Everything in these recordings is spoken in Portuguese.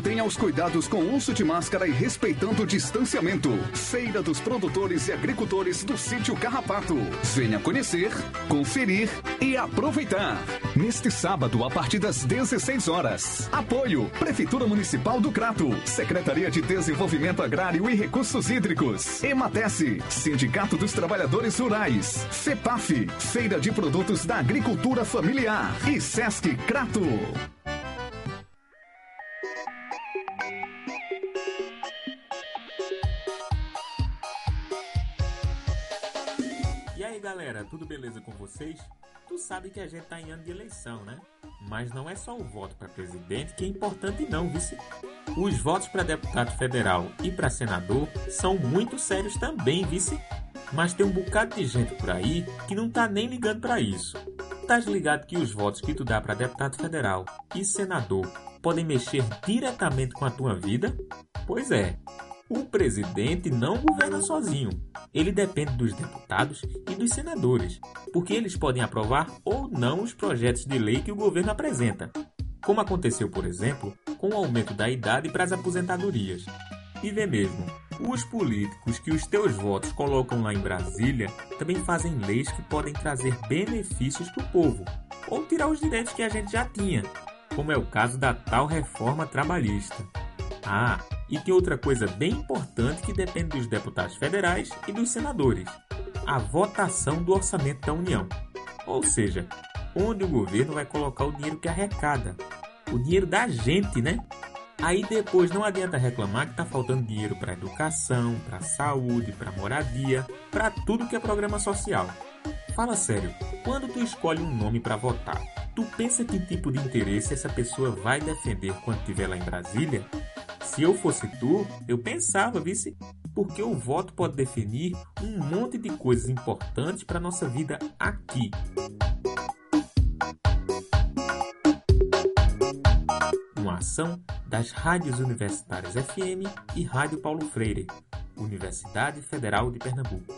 Mantenha os cuidados com uso de máscara e respeitando o distanciamento. Feira dos Produtores e Agricultores do Sítio Carrapato. Venha conhecer, conferir e aproveitar. Neste sábado, a partir das 16 horas. Apoio: Prefeitura Municipal do Crato, Secretaria de Desenvolvimento Agrário e Recursos Hídricos, Ematece, Sindicato dos Trabalhadores Rurais, FEPAF, Feira de Produtos da Agricultura Familiar e Sesc Crato. Beleza com vocês? Tu sabe que a gente tá em ano de eleição, né? Mas não é só o voto para presidente que é importante não, vice. Os votos para deputado federal e para senador são muito sérios também, vice. Mas tem um bocado de gente por aí que não tá nem ligando para isso. Tás ligado que os votos que tu dá para deputado federal e senador podem mexer diretamente com a tua vida? Pois é. O presidente não governa sozinho. Ele depende dos deputados e dos senadores, porque eles podem aprovar ou não os projetos de lei que o governo apresenta. Como aconteceu, por exemplo, com o aumento da idade para as aposentadorias. E vê mesmo, os políticos que os teus votos colocam lá em Brasília também fazem leis que podem trazer benefícios para o povo, ou tirar os direitos que a gente já tinha, como é o caso da tal reforma trabalhista. Ah, e tem outra coisa bem importante que depende dos deputados federais e dos senadores: a votação do orçamento da União. Ou seja, onde o governo vai colocar o dinheiro que arrecada. O dinheiro da gente, né? Aí depois não adianta reclamar que tá faltando dinheiro para educação, para saúde, para moradia, para tudo que é programa social. Fala sério, quando tu escolhe um nome para votar, tu pensa que tipo de interesse essa pessoa vai defender quando estiver lá em Brasília? Se eu fosse tu, eu pensava, vice, porque o voto pode definir um monte de coisas importantes para nossa vida aqui. Uma ação das rádios universitárias FM e Rádio Paulo Freire, Universidade Federal de Pernambuco.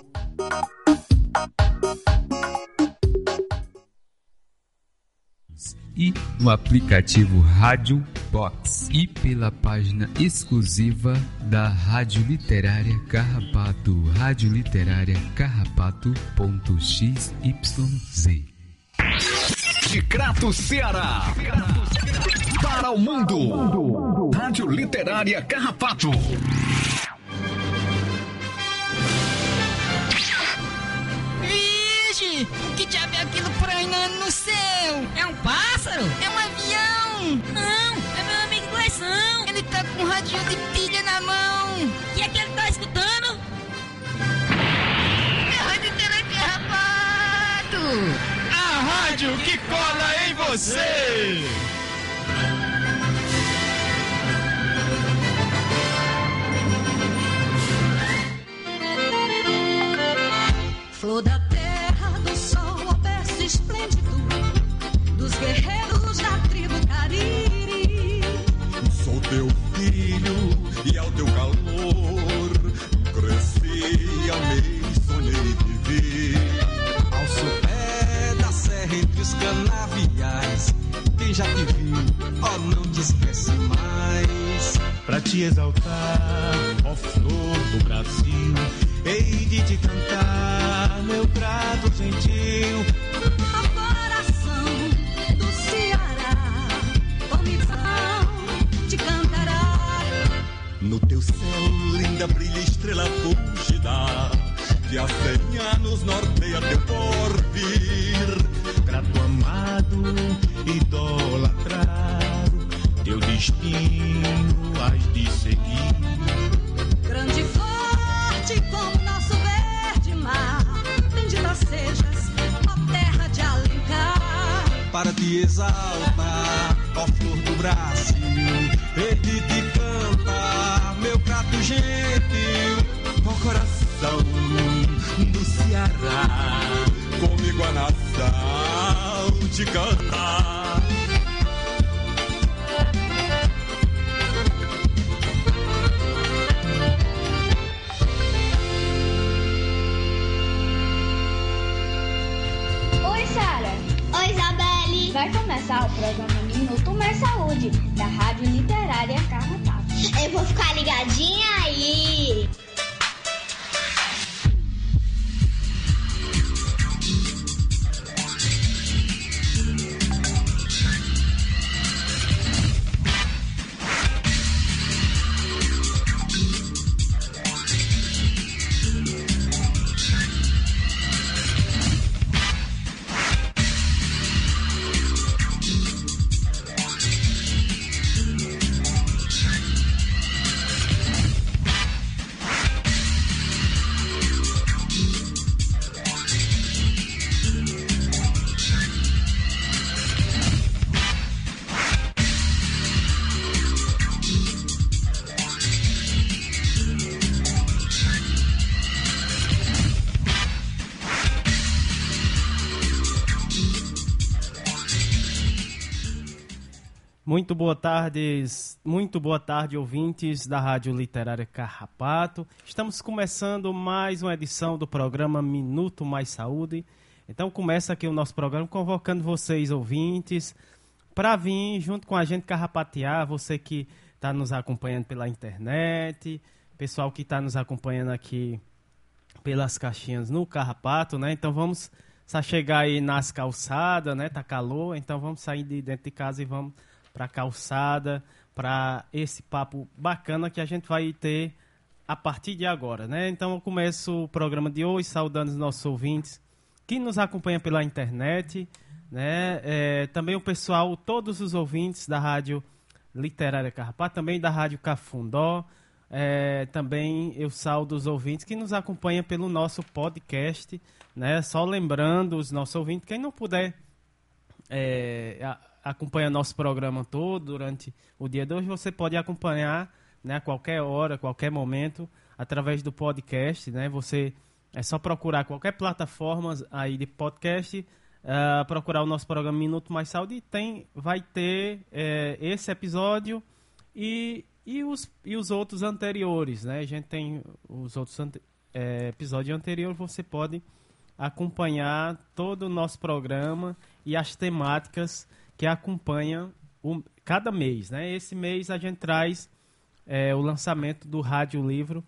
E no aplicativo Rádio Box e pela página exclusiva da Rádio Literária Carrapato, Rádio Literária Carrapato.xyz. De Crato, Ceará. Para o mundo. Rádio Literária Carrapato. Vixe, que diabo é aquilo prainando no céu? É um pássaro? É um avião? Não, é meu amigo Gleison. Ele tá com um radinho de pilha na mão. O que é que ele tá escutando? É a Rádio Telecarrapato. A rádio que cola em você. Flor da guerreiros da tribo Cariri. Sou teu filho e ao teu calor cresci, amei, sonhei e vivi. Ao sopé da serra entre os canaviais, quem já te viu, ó, não te esquece mais. Pra te exaltar, ó flor do Brasil, hei de te cantar, meu prato gentil. Ao céu, linda brilha estrela fugida, que há cem anos norteia teu porvir. Grato amado, idolatrado, teu destino has de seguir. Grande e forte como nosso verde mar, bendita sejas, ó terra de Alencar. Para te exaltar, ó flor do Brasil, ele comigo a nação te cantar. Oi, Sara. Oi, Isabelle. Vai começar o programa Minuto Mais Saúde, da Rádio Literária Carnatal. Eu vou ficar ligadinha aí. Muito boa tarde, muito boa tarde, ouvintes da Rádio Literária Carrapato. Estamos começando mais uma edição do programa Minuto Mais Saúde. Então começa aqui o nosso programa convocando vocês, ouvintes, para vir junto com a gente carrapatear, você que está nos acompanhando pela internet, pessoal que está nos acompanhando aqui pelas caixinhas no Carrapato, né? Então vamos chegar aí nas calçadas, né? Tá calor, então vamos sair de dentro de casa e vamos para calçada, para esse papo bacana que a gente vai ter a partir de agora, né? Então eu começo o programa de hoje saudando os nossos ouvintes que nos acompanham pela internet, né? É, também o pessoal, todos os ouvintes da Rádio Literária Carrapato, também da Rádio Cafundó, é, também eu saldo os ouvintes que nos acompanham pelo nosso podcast, né? Só lembrando os nossos ouvintes, quem não puder é, acompanha nosso programa todo durante o dia de hoje, você pode acompanhar né, a qualquer hora, qualquer momento, através do podcast. Né? Você é só procurar qualquer plataforma aí de podcast, uh, procurar o nosso programa Minuto Mais Saúde tem, vai ter é, esse episódio e, e, os, e os outros anteriores. Né? A gente tem os outros ante, é, episódios anteriores, você pode acompanhar todo o nosso programa e as temáticas que acompanha o, cada mês. Né? Esse mês a gente traz é, o lançamento do Rádio Livro,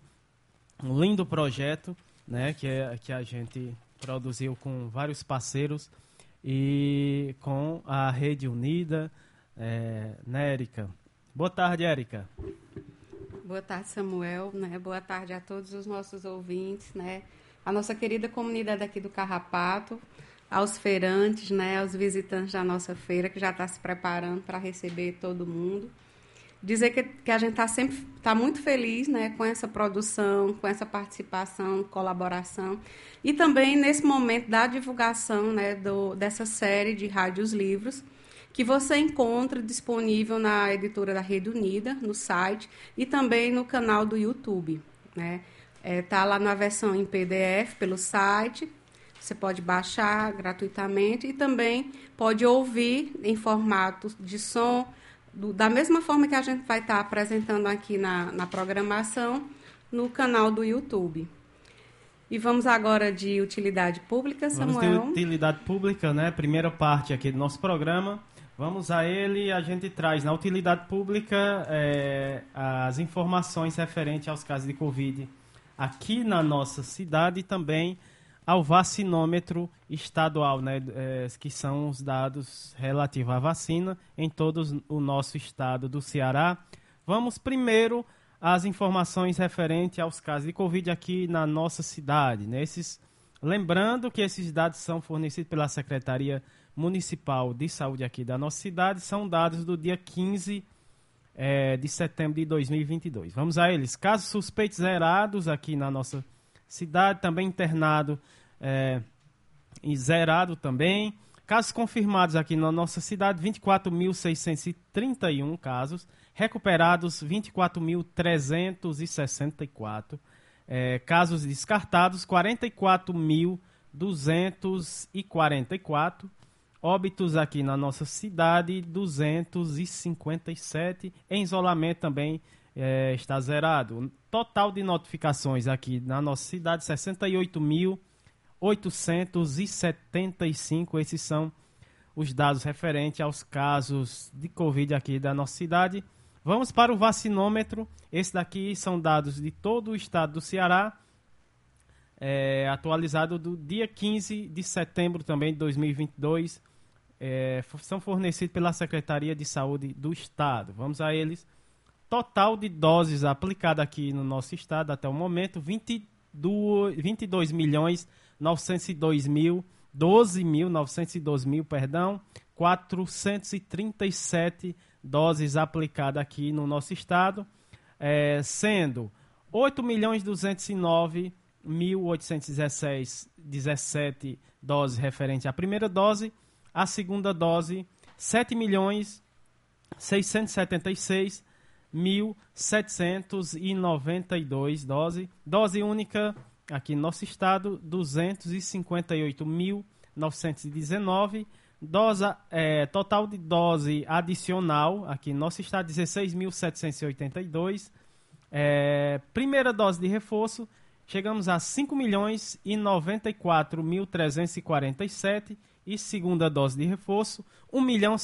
um lindo projeto né, que, é, que a gente produziu com vários parceiros e com a Rede Unida, é, né, Érica? Boa tarde, Érica. Boa tarde, Samuel. Né? Boa tarde a todos os nossos ouvintes. Né? A nossa querida comunidade aqui do Carrapato aos feirantes, né, aos visitantes da nossa feira, que já está se preparando para receber todo mundo. Dizer que, que a gente está sempre tá muito feliz né, com essa produção, com essa participação, colaboração. E também nesse momento da divulgação né, do, dessa série de rádios livros, que você encontra disponível na editora da Rede Unida, no site, e também no canal do YouTube. Né? é, tá lá na versão em PDF pelo site, você pode baixar gratuitamente e também pode ouvir em formato de som, do, da mesma forma que a gente vai estar apresentando aqui na, na programação, no canal do YouTube. E vamos agora de utilidade pública, Samuel. Vamos de utilidade pública, né? Primeira parte aqui do nosso programa. Vamos a ele a gente traz na utilidade pública é, as informações referentes aos casos de Covid aqui na nossa cidade e também ao vacinômetro estadual, né, é, que são os dados relativos à vacina em todo o nosso estado do Ceará. Vamos primeiro às informações referentes aos casos de Covid aqui na nossa cidade. Né? Esses, lembrando que esses dados são fornecidos pela Secretaria Municipal de Saúde aqui da nossa cidade, são dados do dia 15 é, de setembro de 2022. Vamos a eles. Casos suspeitos zerados aqui na nossa cidade, também internado é, e zerado também. Casos confirmados aqui na nossa cidade, 24.631 casos. Recuperados, 24.364. É, casos descartados, 44.244. Óbitos aqui na nossa cidade, 257. Em isolamento também é, está zerado. Total de notificações aqui na nossa cidade, 68.875. Esses são os dados referentes aos casos de Covid aqui da nossa cidade. Vamos para o vacinômetro. Esse daqui são dados de todo o estado do Ceará, é, atualizado do dia 15 de setembro também de 2022. É, são fornecidos pela Secretaria de Saúde do Estado. Vamos a eles total de doses aplicadas aqui no nosso estado até o momento, 22, 22 milhões 902 mil, 12 mil, 912 mil, perdão, 437 doses aplicadas aqui no nosso estado, é, sendo 8 milhões 209 1.817 17 doses referentes à primeira dose, a segunda dose 7 milhões 676 1.792 doses. Dose única aqui no nosso estado, 258.919. Dose, é, total de dose adicional, aqui no nosso estado, 16.782. É, primeira dose de reforço, chegamos a 5 milhões e 94.347. E segunda dose de reforço, 1 milhão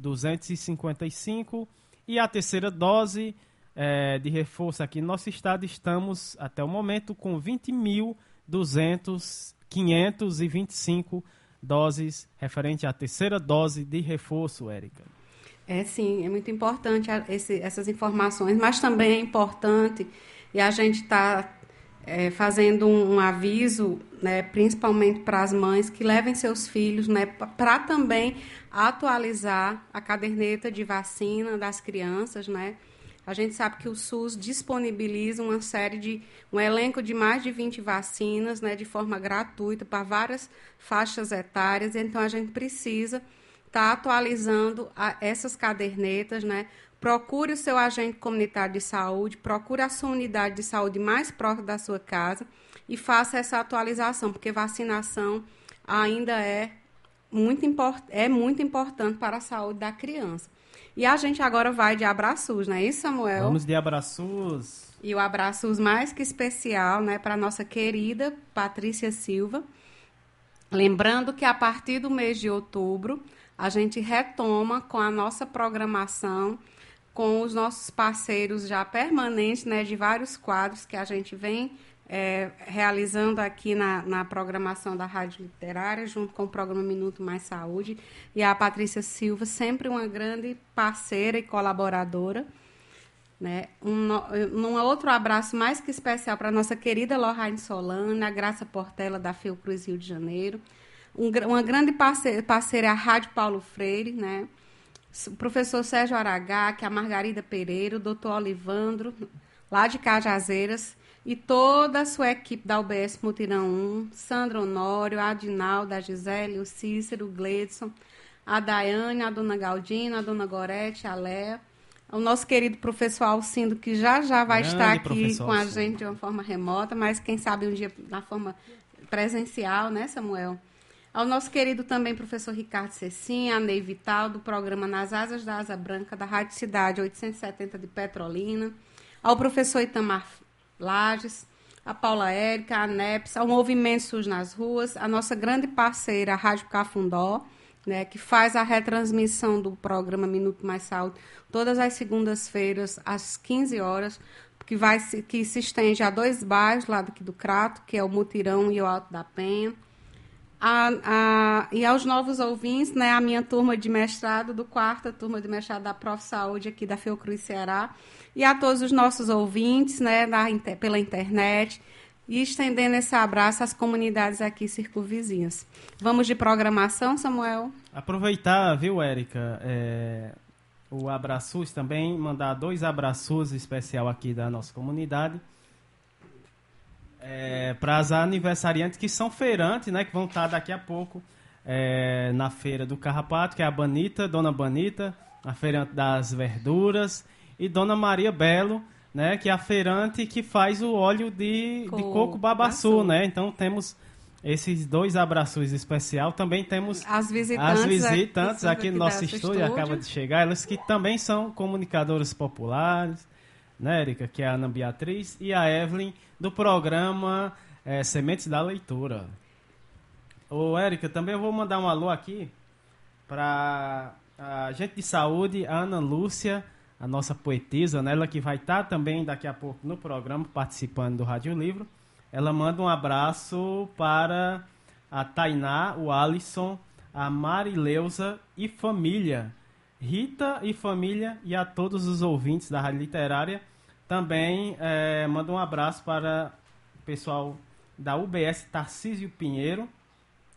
635.255. E a terceira dose é, de reforço aqui no nosso estado, estamos até o momento com 20.525 doses referente à terceira dose de reforço, Érica. É sim, é muito importante esse, essas informações, mas também é importante e a gente está é, fazendo um, um aviso, né, principalmente para as mães que levem seus filhos, né, para também atualizar a caderneta de vacina das crianças, né. A gente sabe que o SUS disponibiliza uma série de um elenco de mais de 20 vacinas, né, de forma gratuita para várias faixas etárias. Então a gente precisa estar tá atualizando a, essas cadernetas, né, Procure o seu agente comunitário de saúde, procure a sua unidade de saúde mais próxima da sua casa e faça essa atualização, porque vacinação ainda é muito, import é muito importante para a saúde da criança. E a gente agora vai de abraços, não é isso, Samuel? Vamos de abraços. E o abraços mais que especial, né, para a nossa querida Patrícia Silva. Lembrando que a partir do mês de outubro, a gente retoma com a nossa programação com os nossos parceiros já permanentes, né, de vários quadros que a gente vem é, realizando aqui na, na programação da Rádio Literária, junto com o programa Minuto Mais Saúde, e a Patrícia Silva, sempre uma grande parceira e colaboradora. Né? Um, um outro abraço mais que especial para a nossa querida Lorraine Solana, a Graça Portela da Fiocruz Rio de Janeiro. Um, uma grande parceira, parceira a Rádio Paulo Freire, né? O professor Sérgio Aragá, que é a Margarida Pereira, o doutor Olivandro, lá de Cajazeiras, e toda a sua equipe da UBS Mutirão 1, Sandra Honório, a Adinalda, a Gisele, o Cícero, o Gledson, a Daiane, a dona Galdina, a dona Gorete, a Léa, o nosso querido professor Alcindo, que já já vai Grande estar aqui com a gente de uma forma remota, mas quem sabe um dia na forma presencial, né, Samuel? Ao nosso querido também professor Ricardo Cecim, a Ney Vital, do programa Nas Asas da Asa Branca, da Rádio Cidade 870 de Petrolina. Ao professor Itamar Lages, a Paula Érica, a NEPS, ao Movimento SUS nas Ruas, a nossa grande parceira, a Rádio Cafundó, né, que faz a retransmissão do programa Minuto Mais Saúde todas as segundas-feiras, às 15 horas, que, vai, que se estende a dois bairros lá daqui do Crato, que é o Mutirão e o Alto da Penha. A, a, e aos novos ouvintes, né, a minha turma de mestrado, do quarta turma de mestrado da Prof. Saúde aqui da Fiocruz Ceará, e a todos os nossos ouvintes, né, pela internet, e estendendo esse abraço às comunidades aqui circunvizinhas. Vamos de programação, Samuel? Aproveitar, viu, Érica, é, o abraços também, mandar dois abraços especial aqui da nossa comunidade é, para as aniversariantes que são feirantes, né? Que vão estar daqui a pouco é, na feira do Carrapato, que é a Banita, Dona Banita, a feirante das verduras, e Dona Maria Belo, né? Que é a feirante que faz o óleo de, Co de coco babaçu, né? Então temos esses dois abraços especial. Também temos as visitantes, as visitantes aqui no nosso estúdio, estúdio, acaba de chegar, elas que também são comunicadoras populares, né, Erika? Que é a Ana Beatriz e a Evelyn do programa é, Sementes da Leitura. Ô, Érica, também eu vou mandar um alô aqui para a gente de saúde, a Ana Lúcia, a nossa poetisa, né? ela que vai estar tá também daqui a pouco no programa, participando do Rádio Livro. Ela manda um abraço para a Tainá, o Alisson, a Marileusa e família. Rita e família e a todos os ouvintes da Rádio Literária também é, manda um abraço para o pessoal da UBS Tarcísio Pinheiro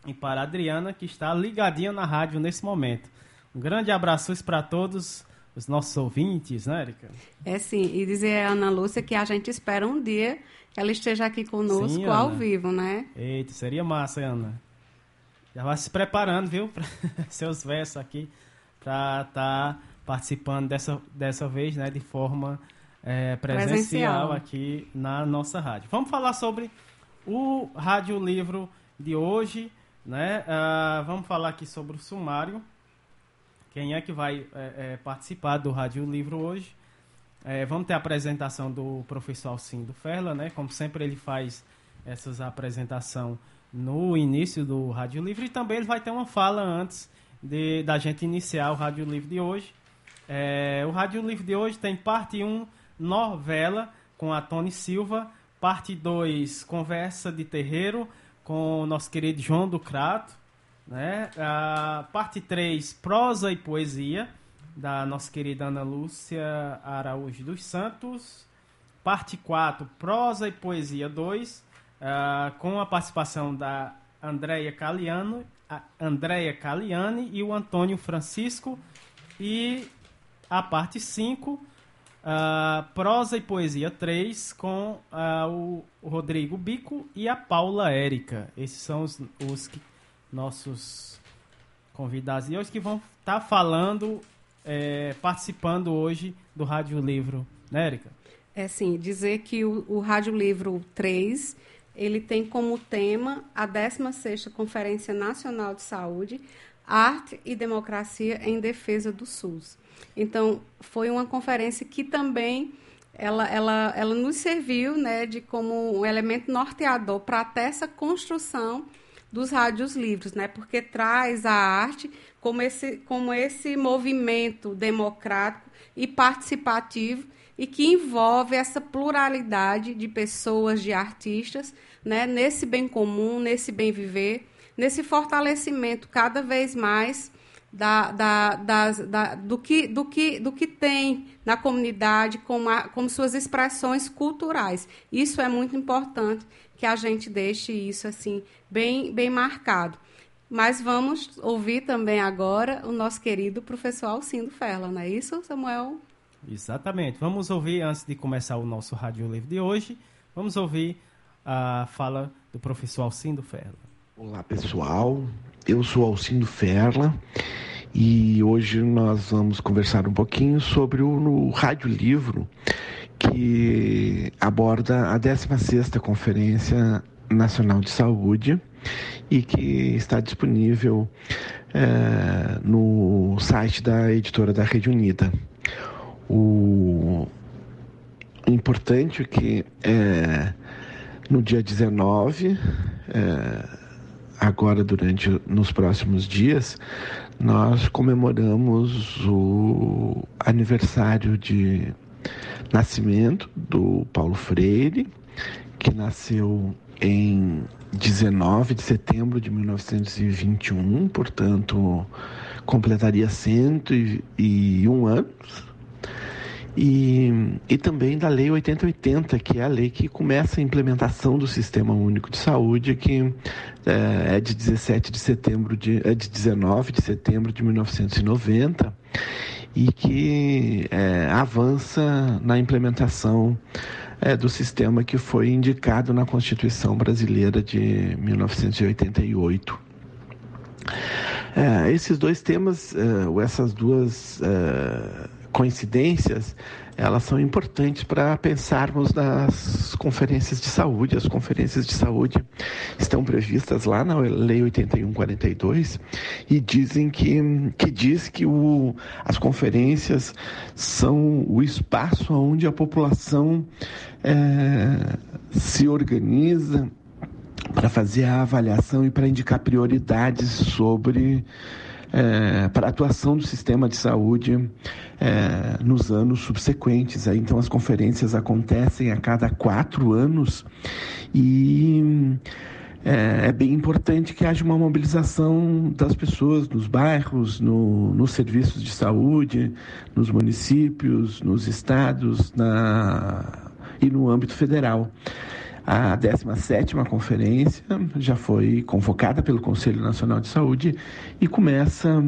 e para a Adriana, que está ligadinha na rádio nesse momento. Um grande abraço para todos os nossos ouvintes, né, Erika? É sim, e dizer a Ana Lúcia que a gente espera um dia que ela esteja aqui conosco sim, ao vivo, né? Eita, seria massa, Ana. Já vai se preparando, viu, para seus versos aqui, para estar tá participando dessa, dessa vez, né, de forma é, presencial, presencial aqui na nossa rádio. Vamos falar sobre o rádio livro de hoje, Né? Uh, vamos falar aqui sobre o sumário. Quem é que vai é, é, participar do Rádio Livro hoje? É, vamos ter a apresentação do professor Alcindo Ferla, né? Como sempre ele faz essas apresentação no início do Rádio Livre e também ele vai ter uma fala antes de, da gente iniciar o Rádio Livre de hoje. É, o Rádio Livre de hoje tem parte 1, novela, com a Tony Silva, parte 2, conversa de terreiro, com o nosso querido João do Crato, né? A parte 3, prosa e poesia, da nossa querida Ana Lúcia Araújo dos Santos. Parte 4, prosa e poesia 2, uh, ah, com a participação da Andréia Caliano, Andréia Caliani e o Antônio Francisco. E a parte 5, uh, prosa e poesia 3, com uh, o Rodrigo Bico e a Paula Érica. Esses são os, os que, nossos convidados de hoje que vão estar tá falando é, participando hoje do Rádio Livro, né, Érica? É sim, dizer que o, o Rádio Livro 3, ele tem como tema a 16ª Conferência Nacional de Saúde, Arte e Democracia em Defesa do SUS. Então, foi uma conferência que também ela, ela, ela nos serviu né, de como um elemento norteador para até essa construção dos rádios livres, né? Porque traz a arte como esse, como esse movimento democrático e participativo e que envolve essa pluralidade de pessoas, de artistas, né? Nesse bem comum, nesse bem viver, nesse fortalecimento cada vez mais da, da, das, da, do, que, do, que, do que tem na comunidade como, a, como suas expressões culturais. Isso é muito importante que a gente deixe isso assim bem, bem marcado. Mas vamos ouvir também agora o nosso querido professor Alcindo Ferla, não é isso, Samuel? Exatamente. Vamos ouvir, antes de começar o nosso Rádio Livre de hoje, vamos ouvir a fala do professor Alcindo Ferla. Olá, pessoal. Eu sou Alcindo Ferla e hoje nós vamos conversar um pouquinho sobre o Rádio Livro que aborda a 16ª Conferência Nacional de Saúde e que está disponível é, no site da editora da Rede Unida. O importante é que é, no dia 19, é, agora durante nos próximos dias, nós comemoramos o aniversário de nascimento do Paulo Freire, que nasceu em 19 de setembro de 1921, portanto, completaria 101 anos. E, e também da Lei 8080, que é a lei que começa a implementação do Sistema Único de Saúde, que é, é de 17 de setembro de, é de 19 de setembro de 1990 e que é, avança na implementação é, do sistema que foi indicado na Constituição Brasileira de 1988. É, esses dois temas, é, ou essas duas é, coincidências, elas são importantes para pensarmos nas conferências de saúde. As conferências de saúde estão previstas lá na Lei 8142 e dizem que, que diz que o, as conferências são o espaço onde a população é, se organiza para fazer a avaliação e para indicar prioridades sobre é, para a atuação do sistema de saúde é, nos anos subsequentes. Então, as conferências acontecem a cada quatro anos e é, é, bem importante que haja uma mobilização das pessoas nos bairros, no, nos serviços de saúde, nos municípios, nos estados na, e no âmbito federal. A 17ª conferência já foi convocada pelo Conselho Nacional de Saúde e começa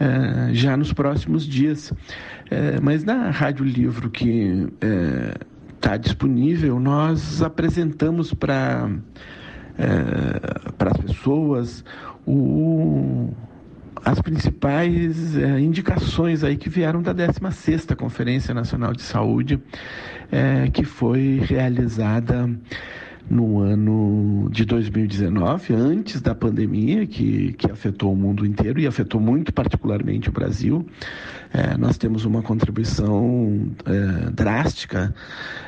é, já nos próximos dias. É, mas na Rádio Livro que está é, disponível, nós apresentamos para as pessoas o as principais é, indicações aí que vieram da 16ª Conferência Nacional de Saúde, é, que foi realizada no ano de 2019, antes da pandemia, que, que afetou o mundo inteiro e afetou muito particularmente o Brasil. É, nós temos uma contribuição é, drástica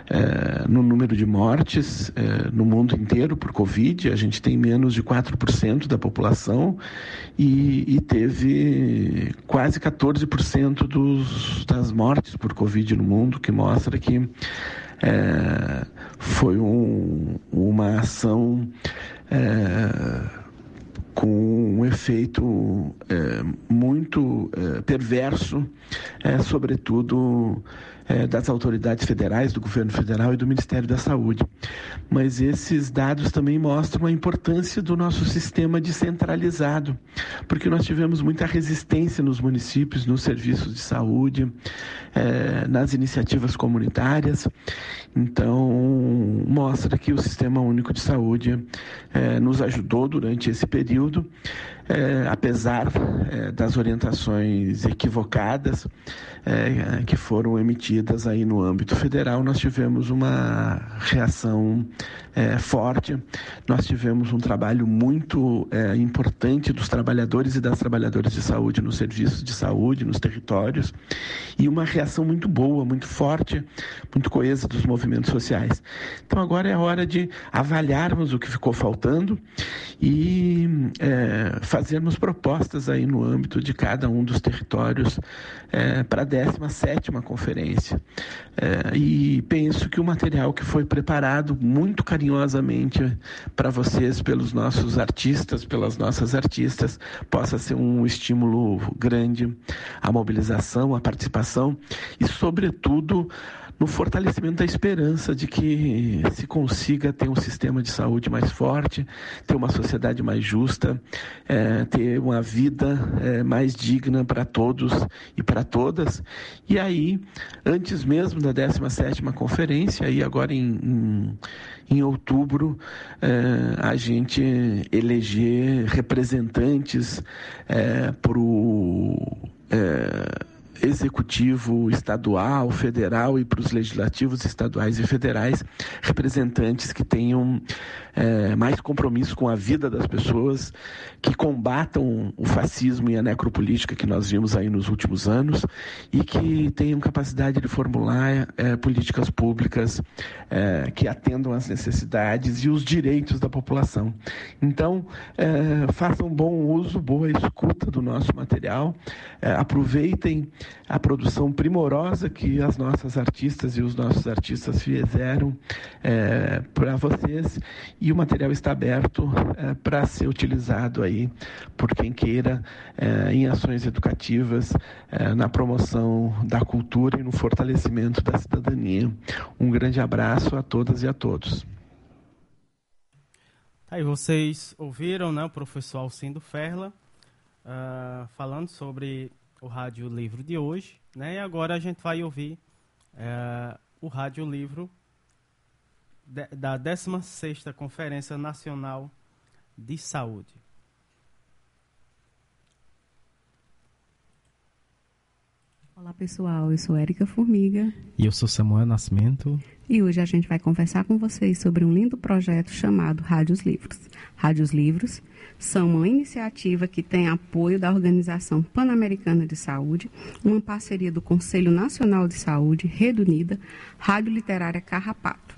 é, no número de mortes é, no mundo inteiro por Covid. A gente tem menos de 4% da população e, e teve quase 14% dos, das mortes por Covid no mundo, que mostra que é, foi um, uma ação é, com um efeito é, muito é, perverso, é, sobretudo é, das autoridades federais, do governo federal e do Ministério da Saúde. Mas esses dados também mostram a importância do nosso sistema descentralizado, porque nós tivemos muita resistência nos municípios, nos serviços de saúde, é, nas iniciativas comunitárias. Então, mostra que o Sistema Único de Saúde é, nos ajudou durante esse período apesar das orientações equivocadas que foram emitidas aí no âmbito federal, nós tivemos uma reação é, forte, nós tivemos um trabalho muito é, importante dos trabalhadores e das trabalhadoras de saúde nos serviços de saúde, nos territórios, e uma reação muito boa, muito forte, muito coesa dos movimentos sociais. Então agora é a hora de avaliarmos o que ficou faltando e é, fazermos propostas aí no âmbito de cada um dos territórios é, para a 17ª conferência. É, e penso que o material que foi preparado muito carinhosamente para vocês, pelos nossos artistas, pelas nossas artistas, possa ser um estímulo grande à mobilização, à participação e, sobretudo, no fortalecimento da esperança de que se consiga ter um sistema de saúde mais forte, ter uma sociedade mais justa, é, ter uma vida é, mais digna para todos e para todas. E aí, antes mesmo da 17ª conferência, aí agora em, em, em outubro, é, a gente eleger representantes é, para o é, executivo estadual, federal e para os legislativos estaduais e federais, representantes que tenham é, mais compromisso com a vida das pessoas, que combatam o fascismo e a necropolítica que nós vimos aí nos últimos anos e que tenham capacidade de formular é, políticas públicas é, que atendam às necessidades e os direitos da população. Então, é, façam bom uso, boa escuta do nosso material, é, aproveitem a produção primorosa que as nossas artistas e os nossos artistas fizeram é, para vocês e o material está aberto é, para ser utilizado aí por quem queira é, em ações educativas, é, na promoção da cultura e no fortalecimento da cidadania. Um grande abraço a todas e a todos. Aí vocês ouviram, né, o professor Alcindo Ferla uh, falando sobre o rádio livro de hoje, né? E agora a gente vai ouvir uh, o rádio livro da 16ª Conferência Nacional de Saúde. Olá pessoal, eu sou Érica Formiga. E eu sou Samuel Nascimento. E hoje a gente vai conversar com vocês sobre um lindo projeto chamado Rádios Livros. Rádios Livros são uma iniciativa que tem apoio da Organização Pan-Americana de Saúde, uma parceria do Conselho Nacional de Saúde, Rede Unida, Rádio Literária Carrapato.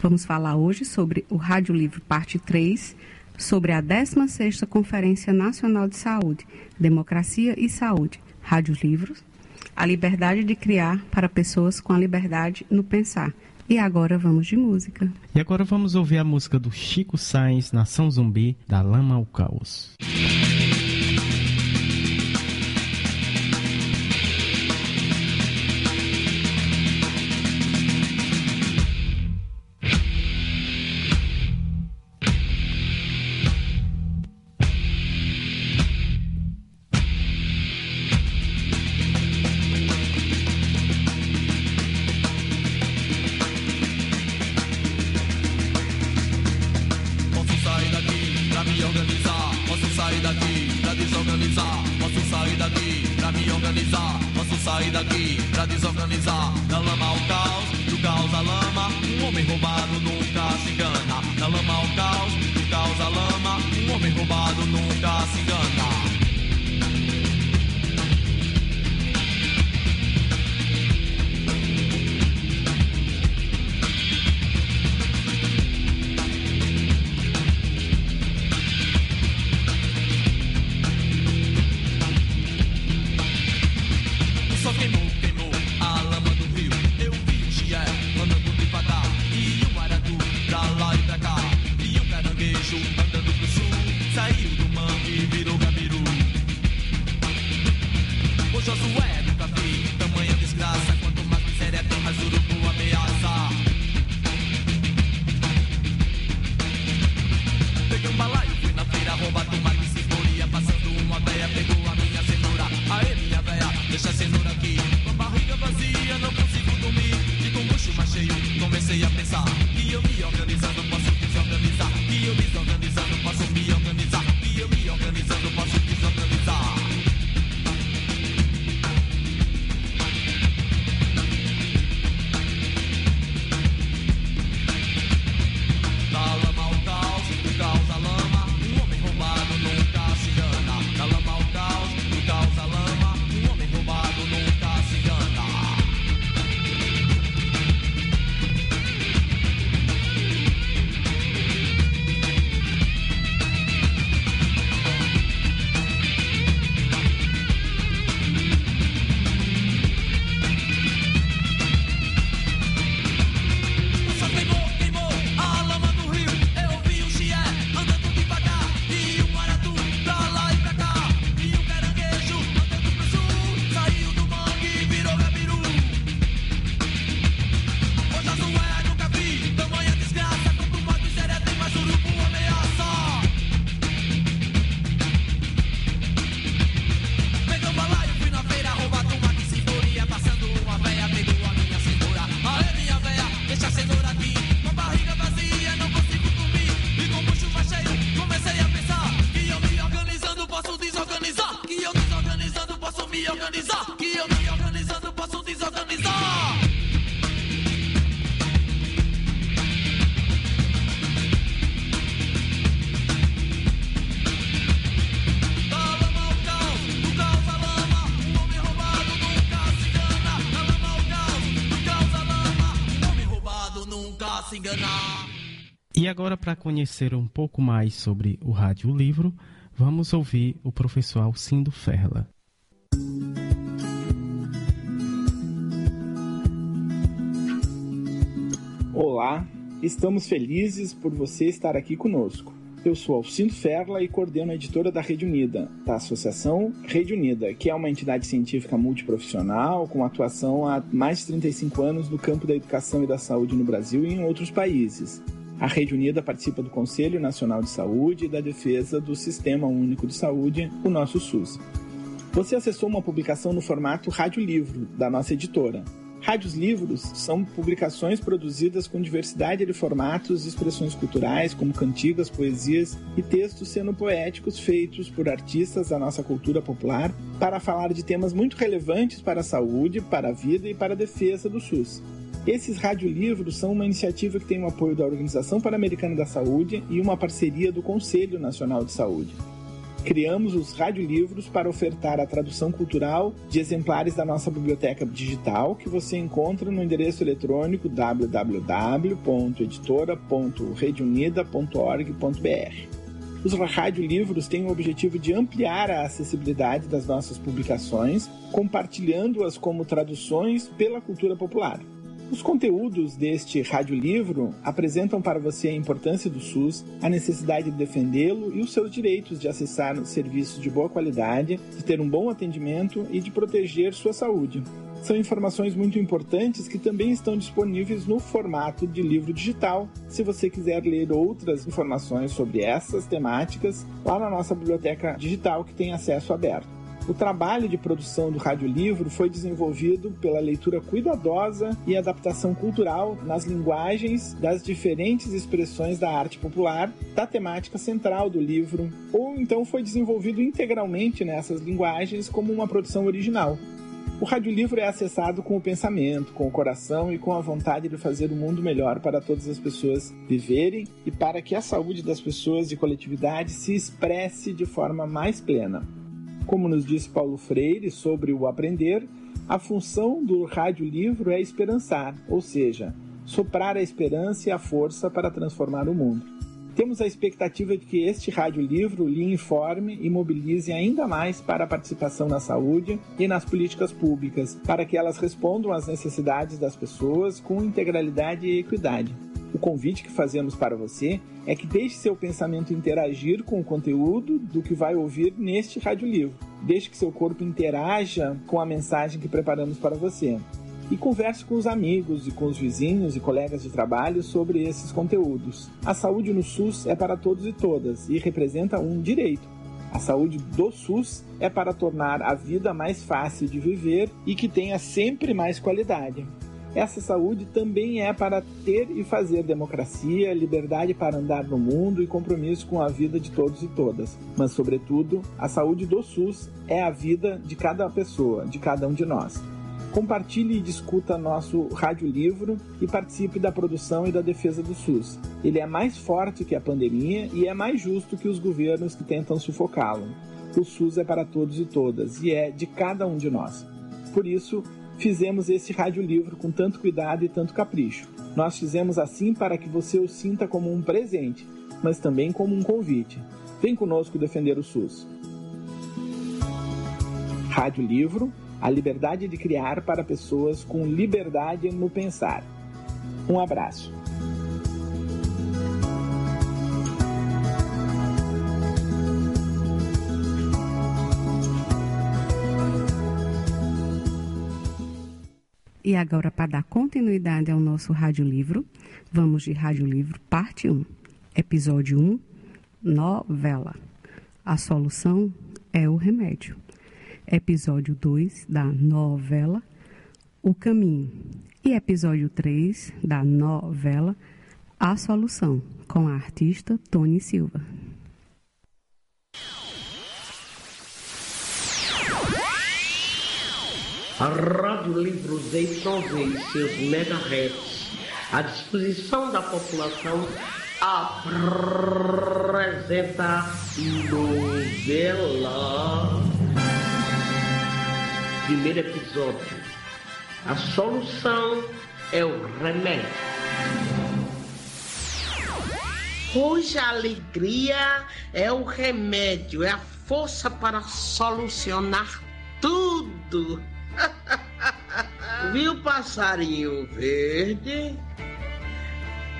Vamos falar hoje sobre o Rádio Livro Parte 3, sobre a 16ª Conferência Nacional de Saúde, Democracia e Saúde, Rádios Livros, a liberdade de criar para pessoas com a liberdade no pensar. E agora vamos de música. E agora vamos ouvir a música do Chico Sainz, Nação Zumbi, da Lama ao Caos. desorganizar. Agora, para conhecer um pouco mais sobre o Rádio Livro, vamos ouvir o professor Alcindo Ferla. Olá, estamos felizes por você estar aqui conosco. Eu sou Alcindo Ferla e coordeno a editora da Rede Unida, da Associação Rede Unida, que é uma entidade científica multiprofissional com atuação há mais de 35 anos no campo da educação e da saúde no Brasil e em outros países. A Rede Unida participa do Conselho Nacional de Saúde e da defesa do Sistema Único de Saúde, o nosso SUS. Você acessou uma publicação no formato Rádio Livro, da nossa editora. Rádios Livros são publicações produzidas com diversidade de formatos e expressões culturais, como cantigas, poesias e textos sendo poéticos feitos por artistas da nossa cultura popular para falar de temas muito relevantes para a saúde, para a vida e para a defesa do SUS. Esses radiolivros são uma iniciativa que tem o apoio da Organização Pan-Americana da Saúde e uma parceria do Conselho Nacional de Saúde. Criamos os radiolivros para ofertar a tradução cultural de exemplares da nossa biblioteca digital, que você encontra no endereço eletrônico www.editora.redeunida.org.br. Os radiolivros têm o objetivo de ampliar a acessibilidade das nossas publicações, compartilhando-as como traduções pela cultura popular. Os conteúdos deste radiolivro apresentam para você a importância do SUS, a necessidade de defendê-lo e os seus direitos de acessar serviços de boa qualidade, de ter um bom atendimento e de proteger sua saúde. São informações muito importantes que também estão disponíveis no formato de livro digital, se você quiser ler outras informações sobre essas temáticas lá na nossa biblioteca digital que tem acesso aberto. O trabalho de produção do radiolivro foi desenvolvido pela leitura cuidadosa e adaptação cultural nas linguagens das diferentes expressões da arte popular, da temática central do livro, ou então foi desenvolvido integralmente nessas linguagens como uma produção original. O radiolivro é acessado com o pensamento, com o coração e com a vontade de fazer o mundo melhor para todas as pessoas viverem e para que a saúde das pessoas e coletividade se expresse de forma mais plena. Como nos disse Paulo Freire sobre o aprender, a função do radiolivro é esperançar, ou seja, soprar a esperança e a força para transformar o mundo. Temos a expectativa de que este radiolivro lhe informe e mobilize ainda mais para a participação na saúde e nas políticas públicas, para que elas respondam às necessidades das pessoas com integralidade e equidade. O convite que fazemos para você é que deixe seu pensamento interagir com o conteúdo do que vai ouvir neste radiolivro. Deixe que seu corpo interaja com a mensagem que preparamos para você e converse com os amigos e com os vizinhos e colegas de trabalho sobre esses conteúdos. A saúde no SUS é para todos e todas e representa um direito. A saúde do SUS é para tornar a vida mais fácil de viver e que tenha sempre mais qualidade. Essa saúde também é para ter e fazer democracia, liberdade para andar no mundo e compromisso com a vida de todos e todas. Mas, sobretudo, a saúde do SUS é a vida de cada pessoa, de cada um de nós. Compartilhe e discuta nosso radiolivro e participe da produção e da defesa do SUS. Ele é mais forte que a pandemia e é mais justo que os governos que tentam sufocá-lo. O SUS é para todos e todas e é de cada um de nós. Por isso, fizemos esse radiolivro com tanto cuidado e tanto capricho. Nós fizemos assim para que você o sinta como um presente, mas também como um convite. Vem conosco defender o SUS. Rádio Livro a liberdade de criar para pessoas com liberdade no pensar. Um abraço. E agora, para dar continuidade ao nosso radiolivro, vamos de Radiolivro Parte 1, Episódio 1, Novela. A solução é o remédio episódio 2 da novela O Caminho e episódio 3 da novela A Solução, com a artista Tony Silva. A Rádio Livro Z9 e seus megahertz à disposição da população apresenta novela primeiro episódio. A solução é o remédio. Hoje a alegria é o remédio, é a força para solucionar tudo. Viu passarinho verde?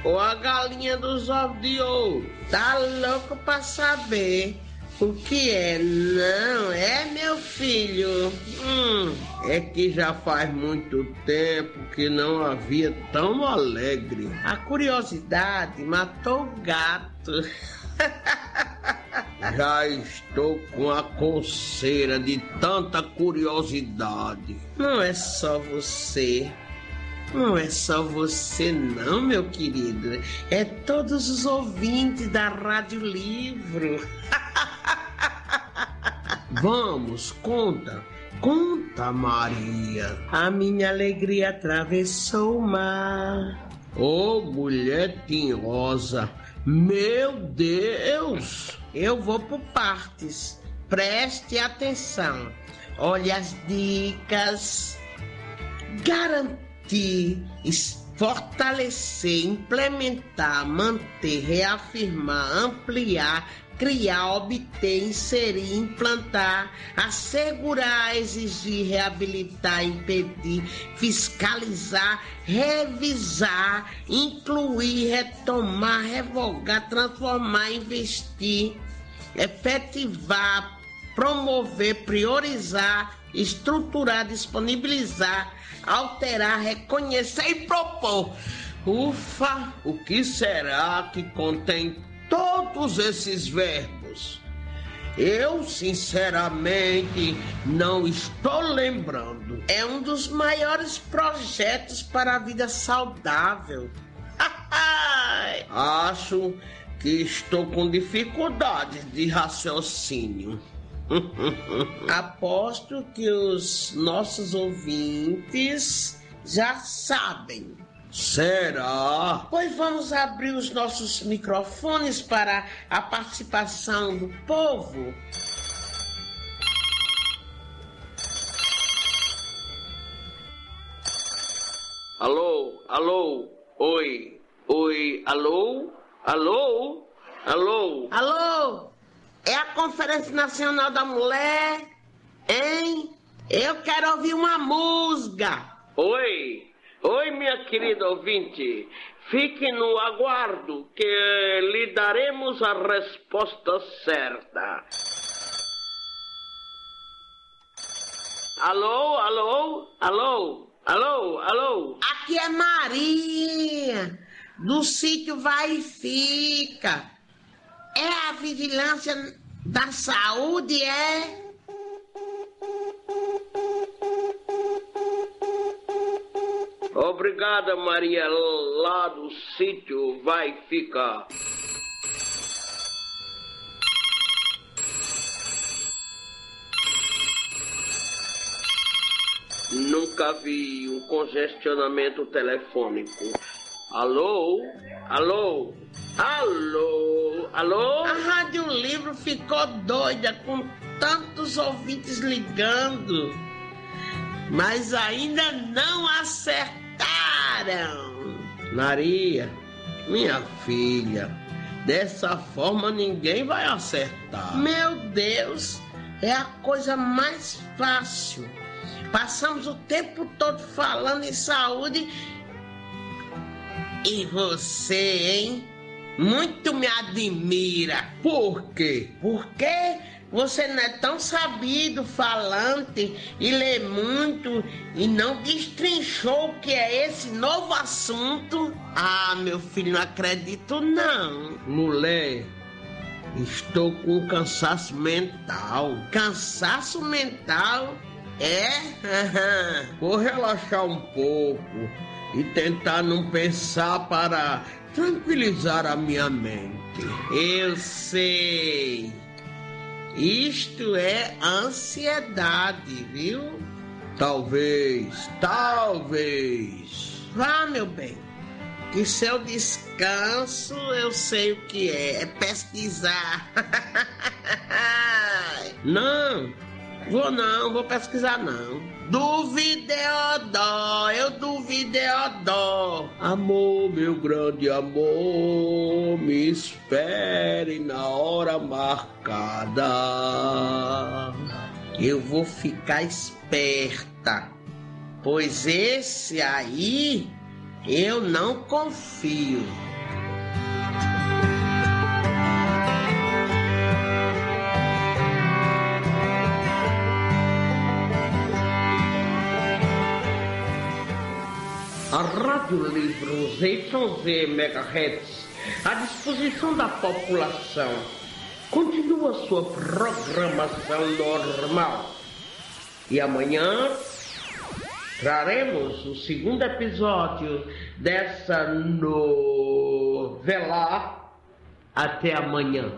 Ou a galinha dos ovos de ouro? Tá louco pra saber o que é? Não, é meu filho. Hum, é que já faz muito tempo que não havia tão alegre. A curiosidade matou o gato. Já estou com a coceira de tanta curiosidade. Não é só você. Não é só você, não, meu querido. É todos os ouvintes da Rádio Livro. Vamos, conta. Conta, Maria. A minha alegria atravessou o mar. Ô, oh, mulher tinhosa. Meu Deus! Eu vou por partes. Preste atenção. Olha as dicas. Garantir, fortalecer, implementar, manter, reafirmar, ampliar, criar, obter, inserir, implantar, assegurar, exigir, reabilitar, impedir, fiscalizar, revisar, incluir, retomar, revogar, transformar, investir, efetivar, promover, priorizar, estruturar, disponibilizar, alterar, reconhecer e propor. Ufa, o que será que contém todos esses verbos. Eu, sinceramente, não estou lembrando. É um dos maiores projetos para a vida saudável. Acho que estou com dificuldades de raciocínio. Aposto que os nossos ouvintes já sabem. Será? Pois vamos abrir os nossos microfones para a participação do povo. Alô, alô, oi, oi, alô, alô, alô, alô. É a Conferência Nacional da Mulher, hein? Eu quero ouvir uma música. Oi, oi, minha querida ouvinte. Fique no aguardo que lhe daremos a resposta certa. Alô, alô, alô, alô, alô. Aqui é Maria, do sítio Vai e Fica. É a vigilância da saúde, é? Obrigada, Maria, lá do sítio Vai Ficar. Nunca vi um congestionamento telefônico. Alô? Alô? Alô? Alô? A Rádio Livro ficou doida com tantos ouvintes ligando, mas ainda não acertaram. Maria, minha filha, dessa forma ninguém vai acertar. Meu Deus, é a coisa mais fácil. Passamos o tempo todo falando em saúde e você, hein? Muito me admira. Por quê? Porque você não é tão sabido, falante e lê muito e não destrinchou o que é esse novo assunto. Ah, meu filho, não acredito não. Mulher, estou com cansaço mental. Cansaço mental? É? Vou relaxar um pouco e tentar não pensar para tranquilizar a minha mente. Eu sei. Isto é ansiedade, viu? Talvez, talvez. Vá, meu bem. Que seu descanso eu sei o que é. É pesquisar. não, vou não, vou pesquisar não. Duvideodó, eu duvideodó. Amor, meu grande amor, me espere na hora marcada. Eu vou ficar esperta, pois esse aí eu não confio. Rádio Livro ZYZ MHz, à disposição da população, continua sua programação normal. E amanhã traremos o segundo episódio dessa novela. Até amanhã.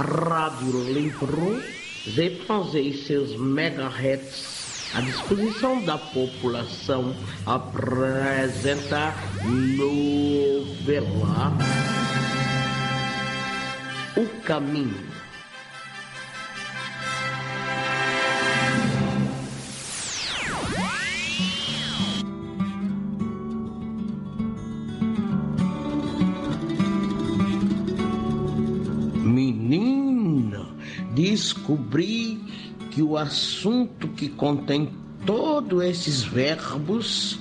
A Rádio ZYZ e seus megahertz à disposição da população apresenta novela O Caminho. Descobri que o assunto que contém todos esses verbos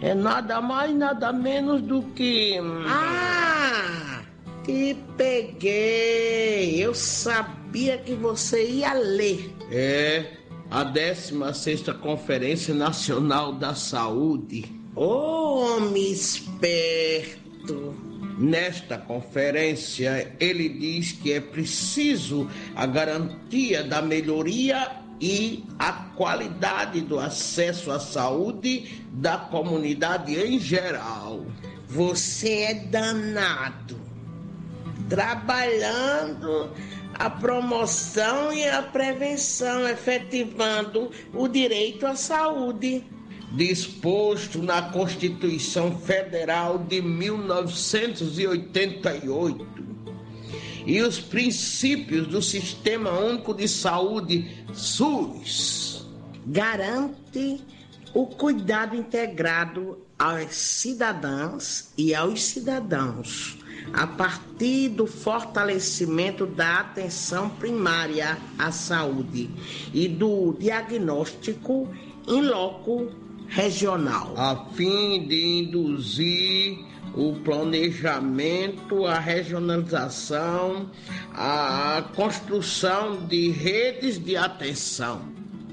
é nada mais, nada menos do que. Ah! Te peguei! Eu sabia que você ia ler. É, a 16 Conferência Nacional da Saúde. Ô homem esperto! Nesta conferência, ele diz que é preciso a garantia da melhoria e a qualidade do acesso à saúde da comunidade em geral. Você é danado, trabalhando a promoção e a prevenção, efetivando o direito à saúde disposto na Constituição Federal de 1988 e os princípios do Sistema Único de Saúde SUS garante o cuidado integrado aos cidadãs e aos cidadãos a partir do fortalecimento da atenção primária à saúde e do diagnóstico em loco regional, a fim de induzir o planejamento, a regionalização, a construção de redes de atenção.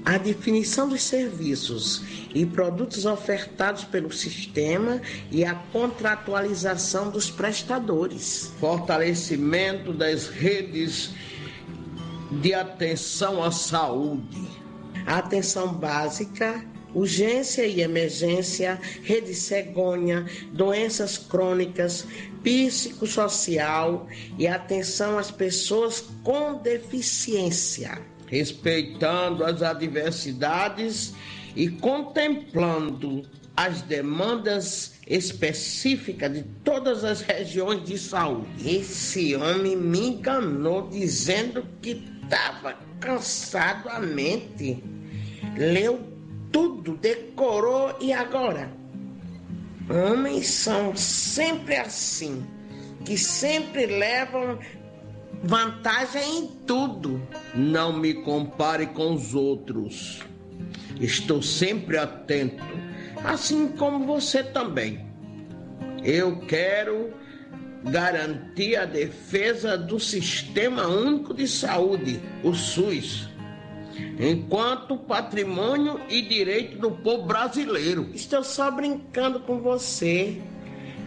A definição dos serviços e produtos ofertados pelo sistema e a contratualização dos prestadores. Fortalecimento das redes de atenção à saúde. A atenção básica urgência e emergência, rede cegonha, doenças crônicas, psicossocial e atenção às pessoas com deficiência. Respeitando as adversidades e contemplando as demandas específicas de todas as regiões de saúde. Esse homem me enganou dizendo que estava cansado a mente. Leu tudo, decorou e agora? Homens são sempre assim, que sempre levam vantagem em tudo. Não me compare com os outros. Estou sempre atento, assim como você também. Eu quero garantir a defesa do Sistema Único de Saúde, o SUS enquanto patrimônio e direito do povo brasileiro. Estou só brincando com você.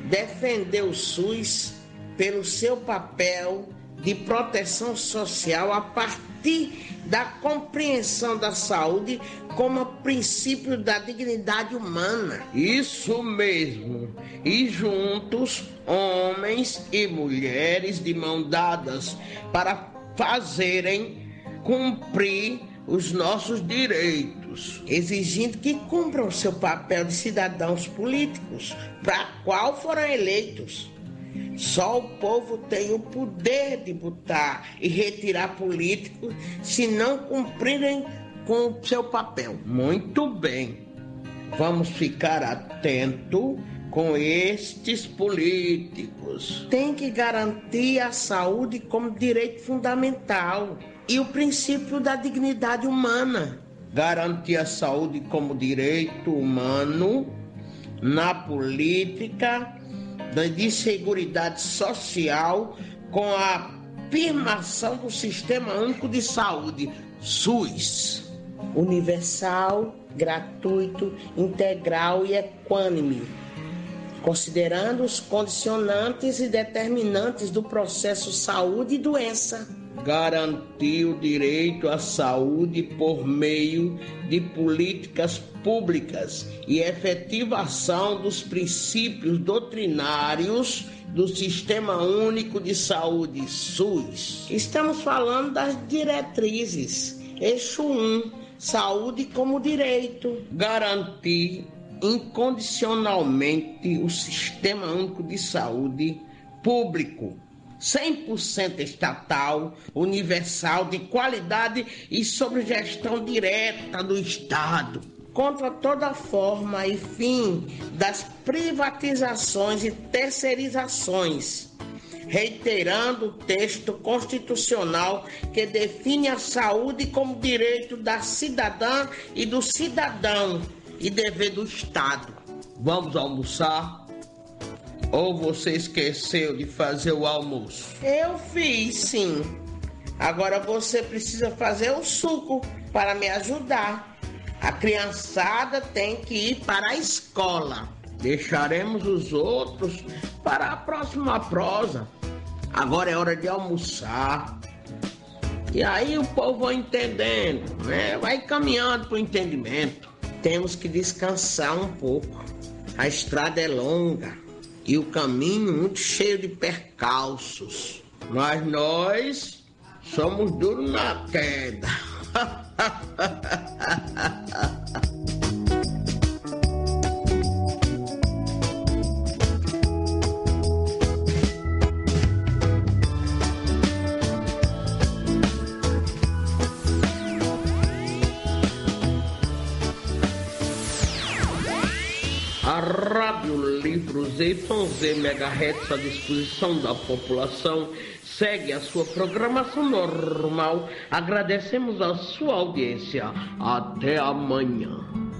Defender o SUS pelo seu papel de proteção social a partir da compreensão da saúde como princípio da dignidade humana. Isso mesmo. E juntos, homens e mulheres de mão dadas para fazerem cumprir os nossos direitos, exigindo que cumpram seu papel de cidadãos políticos, para qual foram eleitos. Só o povo tem o poder de botar e retirar políticos se não cumprirem com o seu papel. Muito bem. Vamos ficar atento com estes políticos. Tem que garantir a saúde como direito fundamental e o princípio da dignidade humana. Garantir a saúde como direito humano na política de seguridade social com a afirmação do Sistema Único de Saúde, SUS. Universal, gratuito, integral e equânime, considerando os condicionantes e determinantes do processo saúde e doença garantir o direito à saúde por meio de políticas públicas e efetivação dos princípios doutrinários do Sistema Único de Saúde, SUS. Estamos falando das diretrizes. Eixo 1, saúde como direito. Garantir incondicionalmente o Sistema Único de Saúde público 100% estatal, universal, de qualidade e sob gestão direta do Estado. Contra toda forma e fim das privatizações e terceirizações, reiterando o texto constitucional que define a saúde como direito da cidadã e do cidadão e dever do Estado. Vamos almoçar? Ou você esqueceu de fazer o almoço? Eu fiz, sim. Agora você precisa fazer o suco para me ajudar. A criançada tem que ir para a escola. Deixaremos os outros para a próxima prosa. Agora é hora de almoçar. E aí o povo vai entendendo, né? vai caminhando para o entendimento. Temos que descansar um pouco. A estrada é longa e o caminho muito cheio de percalços. Mas nós somos duros na queda. Rádio Livro ZYZ MHz à disposição da população segue a sua programação normal. Agradecemos a sua audiência. Até amanhã.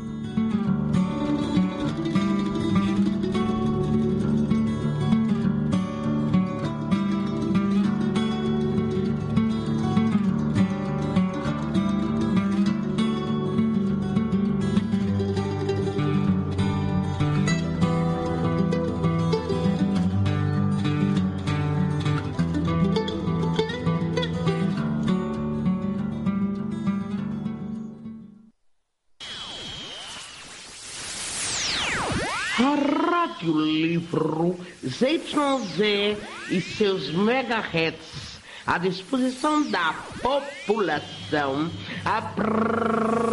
ZYZ e seus megahertz à disposição da população apresenta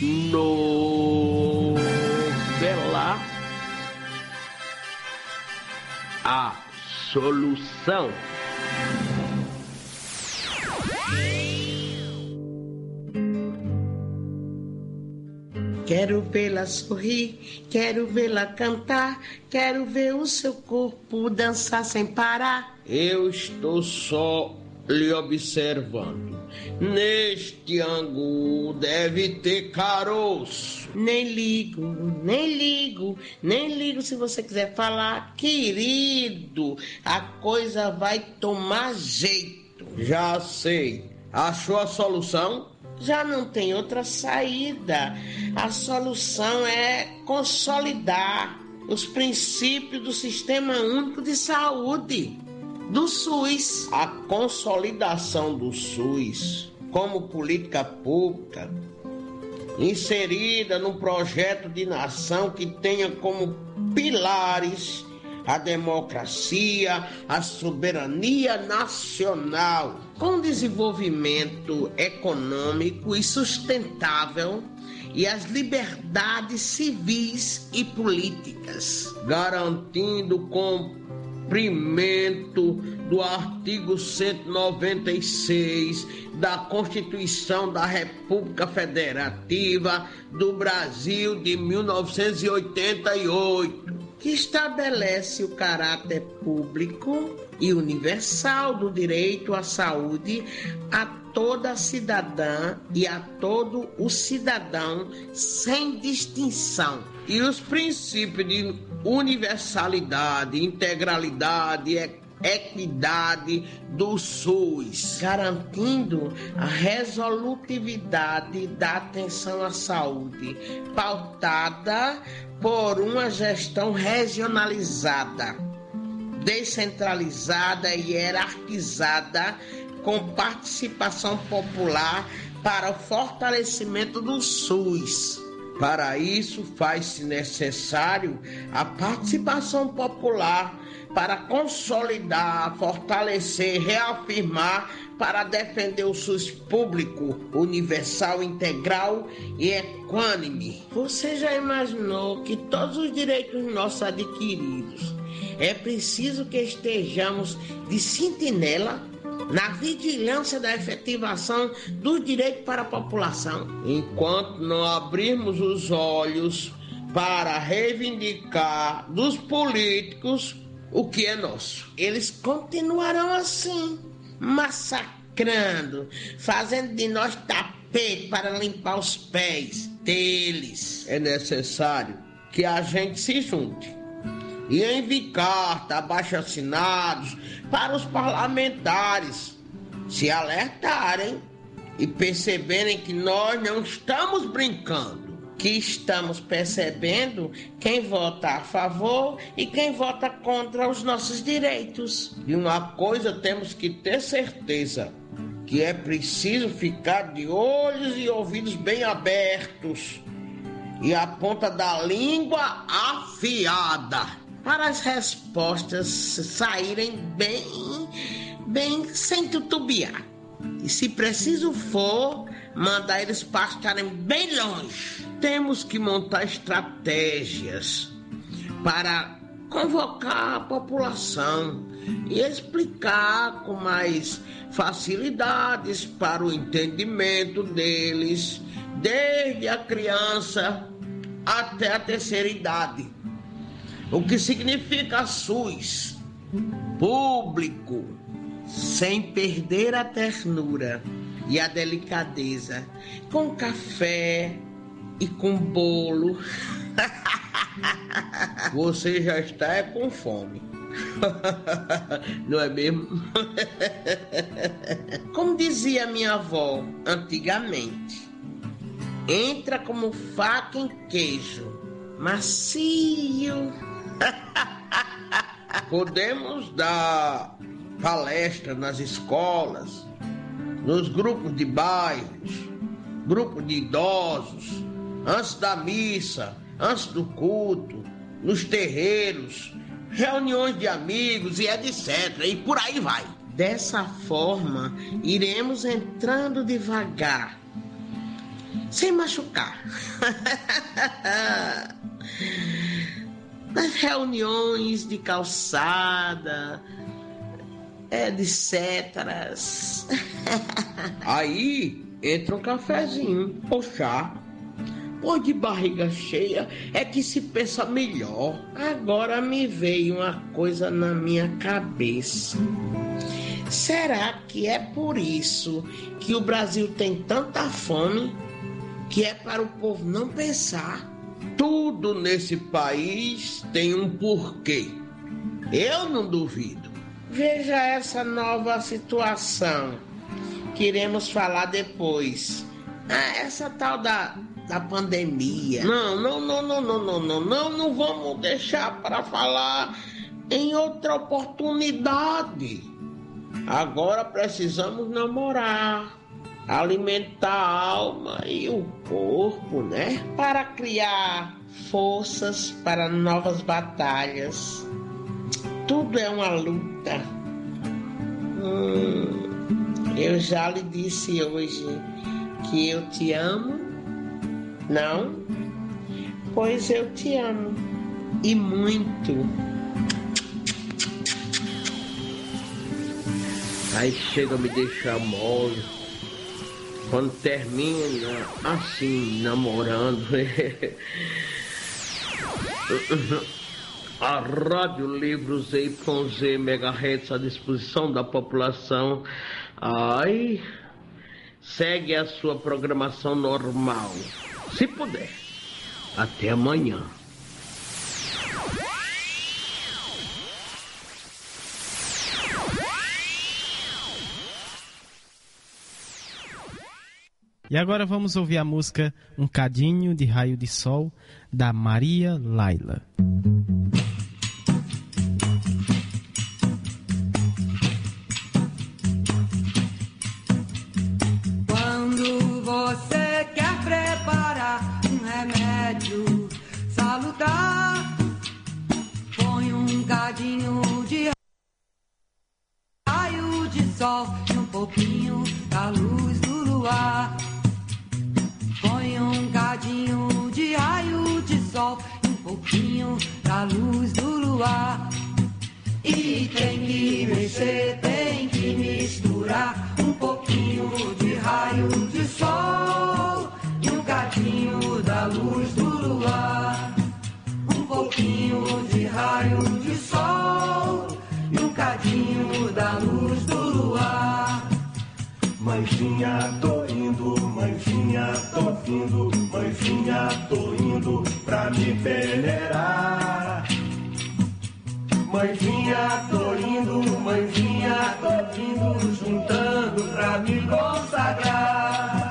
novela A Solução. Quero vê-la sorrir, quero vê-la cantar, quero ver o seu corpo dançar sem parar. Eu estou só lhe observando. Neste ângulo deve ter caroço. Nem ligo, nem ligo, nem ligo se você quiser falar, querido. A coisa vai tomar jeito. Já sei. Achou a solução? já não tem outra saída. A solução é consolidar os princípios do Sistema Único de Saúde, do SUS. A consolidação do SUS como política pública inserida num projeto de nação que tenha como pilares a democracia, a soberania nacional, com desenvolvimento econômico e sustentável e as liberdades civis e políticas, garantindo cumprimento do artigo 196 da Constituição da República Federativa do Brasil de 1988 que estabelece o caráter público e universal do direito à saúde a toda cidadã e a todo o cidadão sem distinção. E os princípios de universalidade, integralidade, equidade do SUS, garantindo a resolutividade da atenção à saúde, pautada por uma gestão regionalizada, descentralizada e hierarquizada, com participação popular para o fortalecimento do SUS. Para isso, faz-se necessário a participação popular para consolidar, fortalecer, reafirmar para defender o SUS público, universal, integral e equânime. Você já imaginou que todos os direitos nossos adquiridos é preciso que estejamos de sentinela na vigilância da efetivação dos direitos para a população? Enquanto não abrirmos os olhos para reivindicar dos políticos o que é nosso, eles continuarão assim massacrando, fazendo de nós tapete para limpar os pés deles. É necessário que a gente se junte e envie carta abaixo assinados para os parlamentares se alertarem e perceberem que nós não estamos brincando, que estamos percebendo quem vota a favor e quem vota contra os nossos direitos. E uma coisa temos que ter certeza: que é preciso ficar de olhos e ouvidos bem abertos e a ponta da língua afiada para as respostas saírem bem, bem sem tutubiar. E se preciso for, mandar eles pastarem bem longe. Temos que montar estratégias para convocar a população e explicar com mais facilidades para o entendimento deles, desde a criança até a terceira idade. O que significa SUS? Público, sem perder a ternura e a delicadeza, com café e com bolo. Você já está é com fome. Não é mesmo? Como dizia minha avó antigamente, entra como faca em queijo, macio. Podemos dar palestra nas escolas, nos grupos de bairros, grupos de idosos, antes da missa, antes do culto, nos terreiros, reuniões de amigos e etc. E por aí vai. Dessa forma, iremos entrando devagar, sem machucar. Reuniões de calçada, etc. Aí entra um cafezinho ou chá. Pois de barriga cheia é que se pensa melhor. Agora me veio uma coisa na minha cabeça. Será que é por isso que o Brasil tem tanta fome que é para o povo não pensar? Tudo nesse país tem um porquê. Eu não duvido. Veja essa nova situação que iremos falar depois. Ah, essa tal da, da pandemia. Não, não, não, não, não, não, não, não, não vamos deixar para falar em outra oportunidade. Agora precisamos namorar, alimentar a alma e o corpo, né? Para criar forças para novas batalhas. Tudo é uma luta. Hum, eu já lhe disse hoje que eu te amo? Não? Pois eu te amo. E muito. Aí chega a me deixar mole. Quando termina assim, namorando. A Rádio Livros YZ MHz à disposição da população. Ai, segue a sua programação normal, se puder. Até amanhã. E agora vamos ouvir a música Um Cadinho de Raio de Sol, da Maria Laila. Quando você quer preparar um remédio salutar, põe um cadinho de raio de sol e um pouquinho da luz do luar. Sol e um pouquinho da luz do luar. E tem que mexer, tem que misturar um pouquinho de raio de sol e um cadinho da luz do luar. Um pouquinho de raio de sol e um cadinho da luz do luar. Mãezinha, tô indo, mãezinha, tô vindo, mãezinha, tô indo pra me venerar. Mãezinha, tô indo, mãezinha, tô vindo, juntando pra me consagrar.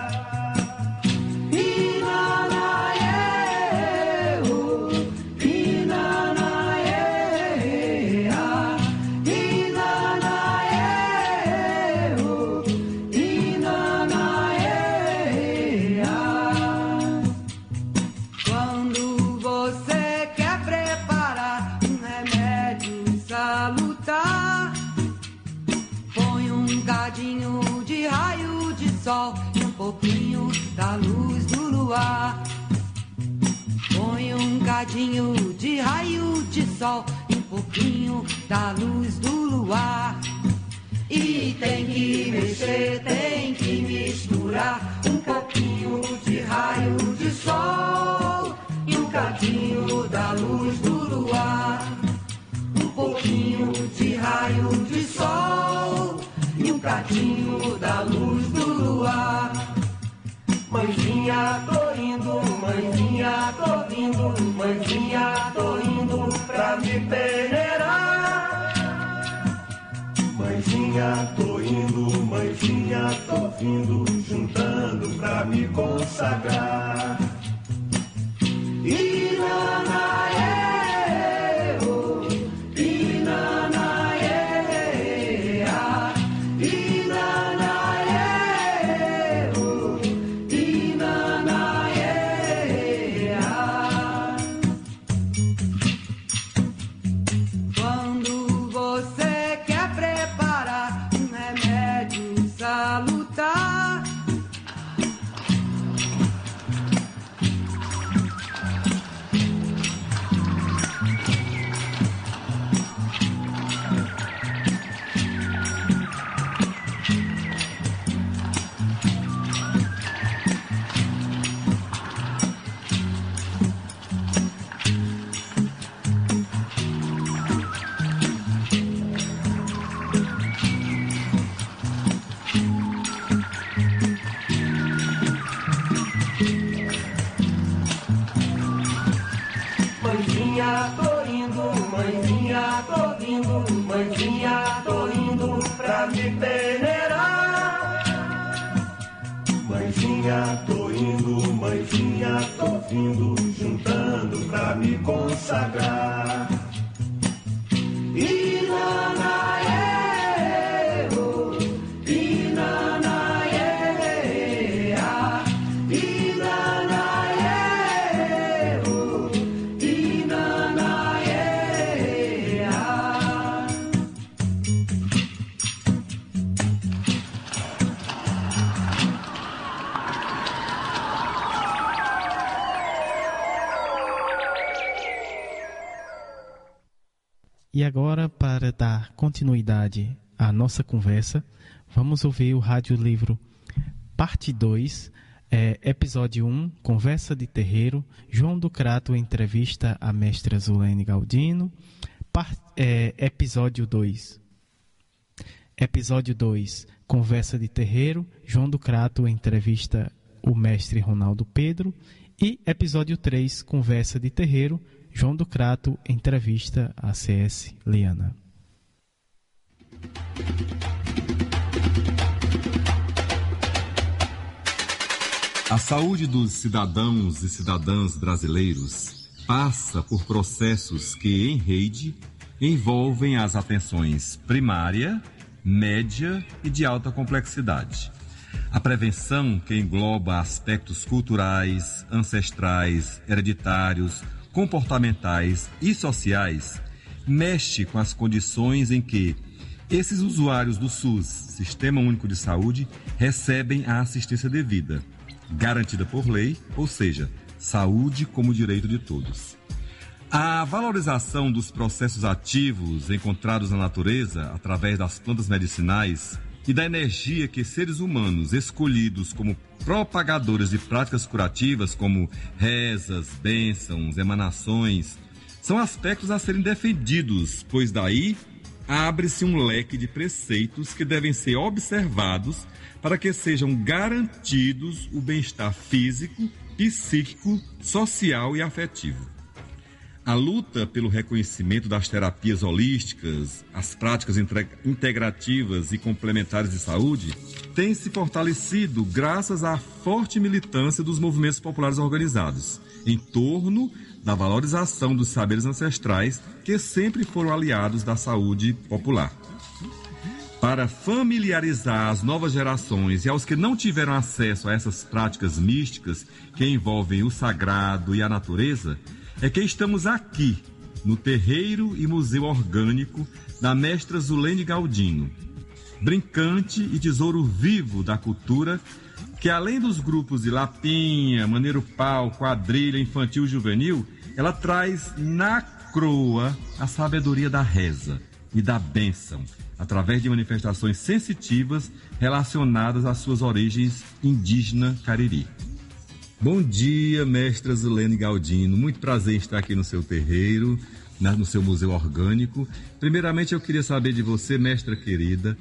Da luz do luar. Põe um cadinho de raio de sol e um pouquinho da luz do luar. E tem que mexer, tem que misturar um pouquinho de raio de sol e um cadinho da luz do luar. Um pouquinho de raio de sol e um cadinho da luz do luar. Mãezinha, tô indo, mãezinha, tô vindo, mãezinha, tô indo pra me peneirar. Mãezinha, tô indo, mãezinha, tô vindo, juntando pra me consagrar. Continuidade à nossa conversa, vamos ouvir o Rádio Livro Parte 2, é, Episódio 1, Conversa de Terreiro, João do Crato entrevista a mestra Zulene Galdino, Par- é, Episódio 2. Episódio 2, Conversa de Terreiro, João do Crato entrevista o mestre Ronaldo Pedro. E episódio 3, Conversa de Terreiro, João do Crato entrevista a CS Liana. A saúde dos cidadãos e cidadãs brasileiros passa por processos que, em rede, envolvem as atenções primária, média e de alta complexidade. A prevenção, que engloba aspectos culturais, ancestrais, hereditários, comportamentais e sociais, mexe com as condições em que esses usuários do SUS, Sistema Único de Saúde, recebem a assistência devida, garantida por lei, ou seja, saúde como direito de todos. A valorização dos processos ativos encontrados na natureza através das plantas medicinais e da energia que seres humanos escolhidos como propagadores de práticas curativas, como rezas, bênçãos, emanações, são aspectos a serem defendidos, pois daí abre-se um leque de preceitos que devem ser observados para que sejam garantidos o bem-estar físico, psíquico, social e afetivo. A luta pelo reconhecimento das terapias holísticas, as práticas integrativas e complementares de saúde, tem se fortalecido graças à forte militância dos movimentos populares organizados, em torno da valorização dos saberes ancestrais que sempre foram aliados da saúde popular. Para familiarizar as novas gerações e aos que não tiveram acesso a essas práticas místicas que envolvem o sagrado e a natureza, é que estamos aqui, no terreiro e museu orgânico da mestra Zulene Galdino, brincante e tesouro vivo da cultura que além dos grupos de Lapinha, Maneiro Pau, Quadrilha, Infantil Juvenil, ela traz na croa a sabedoria da reza e da bênção, através de manifestações sensitivas relacionadas às suas origens indígena cariri. Bom dia, mestra Zulene Galdino. Muito prazer em estar aqui no seu terreiro, no seu museu orgânico. Primeiramente, eu queria saber de você, mestra querida,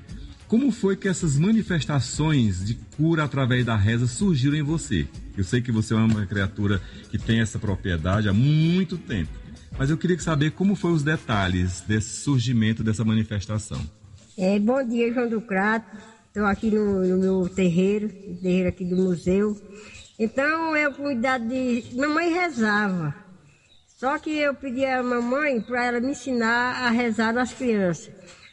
como foi que essas manifestações de cura através da reza surgiram em você? Eu sei que você é uma criatura que tem essa propriedade há muito tempo, mas eu queria saber como foram os detalhes desse surgimento dessa manifestação. É, bom dia, João do Crato. Estou aqui no, no meu terreiro, terreiro aqui do museu. Então eu cuidava de. Mamãe rezava. Só que eu pedi à mamãe para ela me ensinar a rezar nas crianças.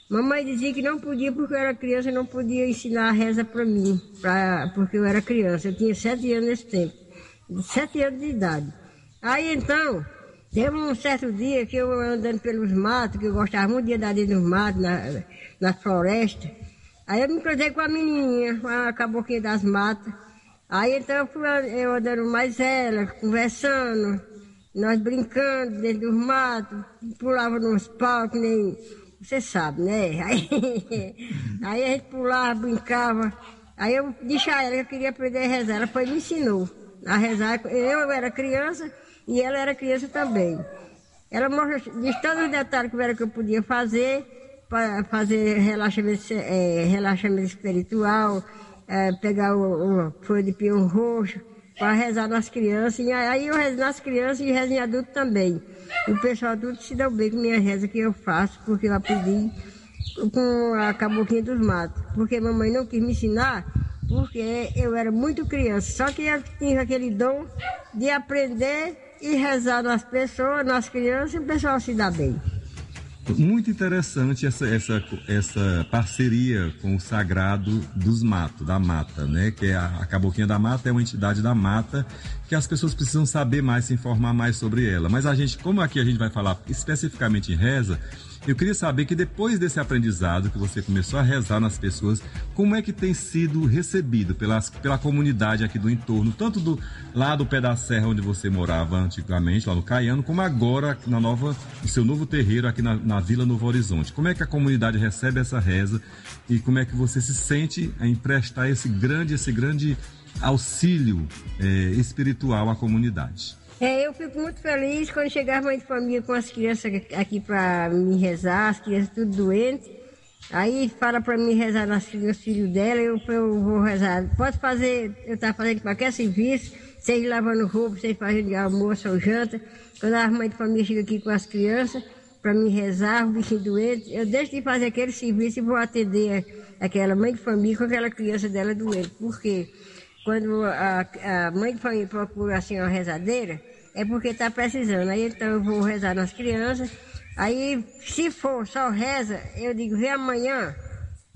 Mamãe dizia que não podia porque eu era criança não podia ensinar a reza para mim, pra, porque eu era criança. Eu tinha sete anos nesse tempo, sete anos de idade. Aí então, teve um certo dia que eu andando pelos matos, que eu gostava muito de andar dentro dos matos, na, na floresta. Aí eu me cruzei com a menininha, a caboclinha das matas. Aí então eu fui eu andando mais ela, conversando, nós brincando dentro dos matos, pulava nos que nem. Você sabe, né? Aí, aí a gente pulava, brincava. Aí eu disse a ela que eu queria aprender a rezar. Ela foi me ensinou a rezar. Eu era criança e ela era criança também. Ela mostrou, disse todos os detalhes que era que eu podia fazer, para fazer relaxamento, é, relaxamento espiritual, é, pegar o, o folha de pinho roxo para rezar nas crianças. E aí eu rezo nas crianças e rezo em adulto também. O pessoal tudo se deu bem com minha reza que eu faço, porque eu aprendi com a caboclinha dos matos. Porque mamãe não quis me ensinar, porque eu era muito criança. Só que eu tinha aquele dom de aprender e rezar nas pessoas, nas crianças, e o pessoal se dá bem. Muito interessante essa, essa, essa parceria com o Sagrado dos Matos, da Mata, né? Que é a, a Caboquinha da Mata é uma entidade da mata que as pessoas precisam saber mais, se informar mais sobre ela. Mas a gente, como aqui a gente vai falar especificamente em reza, eu queria saber que depois desse aprendizado que você começou a rezar nas pessoas, como é que tem sido recebido pelas, pela comunidade aqui do entorno, tanto do lá do pé da serra onde você morava antigamente, lá no Caiano, como agora na nova, no seu novo terreiro aqui na, na Vila Novo Horizonte. Como é que a comunidade recebe essa reza e como é que você se sente em prestar esse grande, esse grande auxílio é, espiritual à comunidade? É, eu fico muito feliz quando chegar a mãe de família com as crianças aqui para me rezar, as crianças tudo doentes. Aí fala para mim rezar nas, nos filhos dela, eu, eu vou rezar. Posso fazer, eu estou fazendo qualquer serviço, seja lavando roupa, seja fazendo almoço ou janta. Quando a mãe de família chega aqui com as crianças, para me rezar, o bichinho doente, eu deixo de fazer aquele serviço e vou atender aquela mãe de família com aquela criança dela doente. Por quê? Quando a, a mãe de família procura assim uma rezadeira, é porque está precisando. Aí então eu vou rezar nas crianças. Aí, se for só reza, eu digo, vem amanhã.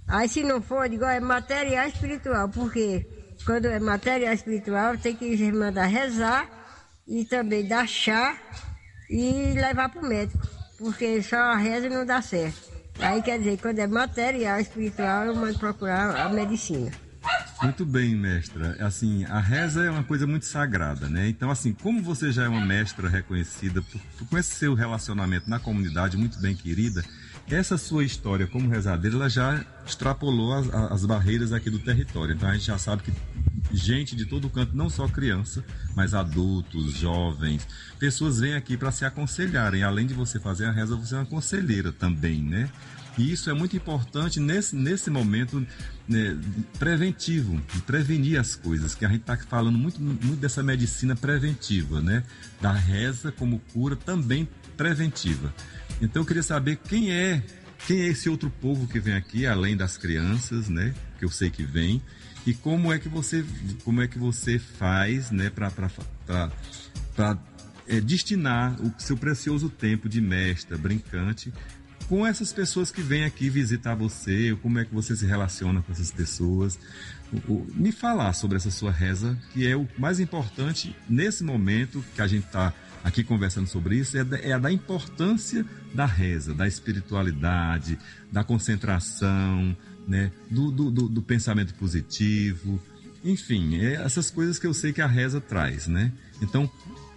Aí se não for, eu digo, é material espiritual, porque quando é material espiritual, tem que mandar rezar e também dar chá e levar para o médico, porque só a reza não dá certo. Aí quer dizer, quando é material espiritual, eu mando procurar a medicina. Muito bem, mestra. Assim, a reza é uma coisa muito sagrada, né? Então, assim, como você já é uma mestra reconhecida por, por, com esse seu relacionamento na comunidade muito bem querida, essa sua história como rezadeira, ela já extrapolou as, as barreiras aqui do território. Então, a gente já sabe que gente de todo canto, não só criança, mas adultos, jovens, pessoas vêm aqui para se aconselharem. Além de você fazer a reza, você é uma conselheira também, né? E isso é muito importante nesse, nesse momento né, preventivo, de prevenir as coisas, que a gente está falando muito, muito dessa medicina preventiva, né? Da reza como cura também preventiva. Então eu queria saber quem é, quem é esse outro povo que vem aqui, além das crianças, né? Que eu sei que vem, e como é que você, como é que você faz, né? Para é, destinar o seu precioso tempo de mestra, brincante, com essas pessoas que vêm aqui visitar você, como é que você se relaciona com essas pessoas. me falar sobre essa sua reza, que é o mais importante nesse momento que a gente está aqui conversando sobre isso, é, é a da importância da reza, da espiritualidade, da concentração, né, do, do, do, do pensamento positivo. enfim, é essas coisas que eu sei que a reza traz, né? Então,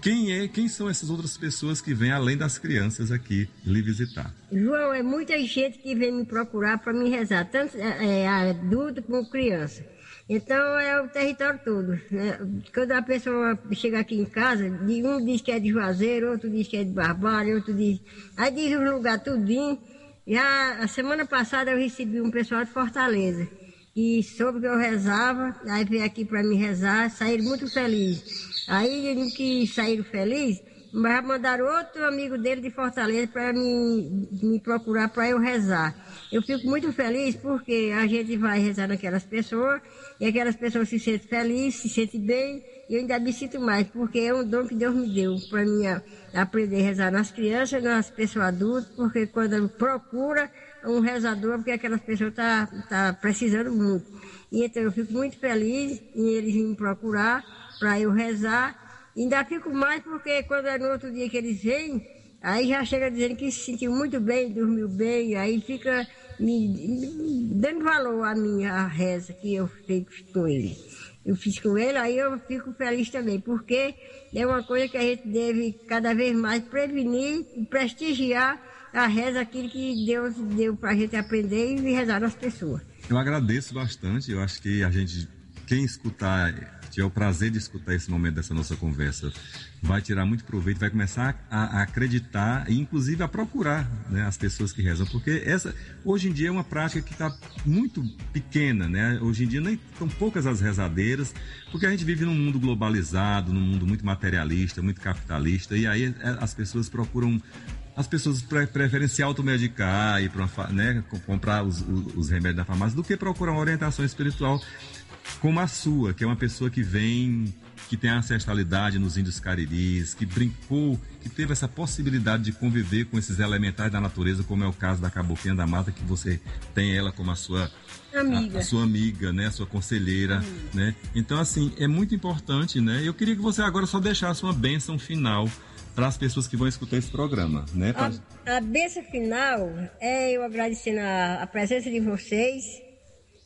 quem é, quem são essas outras pessoas que vêm além das crianças aqui lhe visitar? João, é muita gente que vem me procurar para me rezar, tanto é, é, adulto como criança. Então é o território todo. Né? Quando a pessoa chega aqui em casa, um diz que é de Juazeiro, outro diz que é de Barbalho, outro diz. Aí diz o lugar tudinho. Já a semana passada eu recebi um pessoal de Fortaleza e soube que eu rezava, aí veio aqui para me rezar, saíram muito felizes. Aí no que saíram felizes, mas mandaram outro amigo dele de Fortaleza para me, me procurar para eu rezar. Eu fico muito feliz porque a gente vai rezar naquelas pessoas e aquelas pessoas se sentem felizes, se sentem bem e eu ainda me sinto mais porque é um dom que Deus me deu para mim aprender a rezar nas crianças, nas pessoas adultas, porque quando procura um rezador, porque aquelas pessoas estão tá, tá precisando muito. E então eu fico muito feliz em eles me procurar para eu rezar. Ainda fico mais porque quando é no outro dia que eles vêm, aí já chega dizendo que se sentiu muito bem, dormiu bem, aí fica me, me dando valor à minha reza que eu fiz com ele. Eu fiz com ele, aí eu fico feliz também, porque é uma coisa que a gente deve cada vez mais prevenir e prestigiar a reza, aquilo que Deus deu para a gente aprender e rezar nas pessoas. Eu agradeço bastante, eu acho que a gente, quem escutar tiver o prazer de escutar esse momento dessa nossa conversa, vai tirar muito proveito, vai começar a, a acreditar e inclusive a procurar né, as pessoas que rezam, porque essa hoje em dia é uma prática que está muito pequena, né? Hoje em dia nem são poucas as rezadeiras, porque a gente vive num mundo globalizado, num mundo muito materialista, muito capitalista, e aí é, as pessoas procuram as pessoas preferem se automedicar e né, comprar os, os, remédios da farmácia do que procurar uma orientação espiritual como a sua, que é uma pessoa que vem, que tem ancestralidade nos índios cariris, que brincou, que teve essa possibilidade de conviver com esses elementais da natureza, como é o caso da caboclinha da mata, que você tem ela como a sua amiga, a, a sua amiga, né, a sua conselheira, uhum. né? Então assim, é muito importante, né? Eu queria que você agora só deixasse uma bênção final para as pessoas que vão escutar esse programa, né? Pra... A, a bênção final é eu agradecendo a, a presença de vocês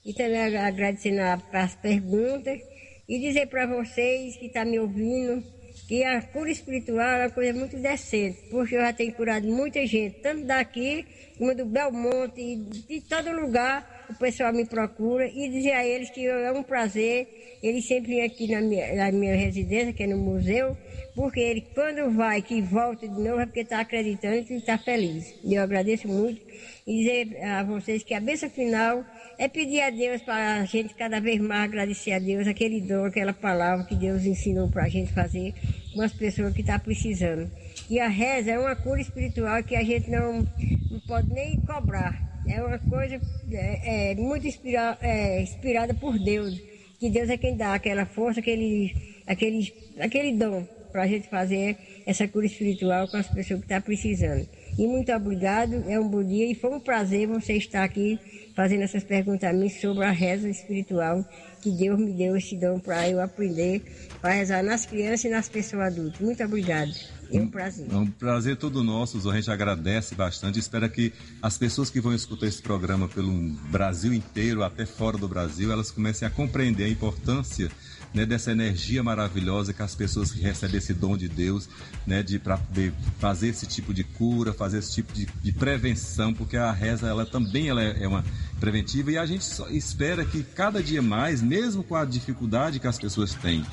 e também agradecendo as perguntas e dizer para vocês que estão tá me ouvindo que a cura espiritual é uma coisa muito decente, porque eu já tenho curado muita gente, tanto daqui como do Belmonte e de todo lugar o pessoal me procura e dizer a eles que é um prazer, eles sempre vêm aqui na minha, na minha residência, que é no museu, porque ele quando vai, que volta de novo, é porque está acreditando e está feliz. E eu agradeço muito e dizer a vocês que a bênção final é pedir a Deus para a gente cada vez mais agradecer a Deus aquele dom, aquela palavra que Deus ensinou para a gente fazer com as pessoas que estão tá precisando. E a reza é uma cura espiritual que a gente não, não pode nem cobrar. É uma coisa é, é muito inspira, é, inspirada por Deus. Que Deus é quem dá aquela força, aquele, aquele, aquele dom para a gente fazer essa cura espiritual com as pessoas que estão tá precisando. E muito obrigado, é um bom dia e foi um prazer você estar aqui fazendo essas perguntas a mim sobre a reza espiritual que Deus me deu esse dom para eu aprender para rezar nas crianças e nas pessoas adultas. Muito obrigado. É um prazer. É um prazer todo nosso. A gente agradece bastante. Espera que as pessoas que vão escutar esse programa pelo Brasil inteiro, até fora do Brasil, elas comecem a compreender a importância né, dessa energia maravilhosa que as pessoas que recebem esse dom de Deus, né, de para fazer esse tipo de cura, fazer esse tipo de, de, prevenção, porque a reza ela também ela é, é uma preventiva e a gente espera que cada dia mais, mesmo com a dificuldade que as pessoas têm,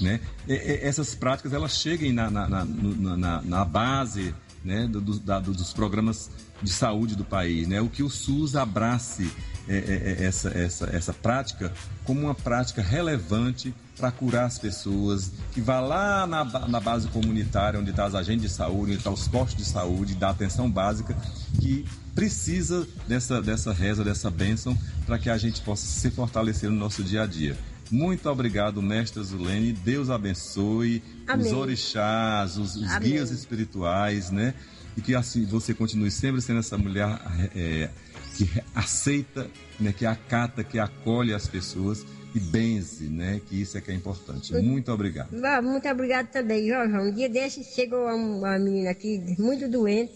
né, essas práticas elas cheguem na, na, na, na, na base né, do, do, dos programas de saúde do país, né, o que o SUS abrace essa, essa, essa prática como uma prática relevante para curar as pessoas, que vá lá na, na base comunitária, onde está as agentes de saúde, onde estão tá os postos de saúde, da atenção básica, que precisa dessa, dessa reza, dessa bênção, para que a gente possa se fortalecer no nosso dia a dia. Muito obrigado, mestre Zulene. Deus abençoe Amém. os orixás, os, os guias espirituais, né? E que assim você continue sempre sendo essa mulher é, que aceita, né, que acata, que acolhe as pessoas e benze, né? Que isso é que é importante. Muito obrigado. Muito obrigado também, Jorge. Um dia desse chegou uma menina aqui muito doente,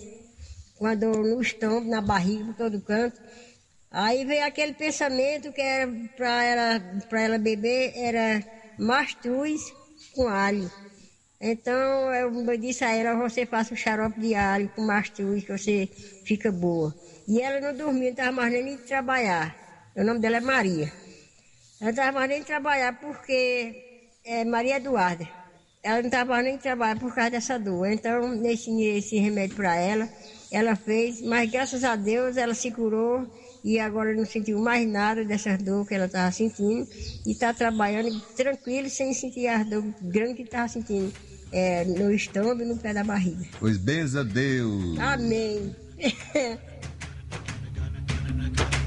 com a dor no estômago, na barriga, por todo canto. Aí veio aquele pensamento que era para ela, ela beber, era mastruz com alho. Então eu disse a ela, você faça o xarope alho com mastruz, que você fica boa. E ela não dormia, não estava mais nem de trabalhar. O nome dela é Maria. Ela não estava mais nem de trabalhar porque é Maria Eduarda. Ela não estava nem de trabalhar por causa dessa dor. Então, nesse esse remédio para ela, ela fez, mas graças a Deus ela se curou e agora não sentiu mais nada dessa dor que ela estava sentindo e está trabalhando tranquilo, sem sentir a dor grande que estava sentindo é, no estômago e no pé da barriga. Pois benza a Deus. Amém.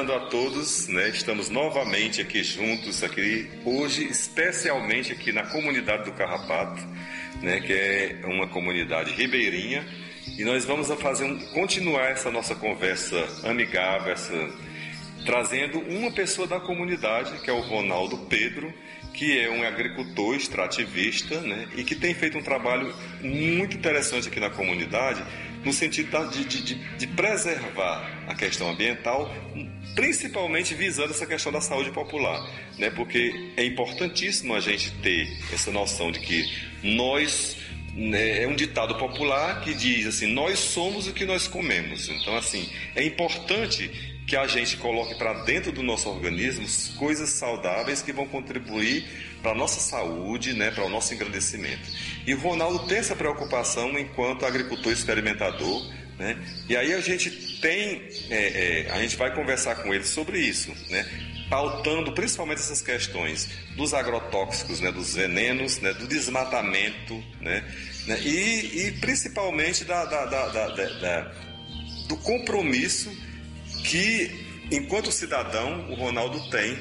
Cumprimentando a todos, né? Estamos novamente aqui juntos, aqui hoje, especialmente aqui na comunidade do Carrapato, né? Que é uma comunidade ribeirinha e nós vamos fazer um, continuar essa nossa conversa amigável, essa, trazendo uma pessoa da comunidade, que é o Ronaldo Pedro, que é um agricultor extrativista, né? E que tem feito um trabalho muito interessante aqui na comunidade no sentido de, de, de, preservar a questão ambiental, principalmente visando essa questão da saúde popular, né? Porque é importantíssimo a gente ter essa noção de que nós né, é um ditado popular que diz assim: nós somos o que nós comemos. Então, assim, é importante que a gente coloque para dentro do nosso organismo coisas saudáveis que vão contribuir para a nossa saúde, né, para o nosso engrandecimento. E o Ronaldo tem essa preocupação enquanto agricultor experimentador, né? E aí a gente tem, é, é, a gente vai conversar com ele sobre isso, né? Pautando principalmente essas questões dos agrotóxicos, né, dos venenos, né, do desmatamento, né, né e, e principalmente da, da, da, da, do compromisso que, enquanto cidadão, o Ronaldo tem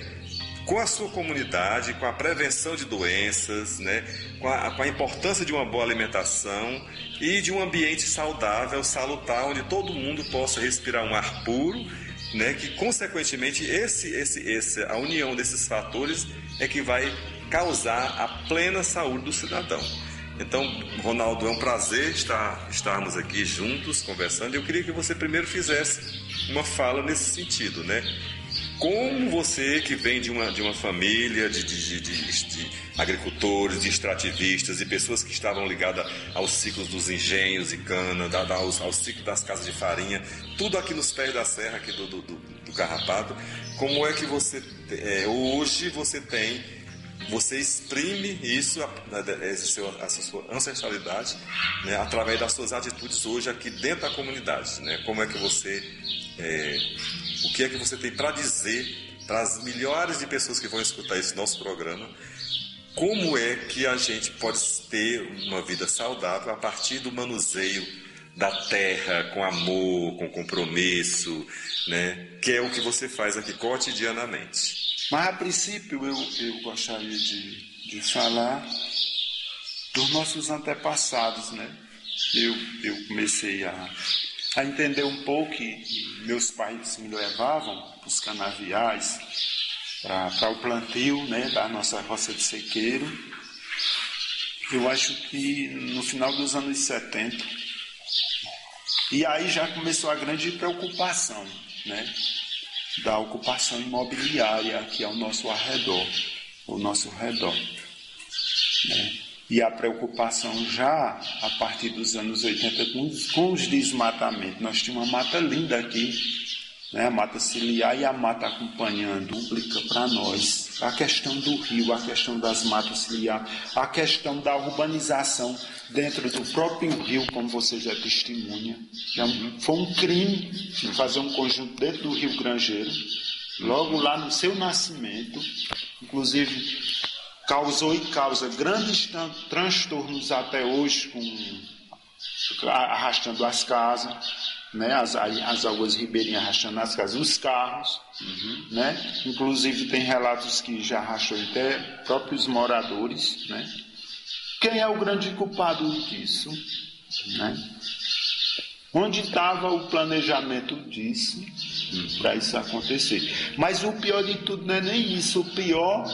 com a sua comunidade, com a prevenção de doenças, né? com, a, com a importância de uma boa alimentação e de um ambiente saudável, salutar, onde todo mundo possa respirar um ar puro, né? que consequentemente esse, esse, esse, a união desses fatores é que vai causar a plena saúde do cidadão. Então, Ronaldo, é um prazer estar, estarmos aqui juntos conversando. Eu queria que você primeiro fizesse uma fala nesse sentido, né? Como você que vem de uma, de uma família de, de, de, de agricultores, de extrativistas e pessoas que estavam ligadas aos ciclos dos engenhos e cana, da, da, ao ciclo das casas de farinha, tudo aqui nos pés da serra aqui do, do, do, do Carrapato, como é que você é, hoje você tem você exprime isso, a, a sua ancestralidade, né, através das suas atitudes hoje aqui dentro da comunidade. Né? Como é que você. É, o que é que você tem para dizer para as milhares de pessoas que vão escutar esse nosso programa? Como é que a gente pode ter uma vida saudável a partir do manuseio da terra com amor, com compromisso, né? Que é o que você faz aqui cotidianamente. Mas a princípio eu, eu gostaria de, de falar dos nossos antepassados, né? Eu, eu comecei a, a entender um pouco que meus pais me levavam para os canaviais, para o plantio né, da nossa roça de sequeiro. Eu acho que no final dos anos 70. E aí já começou a grande preocupação, né? Da ocupação imobiliária aqui ao nosso arredor, ao nosso redor. Né? E a preocupação já a partir dos anos 80 com, com os desmatamentos. Nós tínhamos uma mata linda aqui, né? a mata ciliar e a mata acompanhando, pública para nós. A questão do rio, a questão das matas ciliar, a questão da urbanização dentro do próprio rio, como você já testemunha. Já foi um crime fazer um conjunto dentro do rio Grangeiro, logo lá no seu nascimento, inclusive causou e causa grandes transtornos até hoje, com, arrastando as casas, né, as, as águas ribeirinhas arrastando as casas, os carros, uhum. né, inclusive tem relatos que já arrastou até próprios moradores, né, Quem é o grande culpado disso? Né? Onde estava o planejamento disso para isso acontecer? Mas o pior de tudo não é nem isso. O pior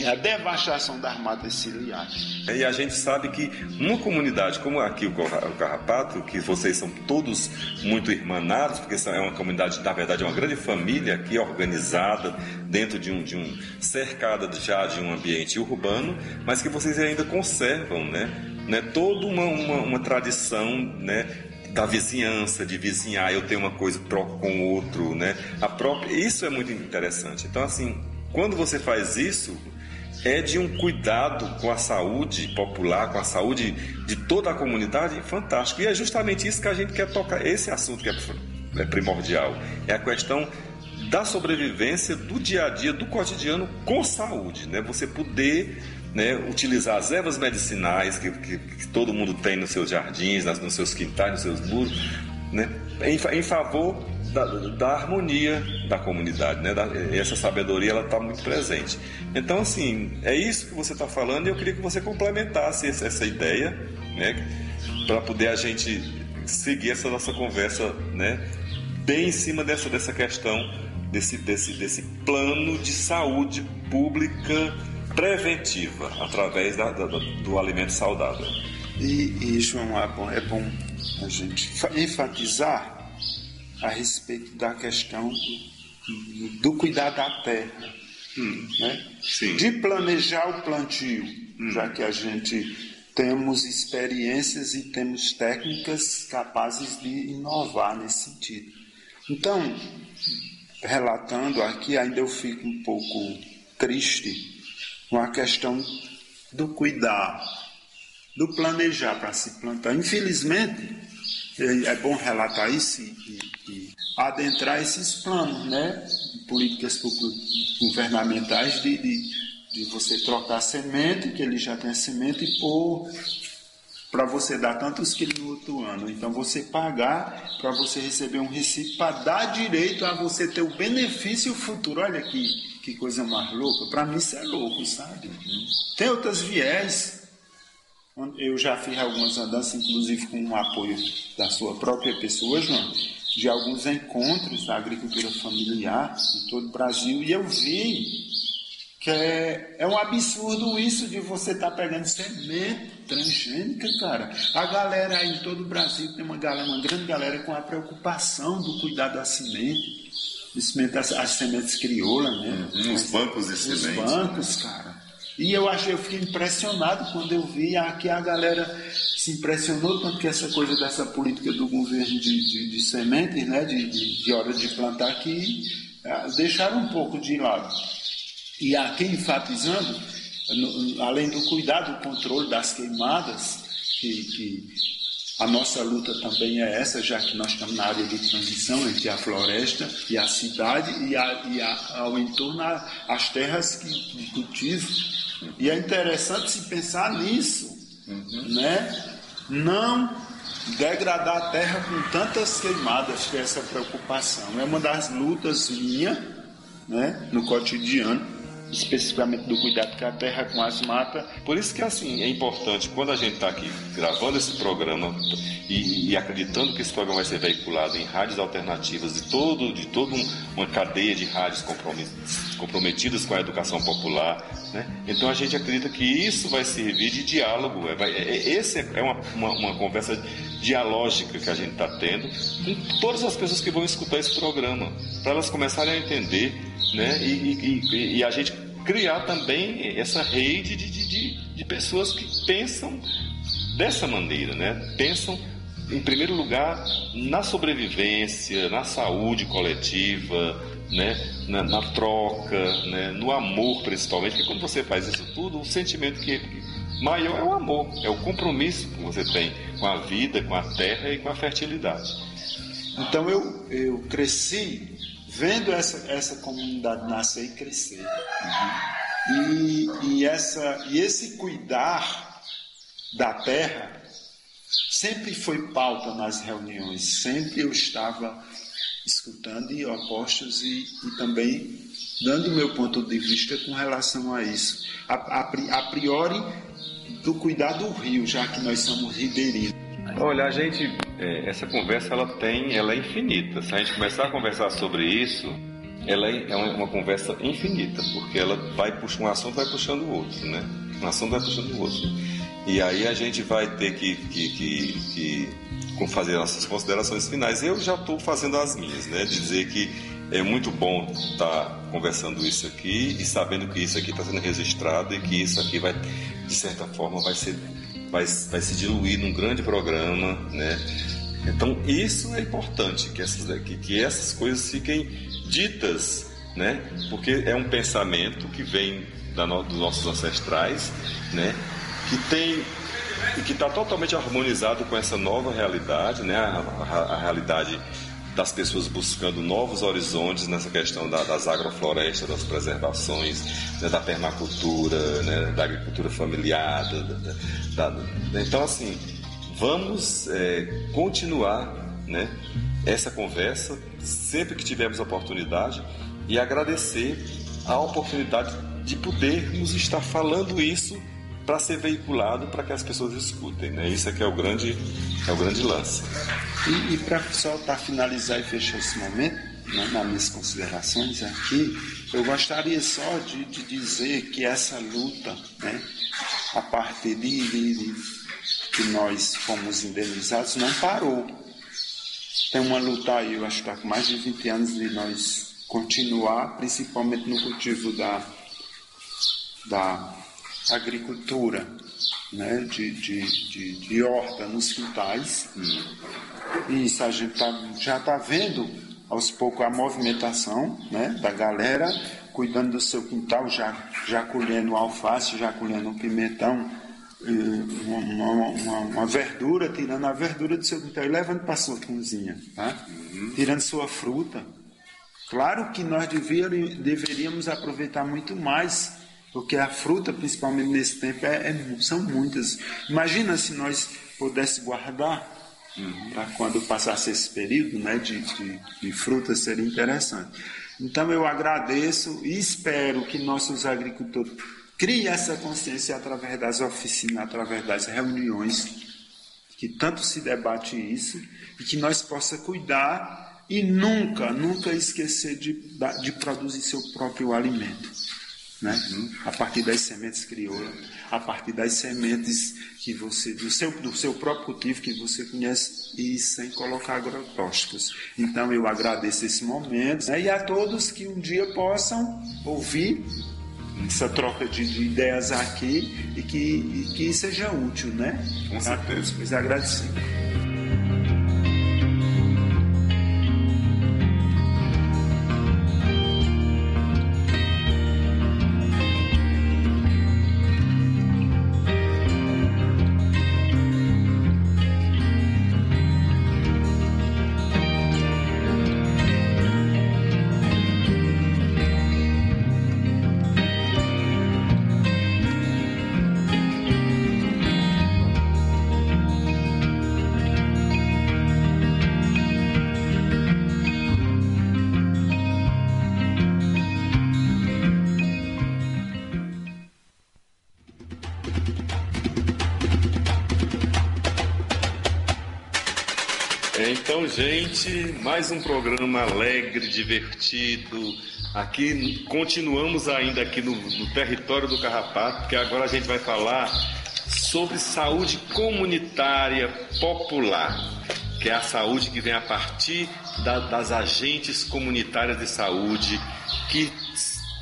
é a devastação das matas ciliares. E a gente sabe que numa comunidade como aqui o Carrapato, que vocês são todos muito irmanados, porque é uma comunidade, na verdade, é uma grande família aqui organizada dentro de um, de um cercada já de um ambiente urbano, mas que vocês ainda conservam, né? né toda uma, uma, uma tradição, né? da vizinhança, de vizinhar, eu tenho uma coisa própria com outro, né? A própria, isso é muito interessante. Então, assim, quando você faz isso, é de um cuidado com a saúde popular, com a saúde de toda a comunidade fantástico. E é justamente isso que a gente quer tocar, esse assunto que é primordial. É a questão da sobrevivência do dia a dia, do cotidiano com saúde, né? Você poder né, utilizar as ervas medicinais que, que, que, todo mundo tem nos seus jardins, nas, nos seus quintais, nos seus muros, né, em, em favor da, da, harmonia da comunidade, né? Da, essa sabedoria ela está muito presente. Então, assim, é isso que você está falando e eu queria que você complementasse essa, essa ideia, né? Para poder a gente seguir essa nossa conversa, né? Bem em cima dessa, dessa questão, desse, desse, desse plano de saúde pública preventiva através da, da, do alimento saudável. E, e João, é bom, é bom a gente enfatizar a respeito da questão do cuidar da terra, hum, né? de planejar o plantio, hum. já que a gente temos experiências e temos técnicas capazes de inovar nesse sentido. Então, relatando aqui, ainda eu fico um pouco triste com a questão do cuidar, do planejar para se plantar. Infelizmente, é, é bom relatar isso e adentrar esses planos, né? Políticas governamentais de, de, de você trocar semente, que ele já tem a semente, pôr para você dar tantos quilos no outro ano. Então você pagar para você receber um recibo para dar direito a você ter o benefício futuro. Olha que, que coisa mais louca. Para mim isso é louco, sabe? Tem outras viés eu já fiz algumas andanças, inclusive com o apoio da sua própria pessoa, João, de alguns encontros da agricultura familiar em todo o Brasil, e eu vi que é, é um absurdo isso de você estar tá pegando semente transgênica, cara. A galera aí em todo o Brasil tem uma galera, uma grande galera com a preocupação do cuidado da semente, de semente, as, as sementes crioulas, né? Uhum, os bancos de sementes. Os bancos, cara. E eu achei, eu fiquei impressionado quando eu vi que a galera se impressionou tanto que essa coisa dessa política do governo de, de, de sementes, né, de, de, de hora de plantar, que ah, deixaram um pouco de lado. E aqui enfatizando, no, além do cuidado, do controle das queimadas, que, que a nossa luta também é essa, já que nós estamos na área de transição entre a floresta e a cidade e, a, e a, ao entorno as terras que, de cultivo e é interessante se pensar nisso, uhum. né? Não degradar a terra com tantas queimadas, que é essa preocupação. É uma das lutas minha, né, no cotidiano especificamente do cuidado com a terra, com as matas. Por isso que assim é importante quando a gente está aqui gravando esse programa e, e, acreditando que esse programa vai ser veiculado em rádios alternativas de todo de toda um, uma cadeia de rádios comprometidas com a educação popular, né? Então a gente acredita que isso vai servir de diálogo. É, vai, é, esse é uma, uma, uma conversa dialógica que a gente está tendo com todas as pessoas que vão escutar esse programa, para elas começarem a entender, né? E, e, e, a gente criar também essa rede de, de, de pessoas que pensam dessa maneira, né? Pensam em primeiro lugar na sobrevivência, na saúde coletiva, né? na, na troca, né? no amor principalmente, porque quando você faz isso tudo, o sentimento que maior é o amor, é o compromisso que você tem com a vida, com a terra e com a fertilidade. Então eu, eu cresci vendo essa, essa comunidade nascer e crescer. Uhum. E, e, essa, e esse cuidar da terra sempre foi pauta nas reuniões, sempre eu estava escutando e opostos e, e também dando meu ponto de vista com relação a isso. A, a, a priori, do cuidar do rio, já que nós somos ribeirinhos. Olha, a gente, é, essa conversa ela tem, ela é infinita. Se a gente começar a conversar sobre isso, ela é, é uma, conversa infinita, porque ela vai puxando um assunto, vai puxando o outro, né? Um assunto vai puxando o outro. E aí a gente vai ter que, que, que, que fazer nossas considerações finais. Eu já estou fazendo as minhas, né? Dizer que é muito bom estar tá conversando isso aqui e sabendo que isso aqui está sendo registrado e que isso aqui vai, de certa forma, vai ser vai, vai se diluir num grande programa, né? Então isso é importante que essas que, que essas coisas fiquem ditas, né? Porque é um pensamento que vem da no, dos nossos ancestrais, né? Que tem e que está totalmente harmonizado com essa nova realidade, né? A, a, a realidade das pessoas buscando novos horizontes nessa questão da, das agroflorestas, das preservações, né, da permacultura, né, da agricultura familiar. Da, da, então, assim, vamos é, continuar né, essa conversa sempre que tivermos oportunidade e agradecer a oportunidade de podermos estar falando isso para ser veiculado para que as pessoas escutem, né? Isso é que é o grande, é o grande lance. E, e para só tá finalizar e fechar esse momento, né, nas minhas considerações aqui, eu gostaria só de, de dizer que essa luta, né, a partir de, de que nós fomos indenizados, não parou. Tem uma luta aí, eu acho que está com mais de 20 anos de nós continuar, principalmente no cultivo da, da agricultura, né, de, de, de, de horta nos quintais. E isso a gente tá, já está vendo aos poucos a movimentação né, da galera cuidando do seu quintal, já, já colhendo alface, já colhendo pimentão, uma, uma, uma, verdura, tirando a verdura do seu quintal e levando para sua cozinha, tá? tirando sua fruta. Claro que nós deveríamos aproveitar muito mais porque a fruta, principalmente nesse tempo, é, é, são muitas. Imagina se nós pudéssemos guardar uhum. para quando passasse esse período né, de, de, de frutas, seria interessante. Então eu agradeço e espero que nossos agricultores criem essa consciência através das oficinas, através das reuniões, que tanto se debate isso, e que nós possa cuidar e nunca, nunca esquecer de, de produzir seu próprio alimento né? a partir das sementes crioulas, a partir das sementes que você, do seu, do seu próprio cultivo que você conhece e sem colocar agrotóxicos. Então eu agradeço esse momento né? e a todos que um dia possam ouvir essa troca de, de ideias aqui e que, e que seja útil, né? Com certeza. Pois agradecer. Mais um programa alegre, divertido. Aqui continuamos ainda aqui no, no território do Carrapato, porque agora a gente vai falar sobre saúde comunitária popular, que é a saúde que vem a partir da, das agentes comunitárias de saúde que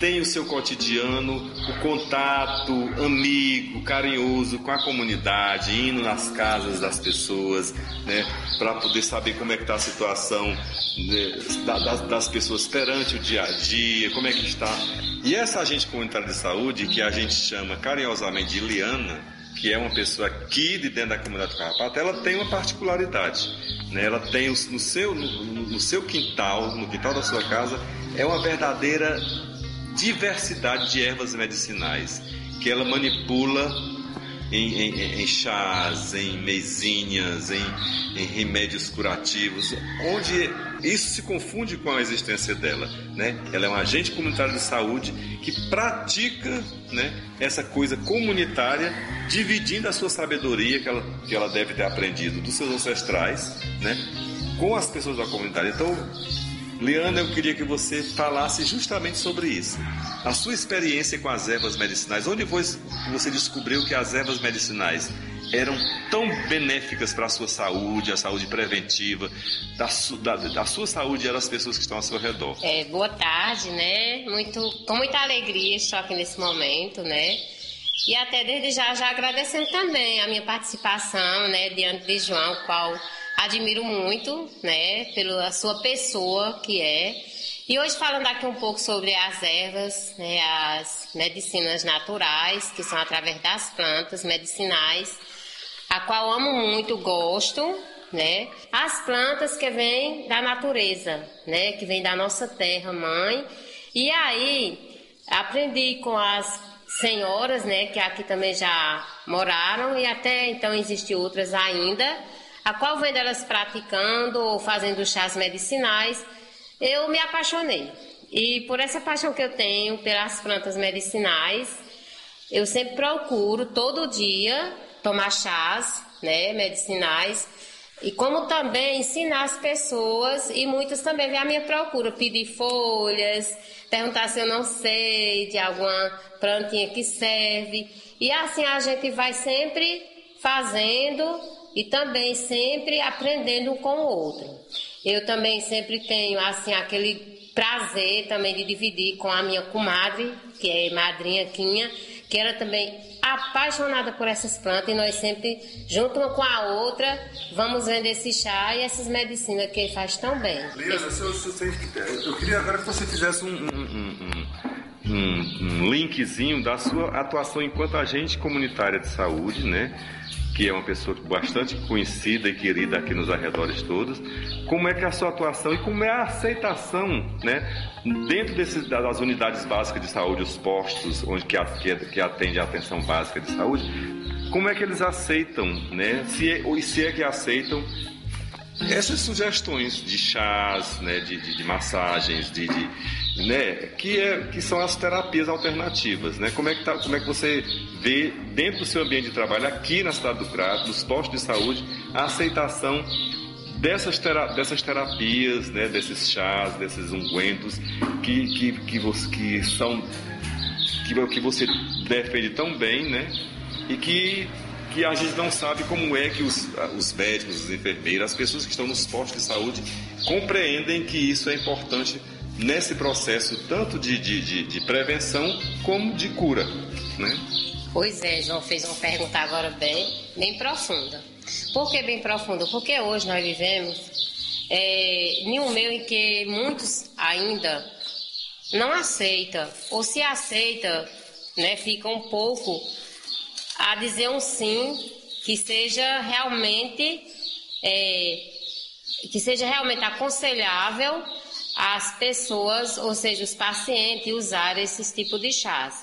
tem o seu cotidiano, o contato amigo, carinhoso com a comunidade, indo nas casas das pessoas, né, para poder saber como é que está a situação né, das, das, pessoas perante o dia a dia, como é que está. E essa agente comunitária de saúde, que a gente chama carinhosamente de Liana, que é uma pessoa aqui de dentro da comunidade do Carrapato, ela tem uma particularidade. Né? Ela tem no seu, no, no seu quintal, no quintal da sua casa, é uma verdadeira diversidade de ervas medicinais que ela manipula em, em, em chás, em mesinhas, em, em remédios curativos, onde isso se confunde com a existência dela, né? Ela é um agente comunitário de saúde que pratica, né, essa coisa comunitária, dividindo a sua sabedoria que ela, que ela deve ter aprendido dos seus ancestrais, né, com as pessoas da comunidade. Então, Liana, eu queria que você falasse justamente sobre isso. A sua experiência com as ervas medicinais, onde você descobriu que as ervas medicinais eram tão benéficas para a sua saúde, a saúde preventiva, da, su, da, da, sua saúde e das pessoas que estão ao seu redor. É, boa tarde, né? Muito, com muita alegria estou aqui nesse momento, né? E até desde já, já agradecendo também a minha participação, né, diante de João, qual admiro muito, né, pela sua pessoa que é. E hoje falando aqui um pouco sobre as ervas, né, as medicinas naturais, que são através das plantas medicinais, a qual amo muito, gosto, né? As plantas que vêm da natureza, né, que vêm da nossa terra mãe. E aí aprendi com as senhoras, né, que aqui também já moraram e até então existem outras ainda a qual vendo elas praticando ou fazendo chás medicinais, eu me apaixonei. E por essa paixão que eu tenho pelas plantas medicinais, eu sempre procuro todo dia tomar chás, né, medicinais, e como também ensinar as pessoas, e muitas também vêm à minha procura, pedir folhas, perguntar se eu não sei de alguma plantinha que serve. E assim a gente vai sempre fazendo e também sempre aprendendo um com o outro. Eu também sempre tenho assim aquele prazer também de dividir com a minha comadre, que é madrinha Quinha, que era também apaixonada por essas plantas e nós sempre, junto uma com a outra, vamos vendo esse chá e essas medicinas que faz tão bem. Se eu, eu queria agora que você fizesse um, um, um, um, linkzinho da sua atuação enquanto agente comunitária de saúde, né? Que é uma pessoa bastante conhecida e querida aqui nos arredores todos, como é que é a sua atuação e como é a aceitação, né, dentro desses, das unidades básicas de saúde, os postos onde que, que, atende a atenção básica de saúde, como é que eles aceitam, né, se é, se é que aceitam essas sugestões de chás, né, de, de, de massagens, de, de né, que, é, que são as terapias alternativas. Né? Como, é que tá, como é que você vê dentro do seu ambiente de trabalho, aqui na cidade do Crato, nos postos de saúde, a aceitação dessas, tera, dessas terapias, né, desses chás, desses ungüentos que, que, que, você, que são que, que você defende tão bem, né? E que, que a gente não sabe como é que os, os médicos, os enfermeiros, as pessoas que estão nos postos de saúde compreendem que isso é importante nesse processo tanto de, de, de, de prevenção como de cura, né? Pois é, João fez uma pergunta agora bem, bem profunda. Por que bem profunda? Porque hoje nós vivemos é, em um meio em que muitos ainda não aceitam, ou se aceita, né, fica um pouco a dizer um sim que seja realmente é, que seja realmente aconselhável as pessoas, ou seja, os pacientes, usar esses tipos de chás.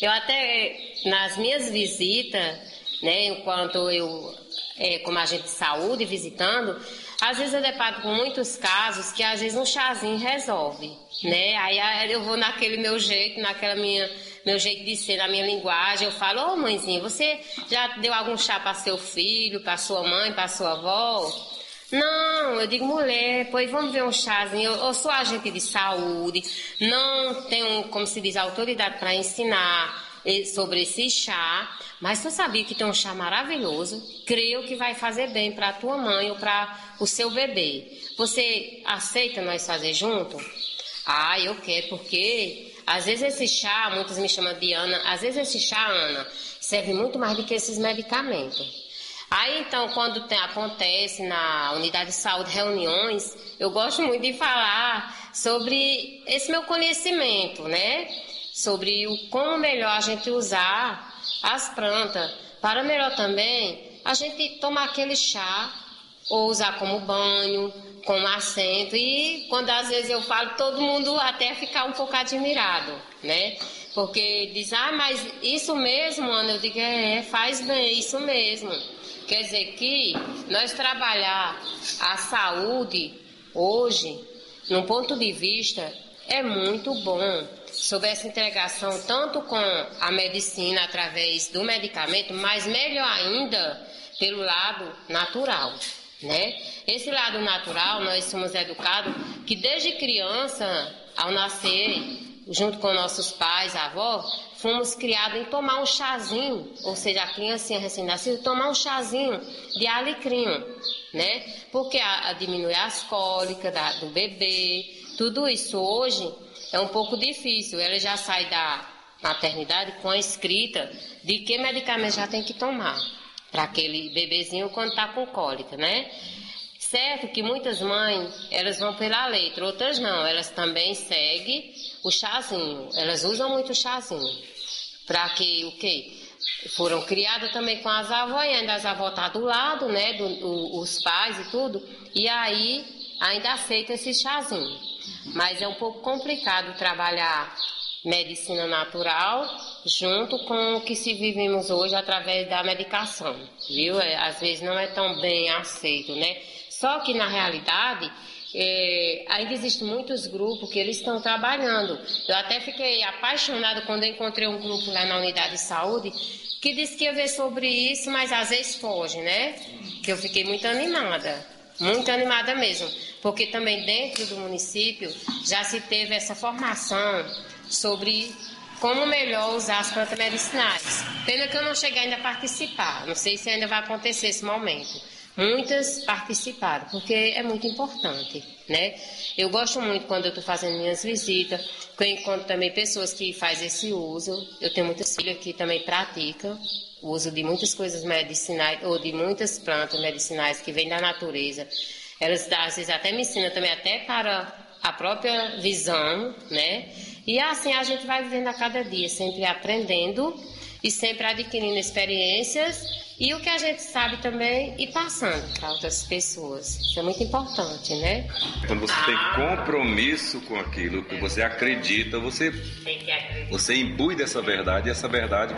Eu até, nas minhas visitas, né, enquanto eu, é, como agente de saúde, visitando, às vezes eu deparo com muitos casos que às vezes um chazinho resolve, né? Aí eu vou naquele meu jeito, naquela minha meu jeito de ser, na minha linguagem, eu falo, ô oh, mãezinha, você já deu algum chá para seu filho, para sua mãe, para sua avó? Não, eu digo, mulher, pois vamos ver um chazinho. Eu, eu sou agente de saúde, não tenho, como se diz, autoridade para ensinar sobre esse chá, mas tu sabia que tem um chá maravilhoso, creio que vai fazer bem para tua mãe ou para o seu bebê. Você aceita nós fazer junto? Ah, eu quero, porque às vezes esse chá, muitos me chamam de Ana, às vezes esse chá, Ana, serve muito mais do que esses medicamentos. Aí então, quando tem, acontece na unidade de saúde reuniões, eu gosto muito de falar sobre esse meu conhecimento, né? Sobre o como melhor a gente usar as plantas, para melhor também a gente tomar aquele chá ou usar como banho, como assento e quando às vezes eu falo todo mundo até ficar um pouco admirado, né? Porque diz, ah, mas isso mesmo, Ana, eu digo, é, faz bem, isso mesmo. Quer dizer que nós trabalhar a saúde hoje, num ponto de vista, é muito bom. Sobre essa integração tanto com a medicina através do medicamento, mas melhor ainda pelo lado natural. Né? Esse lado natural, nós somos educados que desde criança, ao nascer, junto com nossos pais, avós, fomos criados em tomar um chazinho, ou seja, a criancinha recém-nascida, tomar um chazinho de alecrim, né? Porque a, a diminui as cólicas da, do bebê, tudo isso hoje é um pouco difícil. Ela já sai da maternidade com a escrita de que medicamento já tem que tomar para aquele bebezinho quando está com cólica, né? Certo que muitas mães, elas vão pela letra, outras não, elas também seguem o chazinho, elas usam muito o chazinho. Para que o quê? Foram criadas também com as avós, e ainda as avós tá do lado, né, do, do, os pais e tudo, e aí ainda aceita esse chazinho. Mas é um pouco complicado trabalhar medicina natural junto com o que se vivemos hoje através da medicação, viu? É, às vezes não é tão bem aceito, né? Só que na realidade é, ainda existem muitos grupos que eles estão trabalhando. Eu até fiquei apaixonada quando encontrei um grupo lá na unidade de saúde que disse que ia ver sobre isso, mas às vezes foge, né? Que eu fiquei muito animada, muito animada mesmo, porque também dentro do município já se teve essa formação sobre como melhor usar as plantas medicinais. Pena que eu não cheguei ainda a participar, não sei se ainda vai acontecer esse momento. Muitas participaram, porque é muito importante, né? Eu gosto muito quando eu estou fazendo minhas visitas, que eu encontro também pessoas que fazem esse uso. Eu tenho muitas filhas que também praticam o uso de muitas coisas medicinais, ou de muitas plantas medicinais que vêm da natureza. Elas às vezes até me ensinam também até para a própria visão, né? E assim a gente vai vivendo a cada dia, sempre aprendendo e sempre adquirindo experiências e o que a gente sabe também e passando para outras pessoas. Isso é muito importante, né? Quando você tem compromisso com aquilo que você acredita, você, você imbui dessa verdade e essa verdade.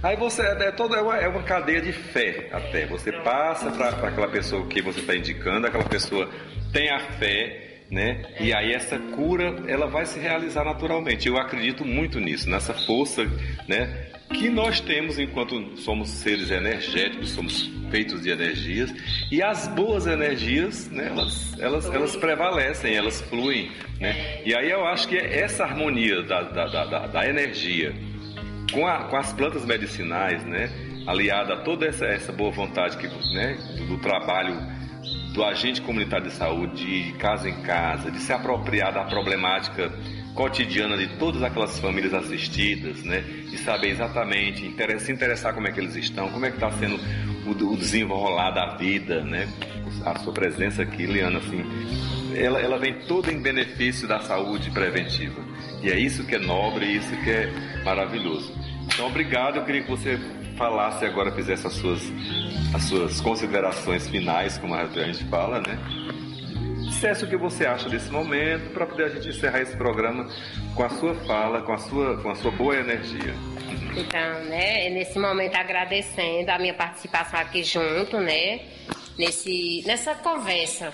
Aí você é, toda, é, uma, é uma cadeia de fé até. Você passa para aquela pessoa que você está indicando, aquela pessoa tem a fé né? E aí essa cura ela vai se realizar naturalmente. Eu acredito muito nisso, nessa força, né? Que nós temos enquanto somos seres energéticos, somos feitos de energias e as boas energias, né? Elas, elas, elas prevalecem, elas fluem, né? E aí eu acho que essa harmonia da, da, da, da energia com, a, com as plantas medicinais, né? Aliada a toda essa, essa boa vontade que, né? do trabalho do agente comunitário de saúde, de casa em casa, de se apropriar da problemática cotidiana de todas aquelas famílias assistidas, né? De saber exatamente, se interessar como é que eles estão, como é que está sendo o, desenrolar da vida, né? A sua presença aqui, Liana, assim, ela, ela vem toda em benefício da saúde preventiva. E é isso que é nobre, isso que é maravilhoso. Então, obrigado. Eu queria que você falasse agora, fizesse as suas, as suas considerações finais, como a gente fala, né? Dissesse o que você acha desse momento, para poder a gente encerrar esse programa com a sua fala, com a sua, com a sua boa energia. Então, né, nesse momento agradecendo a minha participação aqui junto, né, nesse, nessa conversa.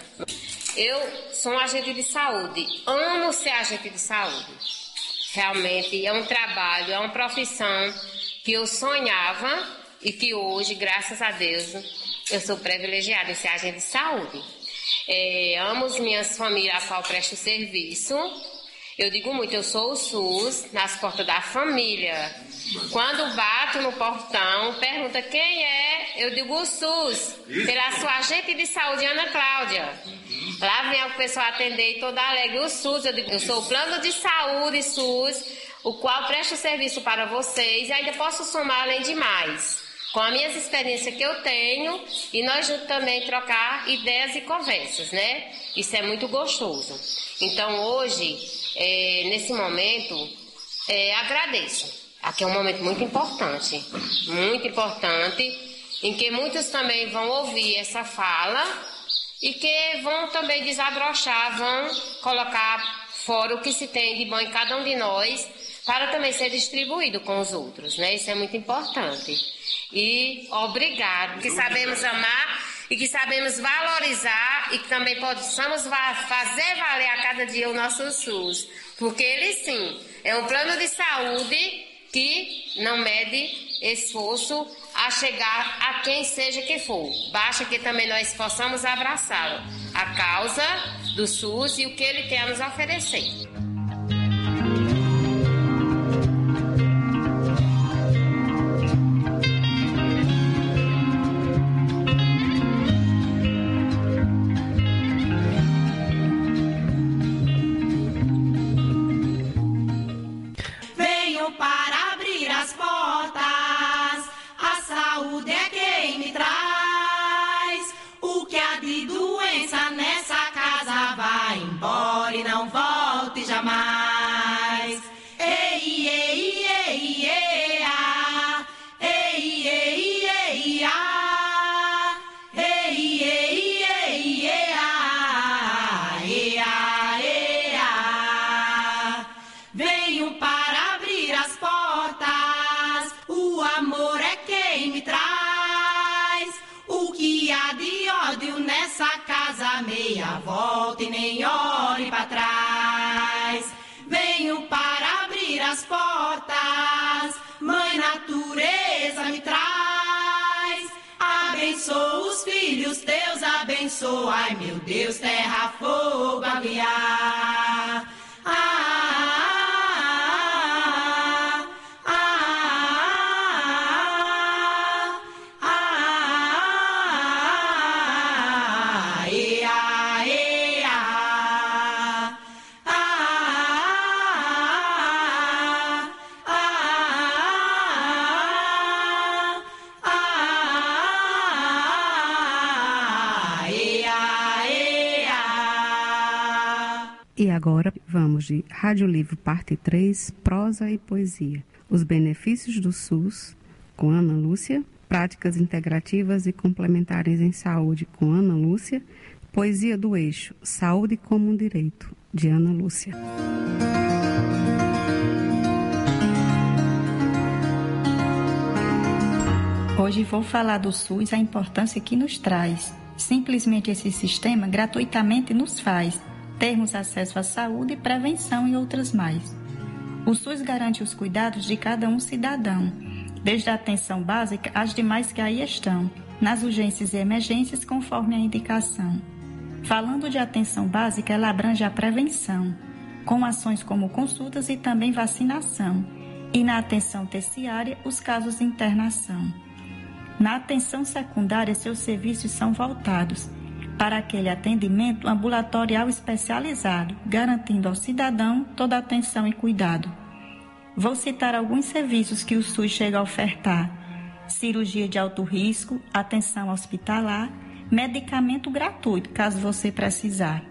Eu sou um agente de saúde, amo ser agente de saúde. Realmente é um trabalho, é uma profissão que eu sonhava e que hoje, graças a Deus, eu sou privilegiada em ser agente de saúde. É, amo as minhas famílias a qual presto serviço. Eu digo muito, eu sou o SUS nas portas da família. Quando bato no portão, pergunta quem é, eu digo o SUS, pela sua agente de saúde, Ana Cláudia. Lá vem o pessoal atender e toda alegre, o SUS, eu digo, eu sou o plano de saúde SUS o qual presto serviço para vocês e ainda posso somar além de mais, com as minhas experiências que eu tenho e nós juntos também trocar ideias e conversas, né? Isso é muito gostoso. Então hoje, é, nesse momento, é, agradeço. Aqui é um momento muito importante, muito importante, em que muitos também vão ouvir essa fala e que vão também desabrochar, vão colocar fora o que se tem de bom em cada um de nós para também ser distribuído com os outros, né? Isso é muito importante. E obrigado, que sabemos amar e que sabemos valorizar e que também possamos fazer valer a cada dia o nosso SUS, porque ele sim é um plano de saúde que não mede esforço a chegar a quem seja que for. Basta que também nós possamos abraçá-lo, a causa do SUS e o que ele tem a nos oferecer. Rádio Livro, parte 3, prosa e poesia. Os benefícios do SUS, com Ana Lúcia. Práticas integrativas e complementares em saúde, com Ana Lúcia. Poesia do Eixo, Saúde como um Direito, de Ana Lúcia. Hoje vou falar do SUS, a importância que nos traz. Simplesmente esse sistema gratuitamente nos faz termos acesso à saúde, prevenção e outras mais. O SUS garante os cuidados de cada um cidadão, desde a atenção básica às demais que aí estão, nas urgências e emergências conforme a indicação. Falando de atenção básica, ela abrange a prevenção, com ações como consultas e também vacinação, e na atenção terciária, os casos de internação. Na atenção secundária, seus serviços são voltados para aquele atendimento ambulatorial especializado, garantindo ao cidadão toda a atenção e cuidado. Vou citar alguns serviços que o SUS chega a ofertar: cirurgia de alto risco, atenção hospitalar, medicamento gratuito, caso você precisar.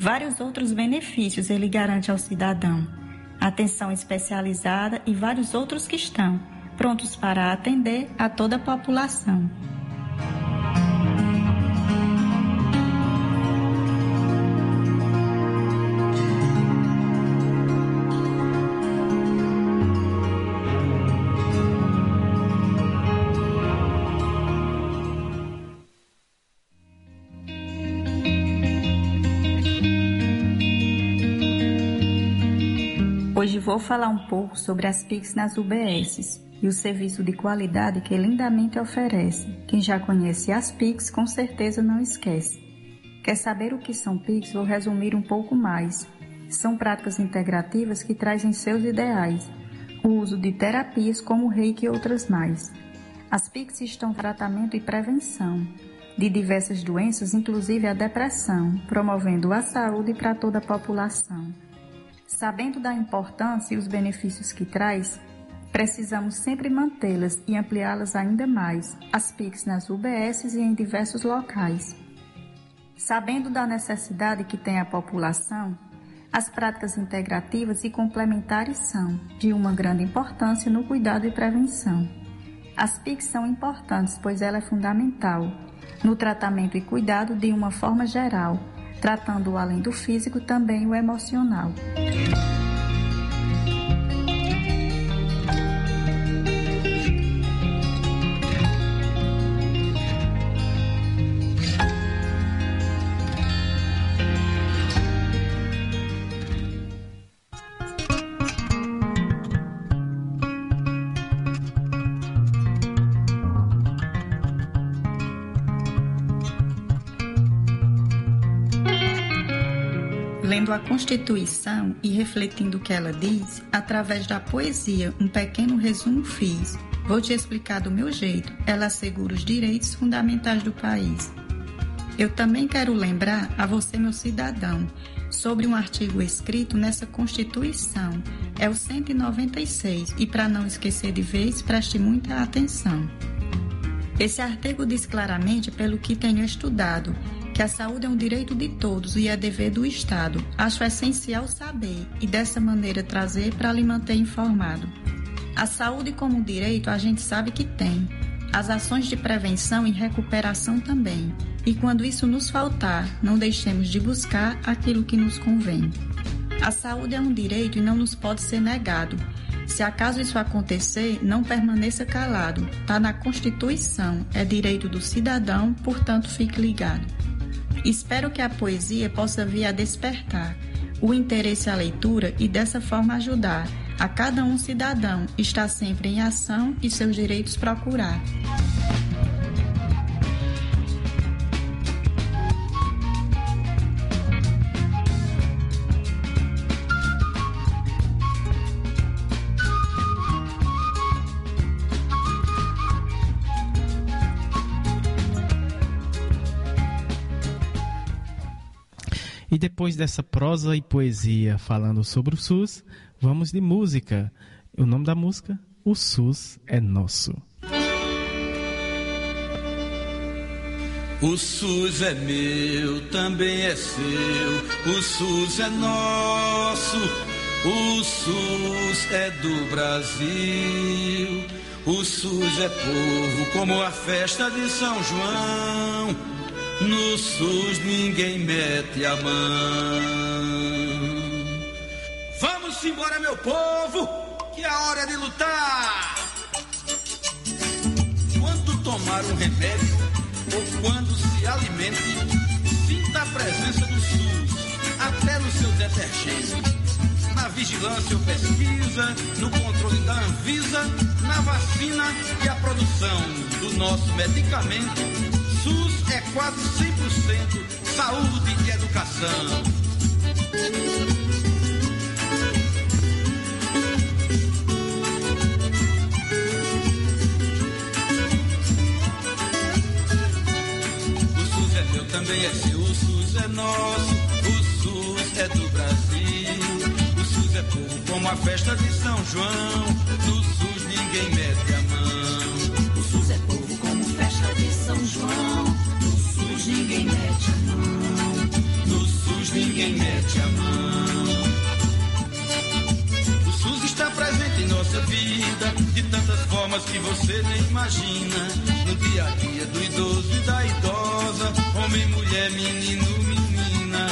Vários outros benefícios ele garante ao cidadão: atenção especializada e vários outros que estão prontos para atender a toda a população. Vou falar um pouco sobre as PICs nas UBSs e o serviço de qualidade que lindamente oferece. Quem já conhece as PICs com certeza não esquece. Quer saber o que são PICs? Vou resumir um pouco mais. São práticas integrativas que trazem seus ideais, o uso de terapias como reiki e outras mais. As PICs estão tratamento e prevenção de diversas doenças, inclusive a depressão, promovendo a saúde para toda a população. Sabendo da importância e os benefícios que traz, precisamos sempre mantê-las e ampliá-las ainda mais, as PICs nas UBSs e em diversos locais. Sabendo da necessidade que tem a população, as práticas integrativas e complementares são de uma grande importância no cuidado e prevenção. As PICs são importantes, pois ela é fundamental no tratamento e cuidado de uma forma geral, tratando além do físico também o emocional. Constituição e refletindo o que ela diz, através da poesia, um pequeno resumo fiz. Vou te explicar do meu jeito. Ela assegura os direitos fundamentais do país. Eu também quero lembrar a você, meu cidadão, sobre um artigo escrito nessa Constituição. É o 196 e, para não esquecer de vez, preste muita atenção. Esse artigo diz claramente, pelo que tenho estudado, que a saúde é um direito de todos e é dever do Estado. Acho essencial saber e dessa maneira trazer para lhe manter informado. A saúde como direito a gente sabe que tem. As ações de prevenção e recuperação também. E quando isso nos faltar, não deixemos de buscar aquilo que nos convém. A saúde é um direito e não nos pode ser negado. Se acaso isso acontecer, não permaneça calado. Está na Constituição, é direito do cidadão, portanto fique ligado. Espero que a poesia possa vir a despertar o interesse à leitura e dessa forma ajudar a cada um cidadão estar sempre em ação e seus direitos procurar. E depois dessa prosa e poesia falando sobre o SUS, vamos de música. O nome da música? O SUS é Nosso. O SUS é meu, também é seu. O SUS é nosso. O SUS é do Brasil. O SUS é povo, como a festa de São João. No SUS ninguém mete a mão. Vamos embora, meu povo, que é a hora de lutar. Quando tomar um remédio ou quando se alimente, sinta a presença do SUS, até no seu detergente. Na vigilância ou pesquisa, no controle da Anvisa, na vacina e a produção do nosso medicamento. SUS é quase 100% saúde e educação. O SUS é meu, também é seu, o SUS é nosso, o SUS é do Brasil. O SUS é povo como a festa de São João, no SUS ninguém mete João, no SUS ninguém mete a mão. No SUS ninguém mete a mão. O SUS está presente em nossa vida de tantas formas que você nem imagina. No dia a dia do idoso e da idosa, homem, mulher, menino, menina.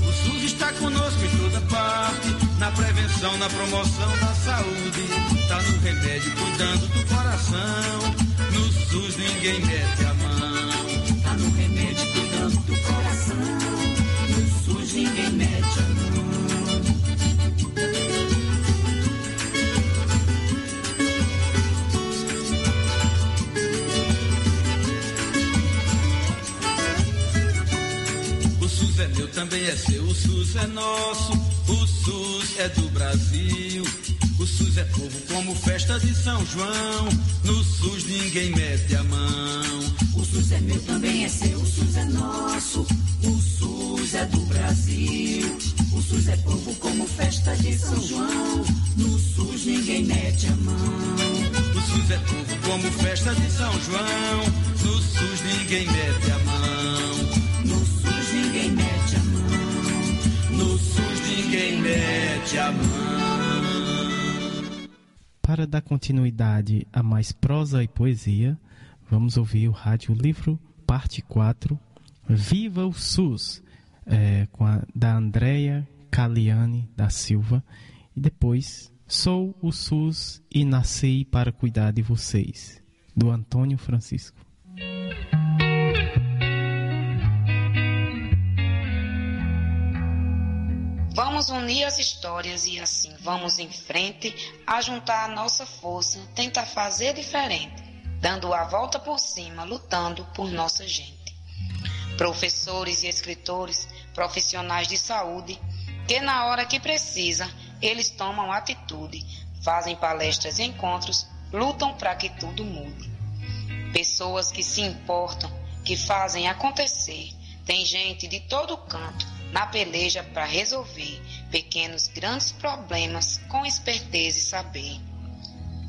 O SUS está conosco em toda parte, na prevenção, na promoção da saúde. Tá no remédio, cuidando do coração. No SUS ninguém mete a mão. Tá no remédio cuidando do coração. No SUS ninguém mete a mão. O SUS é meu, também é seu, o SUS é nosso, o SUS é do Brasil. O SUS é povo como festa de São João, no SUS ninguém mete a mão. O SUS é meu, também é seu, o SUS é nosso. O SUS é do Brasil. O SUS é povo como festa de São João. No SUS ninguém mete a mão. O SUS é povo como festa de São João, no SUS ninguém mete a mão. No SUS ninguém mete a mão. No SUS ninguém mete a mão. Para dar continuidade a mais prosa e poesia, vamos ouvir o Rádio Livro, parte 4, Viva o SUS, é, a, da Andrea Caliane da Silva, e depois Sou o SUS e nasci para cuidar de vocês, do Antônio Francisco. Vamos unir as histórias e assim vamos em frente a juntar a nossa força, tentar fazer diferente, dando a volta por cima, lutando por nossa gente. Professores e escritores, profissionais de saúde, que na hora que precisa, eles tomam atitude, fazem palestras e encontros, lutam para que tudo mude. Pessoas que se importam, que fazem acontecer. Tem gente de todo canto na peleja para resolver pequenos grandes problemas com esperteza e saber.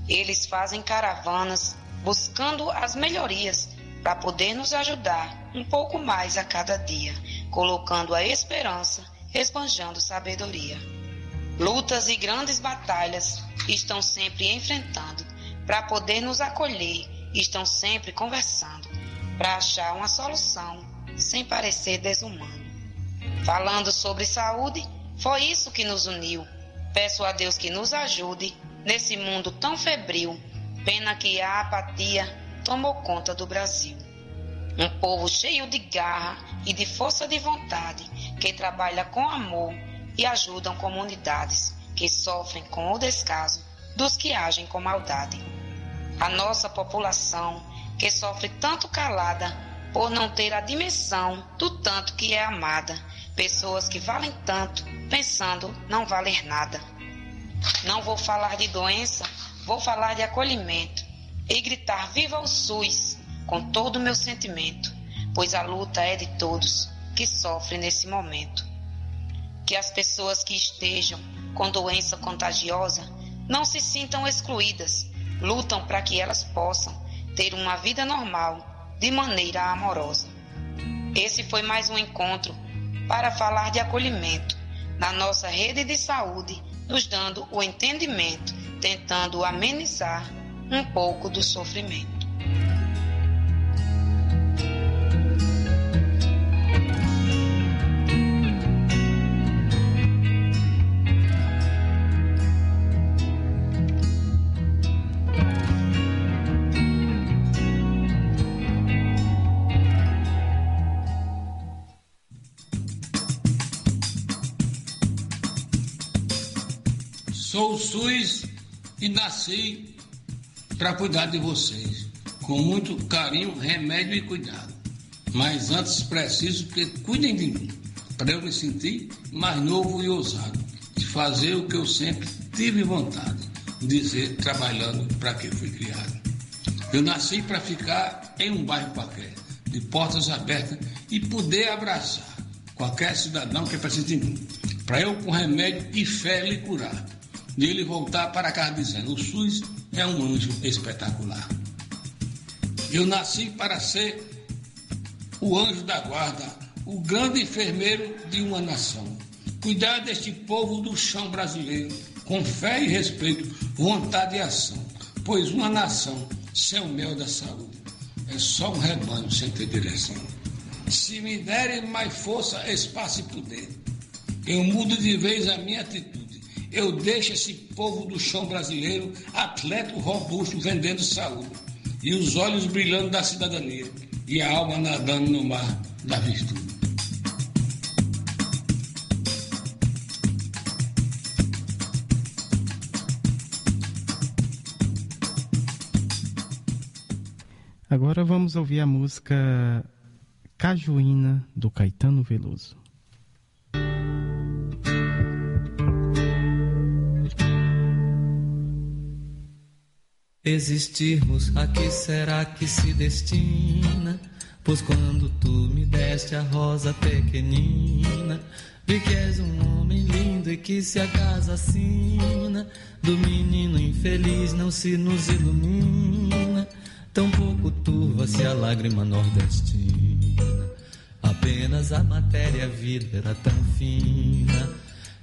Eles fazem caravanas buscando as melhorias para poder nos ajudar um pouco mais a cada dia, colocando a esperança, esbanjando sabedoria. Lutas e grandes batalhas estão sempre enfrentando para poder nos acolher, estão sempre conversando para achar uma solução sem parecer desumano. Falando sobre saúde, foi isso que nos uniu. Peço a Deus que nos ajude nesse mundo tão febril. Pena que a apatia tomou conta do Brasil. Um povo cheio de garra e de força de vontade, que trabalha com amor e ajudam comunidades que sofrem com o descaso dos que agem com maldade. A nossa população, que sofre tanto calada por não ter a dimensão do tanto que é amada, pessoas que valem tanto, pensando não valer nada. Não vou falar de doença, vou falar de acolhimento e gritar viva o SUS com todo o meu sentimento, pois a luta é de todos que sofrem nesse momento. Que as pessoas que estejam com doença contagiosa não se sintam excluídas, lutam para que elas possam ter uma vida normal de maneira amorosa. Esse foi mais um encontro para falar de acolhimento na nossa rede de saúde, nos dando o entendimento, tentando amenizar um pouco do sofrimento. Sou o SUS e nasci para cuidar de vocês, com muito carinho, remédio e cuidado. Mas antes preciso que cuidem de mim, para eu me sentir mais novo e ousado, de fazer o que eu sempre tive vontade, dizer trabalhando para que fui criado. Eu nasci para ficar em um bairro qualquer, de portas abertas e poder abraçar qualquer cidadão que precise de mim, para eu com remédio e fé lhe curar de ele voltar para casa dizendo: o SUS é um anjo espetacular. Eu nasci para ser o anjo da guarda, o grande enfermeiro de uma nação. Cuidar deste povo do chão brasileiro, com fé e respeito, vontade e ação. Pois uma nação sem o mel da saúde é só um rebanho sem ter direção. Se me derem mais força, espaço e poder, eu mudo de vez a minha atitude eu deixo esse povo do chão brasileiro atleta robusto vendendo saúde, e os olhos brilhando da cidadania, e a alma nadando no mar da virtude. Agora vamos ouvir a música Cajuína do Caetano Veloso. Existirmos, a que será que se destina? Pois quando tu me deste a rosa pequenina, vi que és um homem lindo e que se a casa assina, do menino infeliz não se nos ilumina, tão pouco turva-se a lágrima nordestina. Apenas a matéria a vida era tão fina,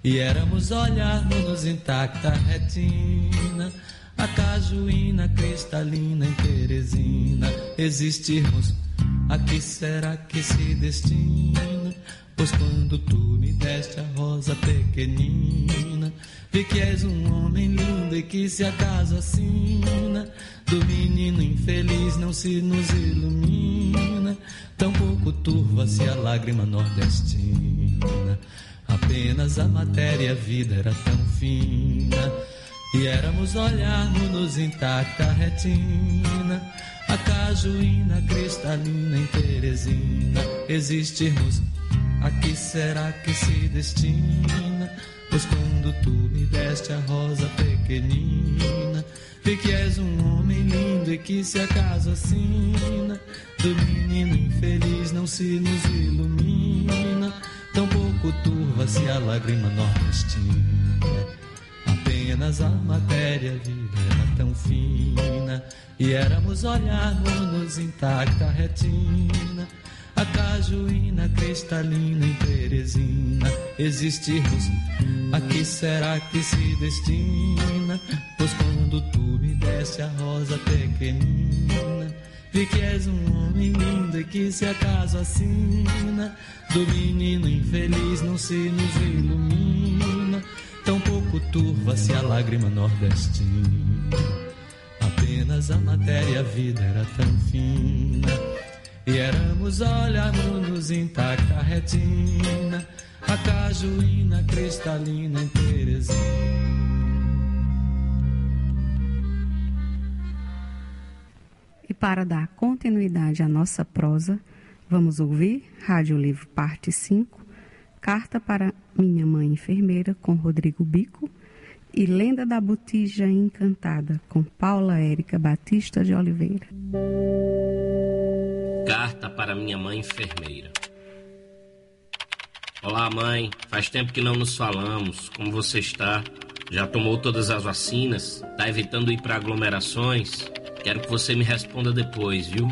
e éramos olharmos-nos intacta retina a cajuína cristalina em Teresina existirmos. A que será que se destina? Pois quando tu me deste a rosa pequenina, vi que és um homem lindo e que se acaso assina, do menino infeliz não se nos ilumina, tampouco turva-se a lágrima nordestina. Apenas a matéria, a vida era tão fina e éramos olharmos-nos intacta retina, a cajuína cristalina em Teresina, existirmos. A que será que se destina? Pois quando tu me deste a rosa pequenina, vi que és um homem lindo e que se acaso assina, do menino infeliz não se nos ilumina, tão pouco turva-se a lágrima nordestina. Apenas a matéria viva era tão fina, e éramos olharmos-nos intacta retina a cajuína cristalina em Teresina existirmos. A que será que se destina? Pois quando tu me deste a rosa pequenina, vi que és um homem lindo e que se acaso assina, do menino infeliz não se nos ilumina, tão pouco turva-se a lágrima nordestina. Apenas a matéria, a vida era tão fina e éramos olharmos-nos intacta a retina, a cajuína cristalina em Teresina. E para dar continuidade à nossa prosa, vamos ouvir Rádio Livro Parte 5, Carta para Minha Mãe Enfermeira, com Rodrigo Bico, e Lenda da Botija Encantada, com Paula Érica Batista de Oliveira. Carta para minha mãe enfermeira. Olá, mãe. Faz tempo que não nos falamos. Como você está? Já tomou todas as vacinas? Está evitando ir para aglomerações? Quero que você me responda depois, viu?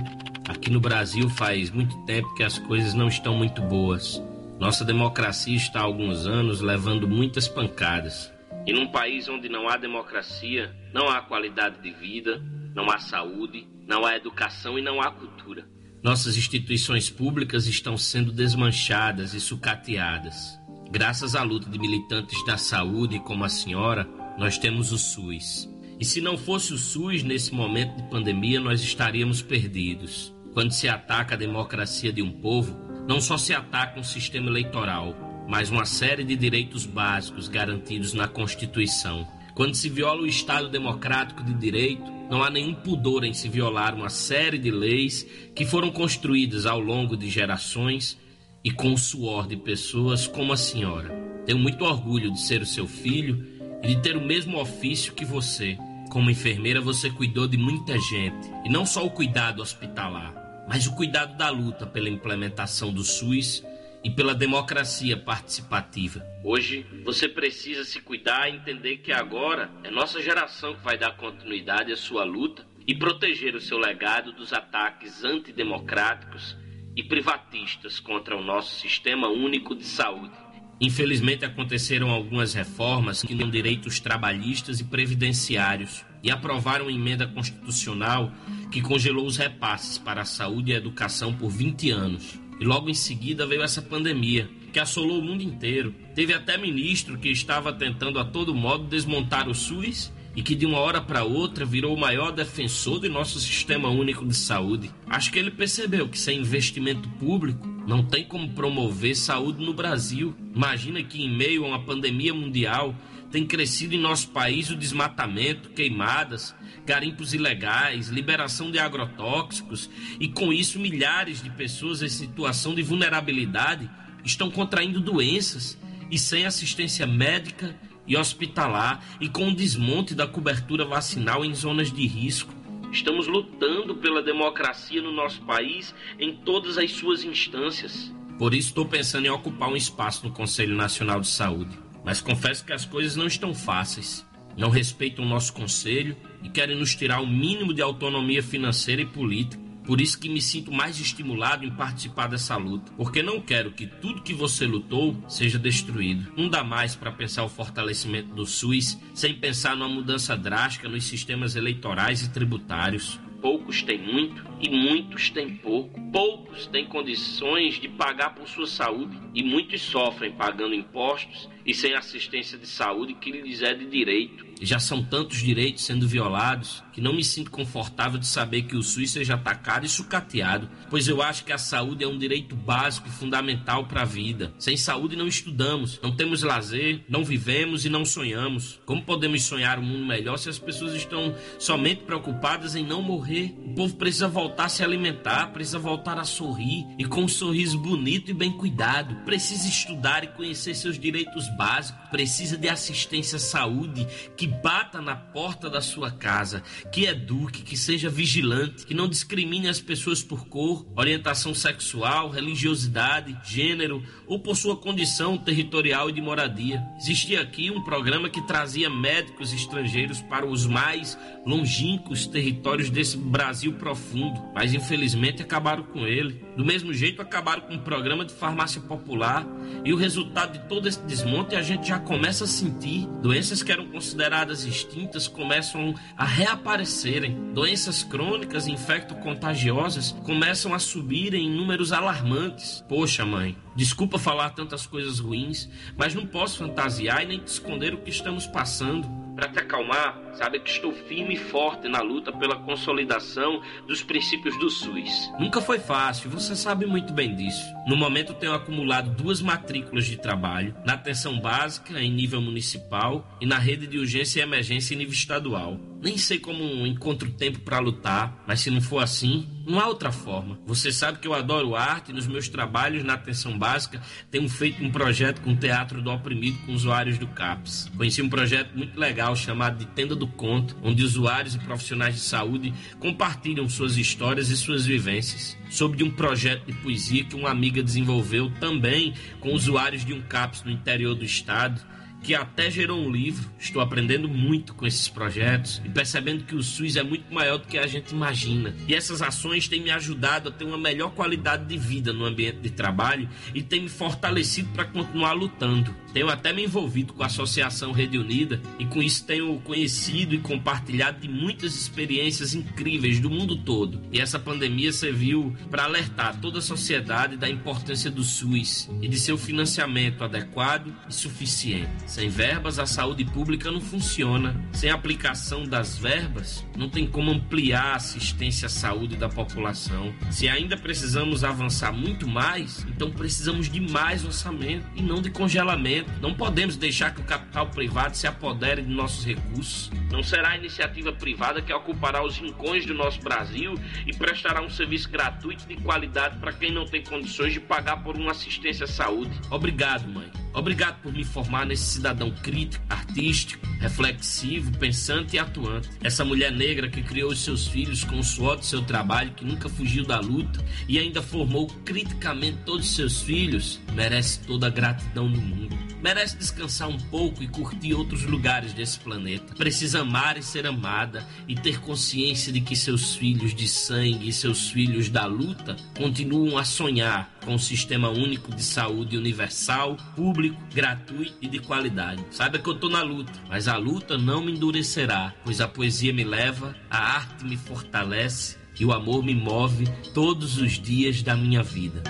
Aqui no Brasil faz muito tempo que as coisas não estão muito boas. Nossa democracia está há alguns anos levando muitas pancadas. E num país onde não há democracia, não há qualidade de vida, não há saúde, não há educação e não há cultura. Nossas instituições públicas estão sendo desmanchadas e sucateadas. Graças à luta de militantes da saúde como a senhora, nós temos o SUS. E se não fosse o SUS nesse momento de pandemia, nós estaríamos perdidos. Quando se ataca a democracia de um povo, não só se ataca um sistema eleitoral, mas uma série de direitos básicos garantidos na Constituição. Quando se viola o Estado democrático de direito, não há nenhum pudor em se violar uma série de leis que foram construídas ao longo de gerações e com o suor de pessoas como a senhora. Tenho muito orgulho de ser o seu filho e de ter o mesmo ofício que você. Como enfermeira, você cuidou de muita gente, e não só o cuidado hospitalar, mas o cuidado da luta pela implementação do SUS e pela democracia participativa. Hoje você precisa se cuidar e entender que agora é nossa geração que vai dar continuidade à sua luta e proteger o seu legado dos ataques antidemocráticos e privatistas contra o nosso sistema único de saúde. Infelizmente aconteceram algumas reformas que dão direitos trabalhistas e previdenciários e aprovaram uma emenda constitucional que congelou os repasses para a saúde e a educação por 20 anos. E logo em seguida veio essa pandemia, que assolou o mundo inteiro. Teve até ministro que estava tentando a todo modo desmontar o SUS e que de uma hora para outra virou o maior defensor do nosso sistema único de saúde. Acho que ele percebeu que sem investimento público não tem como promover saúde no Brasil. Imagina que em meio a uma pandemia mundial tem crescido em nosso país o desmatamento, queimadas, garimpos ilegais, liberação de agrotóxicos e com isso milhares de pessoas em situação de vulnerabilidade estão contraindo doenças e sem assistência médica e hospitalar e com o desmonte da cobertura vacinal em zonas de risco. Estamos lutando pela democracia no nosso país em todas as suas instâncias. Por isso estou pensando em ocupar um espaço no Conselho Nacional de Saúde. Mas confesso que as coisas não estão fáceis. Não respeitam o nosso conselho e querem nos tirar o mínimo de autonomia financeira e política. Por isso que me sinto mais estimulado em participar dessa luta, porque não quero que tudo que você lutou seja destruído. Não dá mais para pensar o fortalecimento do SUS sem pensar numa mudança drástica nos sistemas eleitorais e tributários. Poucos têm muito e muitos têm pouco. Poucos têm condições de pagar por sua saúde e muitos sofrem pagando impostos e sem assistência de saúde que lhes é de direito. Já são tantos direitos sendo violados não me sinto confortável de saber que o SUS seja atacado e sucateado, pois eu acho que a saúde é um direito básico e fundamental para a vida. Sem saúde não estudamos, não temos lazer, não vivemos e não sonhamos. Como podemos sonhar um mundo melhor se as pessoas estão somente preocupadas em não morrer? O povo precisa voltar a se alimentar, precisa voltar a sorrir e com um sorriso bonito e bem cuidado. Precisa estudar e conhecer seus direitos básicos, precisa de assistência à saúde que bata na porta da sua casa, que eduque, que seja vigilante, que não discrimine as pessoas por cor, orientação sexual, religiosidade, gênero ou por sua condição territorial e de moradia. Existia aqui um programa que trazia médicos estrangeiros para os mais longínquos territórios desse Brasil profundo, mas infelizmente acabaram com ele. Do mesmo jeito, acabaram com o programa de farmácia popular e o resultado de todo esse desmonte a gente já começa a sentir. Doenças que eram consideradas extintas começam a reaparecerem. Doenças crônicas infecto-contagiosas começam a subir em números alarmantes. Poxa, mãe, desculpa falar tantas coisas ruins, mas não posso fantasiar e nem te esconder o que estamos passando. Para te acalmar, sabe que estou firme e forte na luta pela consolidação dos princípios do SUS. Nunca foi fácil, você sabe muito bem disso. No momento tenho acumulado duas matrículas de trabalho, na atenção básica em nível municipal e na rede de urgência e emergência em nível estadual. Nem sei como encontro tempo para lutar, mas se não for assim, não há outra forma. Você sabe que eu adoro arte e nos meus trabalhos na atenção básica tenho feito um projeto com o Teatro do Oprimido com usuários do CAPS. Conheci um projeto muito legal chamado de Tenda do Conto, onde usuários e profissionais de saúde compartilham suas histórias e suas vivências. Soube de um projeto de poesia que uma amiga desenvolveu também com usuários de um CAPS no interior do estado que até gerou um livro. Estou aprendendo muito com esses projetos e percebendo que o SUS é muito maior do que a gente imagina. E essas ações têm me ajudado a ter uma melhor qualidade de vida no ambiente de trabalho e têm me fortalecido para continuar lutando. Tenho até me envolvido com a Associação Rede Unida e com isso tenho conhecido e compartilhado de muitas experiências incríveis do mundo todo. E essa pandemia serviu para alertar toda a sociedade da importância do SUS e de seu financiamento adequado e suficiente. Sem verbas, a saúde pública não funciona. Sem aplicação das verbas, não tem como ampliar a assistência à saúde da população. Se ainda precisamos avançar muito mais, então precisamos de mais orçamento e não de congelamento. Não podemos deixar que o capital privado se apodere de nossos recursos. Não será a iniciativa privada que ocupará os rincões do nosso Brasil e prestará um serviço gratuito de qualidade para quem não tem condições de pagar por uma assistência à saúde. Obrigado, mãe. Obrigado por me formar nesse cidadão crítico, artístico, reflexivo, pensante e atuante. Essa mulher negra que criou os seus filhos com o suor do seu trabalho, que nunca fugiu da luta e ainda formou criticamente todos os seus filhos, merece toda a gratidão do mundo. Merece descansar um pouco e curtir outros lugares desse planeta. Precisa amar e ser amada e ter consciência de que seus filhos de sangue e seus filhos da luta continuam a sonhar com um sistema único de saúde universal, público, gratuito e de qualidade. Saiba que eu tô na luta, mas a luta não me endurecerá, pois a poesia me leva, a arte me fortalece e o amor me move todos os dias da minha vida.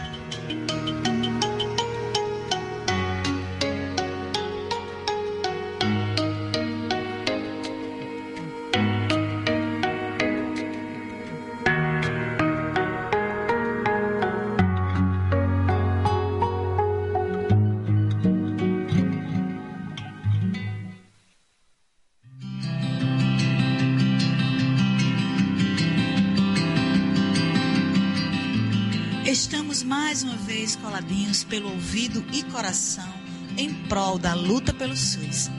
Pelo ouvido e coração em prol da luta pelo SUS.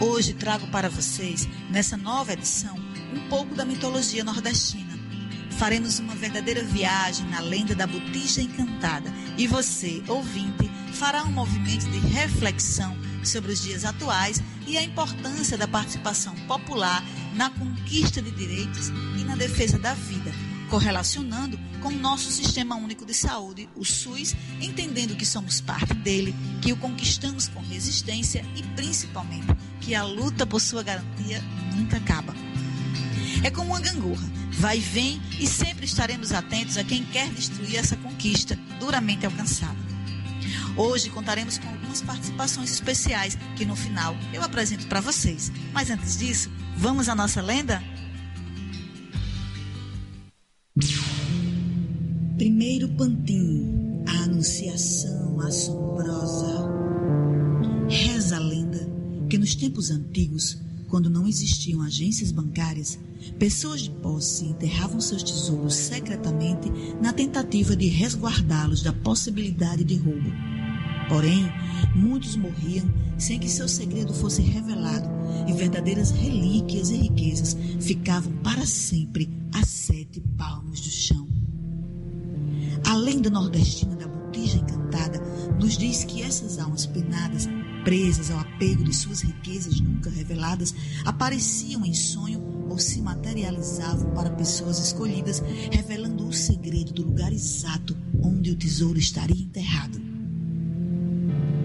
Hoje trago para vocês, nessa nova edição, um pouco da mitologia nordestina. Faremos uma verdadeira viagem na lenda da Botija Encantada e você, ouvinte, fará um movimento de reflexão sobre os dias atuais e a importância da participação popular na conquista de direitos e na defesa da vida, correlacionando com o nosso Sistema Único de Saúde, o SUS, entendendo que somos parte dele, que o conquistamos com resistência e, principalmente, que a luta por sua garantia nunca acaba. É como uma gangorra, vai e vem e sempre estaremos atentos a quem quer destruir essa conquista duramente alcançada. Hoje contaremos com algumas participações especiais que no final eu apresento para vocês. Mas antes disso, vamos à nossa lenda? Primeiro Pantim, a Anunciação Assombrosa. Reza a lenda que nos tempos antigos, quando não existiam agências bancárias, pessoas de posse enterravam seus tesouros secretamente na tentativa de resguardá-los da possibilidade de roubo. Porém, muitos morriam sem que seu segredo fosse revelado e verdadeiras relíquias e riquezas ficavam para sempre a sete palmos do chão. A lenda nordestina da botija encantada nos diz que essas almas penadas, presas ao apego de suas riquezas nunca reveladas, apareciam em sonho ou se materializavam para pessoas escolhidas, revelando o segredo do lugar exato onde o tesouro estaria enterrado.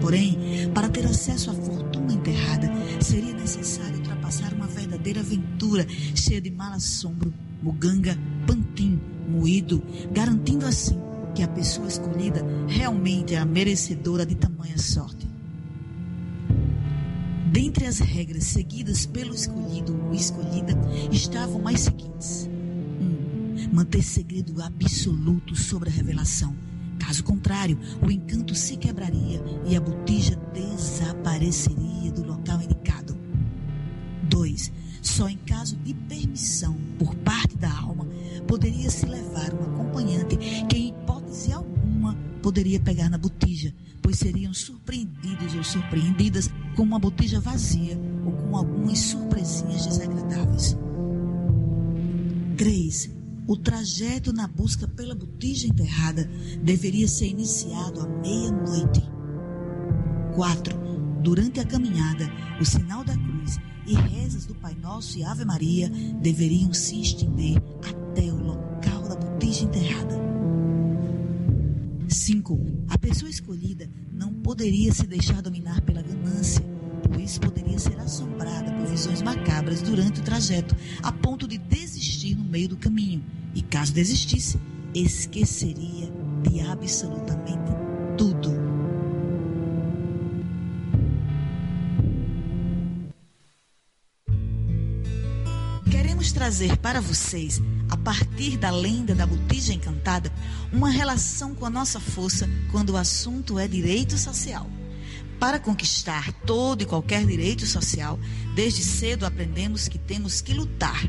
Porém, para ter acesso à fortuna enterrada, seria necessário ultrapassar uma verdadeira aventura cheia de mal assombro, muganga, pantim, moído, garantindo assim que a pessoa escolhida realmente é a merecedora de tamanha sorte. Dentre as regras seguidas pelo escolhido ou escolhida estavam as seguintes: 1. Um, manter segredo absoluto sobre a revelação. Caso contrário, o encanto se quebraria e a botija desapareceria do local indicado. 2. Só em caso de permissão por parte da alma poderia se levar um acompanhante que, em hipótese poderia pegar na botija, pois seriam surpreendidos ou surpreendidas com uma botija vazia ou com algumas surpresinhas desagradáveis. 3. O trajeto na busca pela botija enterrada deveria ser iniciado à meia-noite. 4. Durante a caminhada, o sinal da cruz e rezas do Pai Nosso e Ave Maria deveriam se estender até o local da botija enterrada. 5. A pessoa escolhida não poderia se deixar dominar pela ganância, pois poderia ser assombrada por visões macabras durante o trajeto, a ponto de desistir no meio do caminho. E caso desistisse, esqueceria de absolutamente tudo. Trazer para vocês, a partir da lenda da botija encantada, uma relação com a nossa força quando o assunto é direito social. Para conquistar todo e qualquer direito social, desde cedo aprendemos que temos que lutar.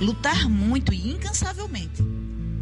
Lutar muito e incansavelmente.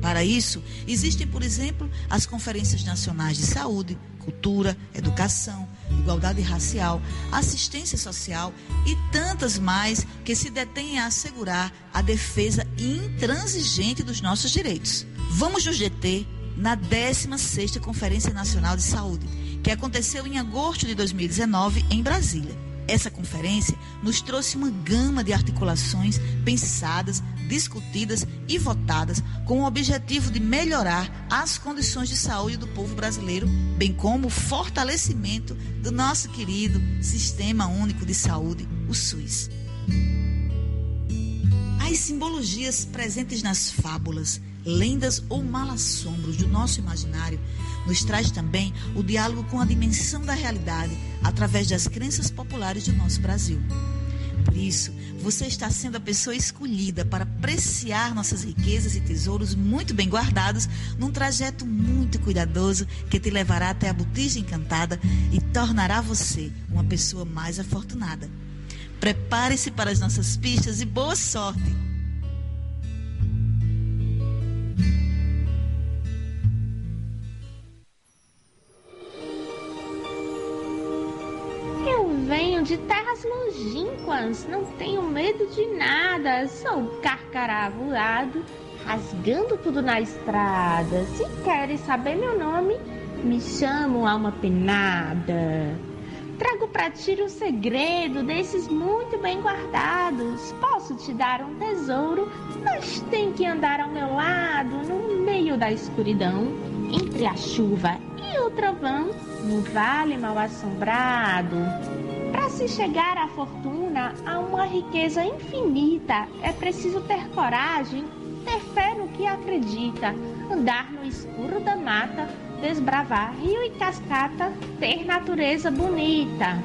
Para isso, existem, por exemplo, as conferências nacionais de saúde, cultura, educação, igualdade racial, assistência social e tantas mais que se detêm a assegurar a defesa intransigente dos nossos direitos. Vamos nos deter na 16ª Conferência Nacional de Saúde, que aconteceu em agosto de 2019 em Brasília. Essa conferência nos trouxe uma gama de articulações pensadas, discutidas e votadas com o objetivo de melhorar as condições de saúde do povo brasileiro, bem como o fortalecimento do nosso querido Sistema Único de Saúde, o SUS. As simbologias presentes nas fábulas, lendas ou malassombros do nosso imaginário nos traz também o diálogo com a dimensão da realidade através das crenças populares do nosso Brasil. Por isso, você está sendo a pessoa escolhida para apreciar nossas riquezas e tesouros muito bem guardados num trajeto muito cuidadoso que te levará até a botija encantada e tornará você uma pessoa mais afortunada. Prepare-se para as nossas pistas e boa sorte! De terras longínquas, não tenho medo de nada, sou carcaravulado, rasgando tudo na estrada. Se querem saber meu nome, me chamo Alma Penada. Trago para ti um segredo desses muito bem guardados. Posso te dar um tesouro, mas tem que andar ao meu lado, no meio da escuridão, entre a chuva e o trovão, no vale mal assombrado. Para se chegar à fortuna, a uma riqueza infinita, é preciso ter coragem, ter fé no que acredita, andar no escuro da mata, desbravar rio e cascata, ter natureza bonita.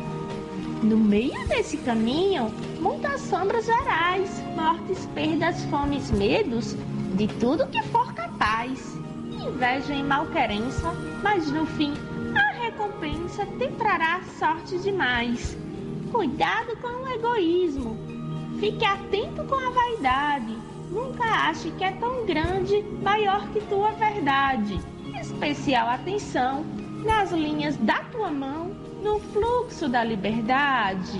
No meio desse caminho, muitas sombras verás, mortes, perdas, fomes, medos, de tudo que for capaz. Inveja e malquerença, mas no fim recompensa te trará sorte demais. Cuidado com o egoísmo, fique atento com a vaidade. Nunca ache que é tão grande, maior que tua verdade. Especial atenção nas linhas da tua mão, no fluxo da liberdade.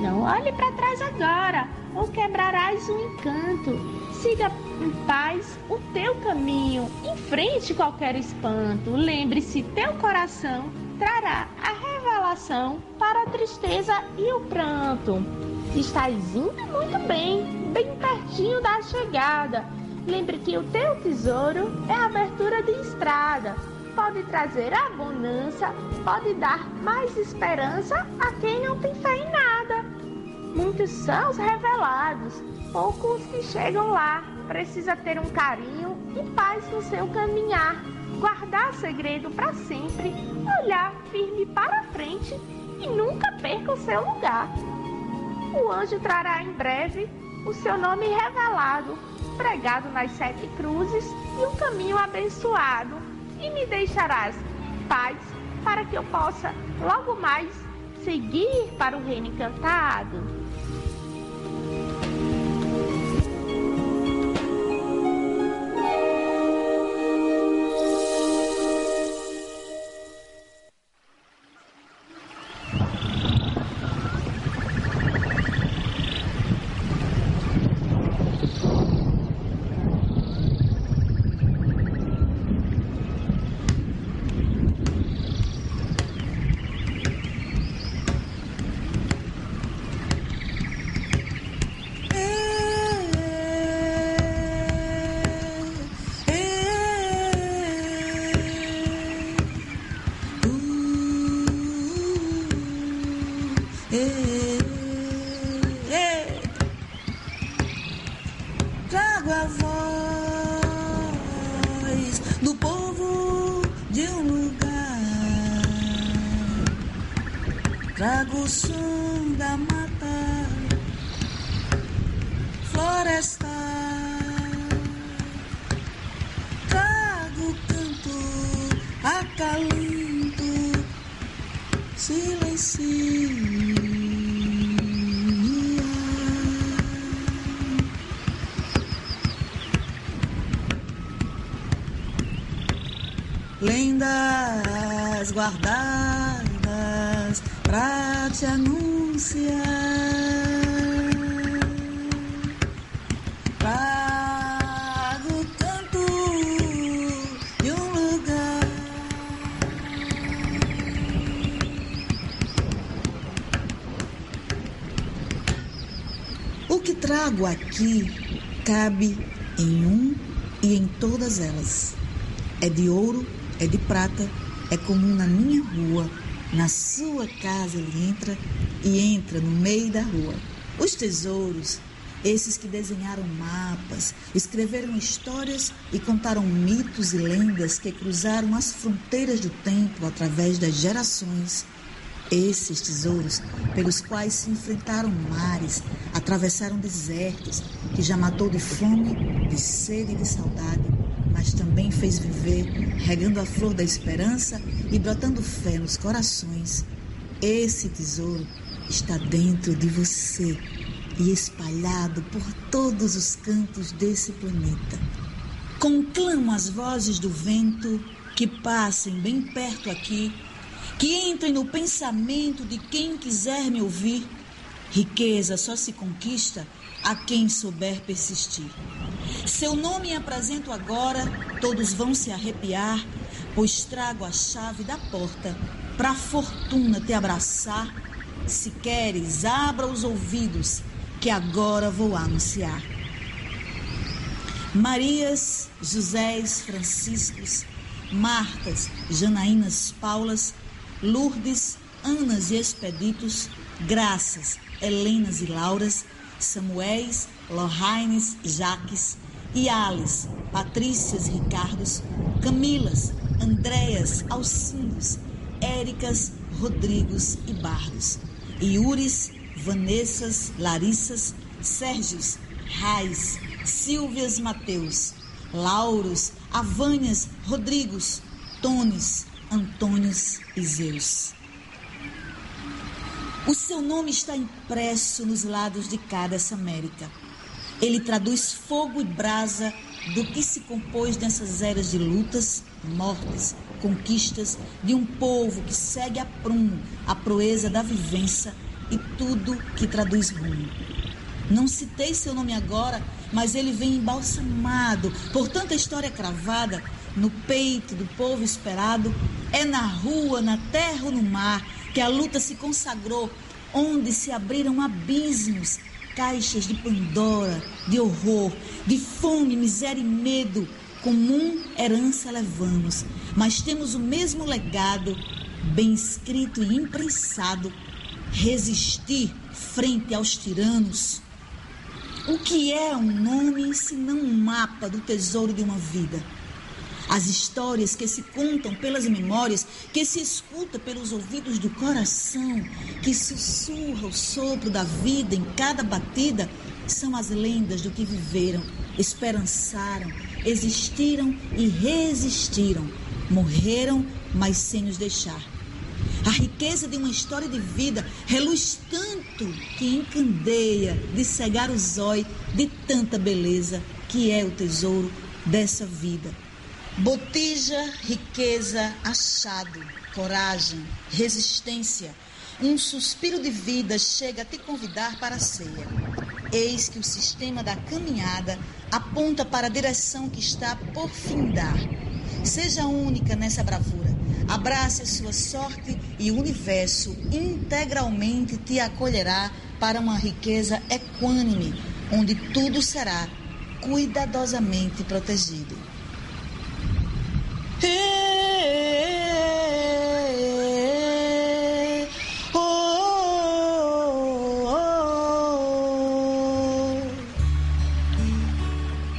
Não olhe para trás agora, ou quebrarás o encanto. Siga em paz o teu caminho, enfrente qualquer espanto. Lembre-se, teu coração trará a revelação para a tristeza e o pranto. Estás indo muito bem, bem pertinho da chegada. Lembre que o teu tesouro é a abertura de estrada. Pode trazer abundância, pode dar mais esperança a quem não tem fé em nada. Muitos são os revelados, poucos que chegam lá. Precisa ter um carinho e paz no seu caminhar. Guardar segredo para sempre, olhar firme para frente e nunca perca o seu lugar. O anjo trará em breve o seu nome revelado, pregado nas sete cruzes e um caminho abençoado, e me deixarás paz para que eu possa logo mais seguir para o reino encantado. Guardadas pra te anunciar. Trago o canto de um lugar. O que trago aqui cabe em um e em todas elas. É de ouro, é de prata, é comum na minha rua. Na sua casa ele entra e entra no meio da rua. Os tesouros, esses que desenharam mapas, escreveram histórias e contaram mitos e lendas que cruzaram as fronteiras do tempo através das gerações. Esses tesouros, pelos quais se enfrentaram mares, atravessaram desertos, que já matou de fome, de sede e de saudade, mas também fez viver, regando a flor da esperança e brotando fé nos corações. Esse tesouro está dentro de você e espalhado por todos os cantos desse planeta. Conclamo as vozes do vento que passem bem perto aqui, que entrem no pensamento de quem quiser me ouvir. Riqueza só se conquista a quem souber persistir. Seu nome apresento agora, todos vão se arrepiar, pois trago a chave da porta para a fortuna te abraçar. Se queres, abra os ouvidos, que agora vou anunciar. Marias, Josés, Franciscos, Martas, Janaínas, Paulas, Lourdes, Anas e Expeditos, Graças, Helenas e Lauras, Samuéis, Lohaines, Jaques, Iales, Patrícias, Ricardos, Camilas, Andréas, Alcindos, Éricas, Rodrigos e Barros, Iuris, Vanessas, Larissas, Sérgios, Rais, Silvias Mateus, Lauros, Avânias, Rodrigos, Tones, Antônios e Zeus. O seu nome está impresso nos lados de cá dessa América. Ele traduz fogo e brasa do que se compôs nessas eras de lutas, mortes, conquistas de um povo que segue a prumo a proeza da vivência e tudo que traduz rumo. Não citei seu nome agora, mas ele vem embalsamado por tanta história cravada no peito do povo esperado. É na rua, na terra ou no mar que a luta se consagrou, onde se abriram abismos, caixas de Pandora, de horror, de fome, miséria e medo. Comum herança levamos, mas temos o mesmo legado, bem escrito e imprensado: resistir frente aos tiranos. O que é um nome se não um mapa do tesouro de uma vida? As histórias que se contam pelas memórias, que se escuta pelos ouvidos do coração, que sussurra o sopro da vida em cada batida, são as lendas do que viveram, esperançaram, existiram e resistiram, morreram, mas sem nos deixar. A riqueza de uma história de vida reluz tanto que encandeia de cegar o zóio de tanta beleza que é o tesouro dessa vida. Botija, riqueza, achado, coragem, resistência. Um suspiro de vida chega a te convidar para a ceia. Eis que o sistema da caminhada aponta para a direção que está por findar. Seja única nessa bravura. Abrace a sua sorte e o universo integralmente te acolherá para uma riqueza equânime, onde tudo será cuidadosamente protegido.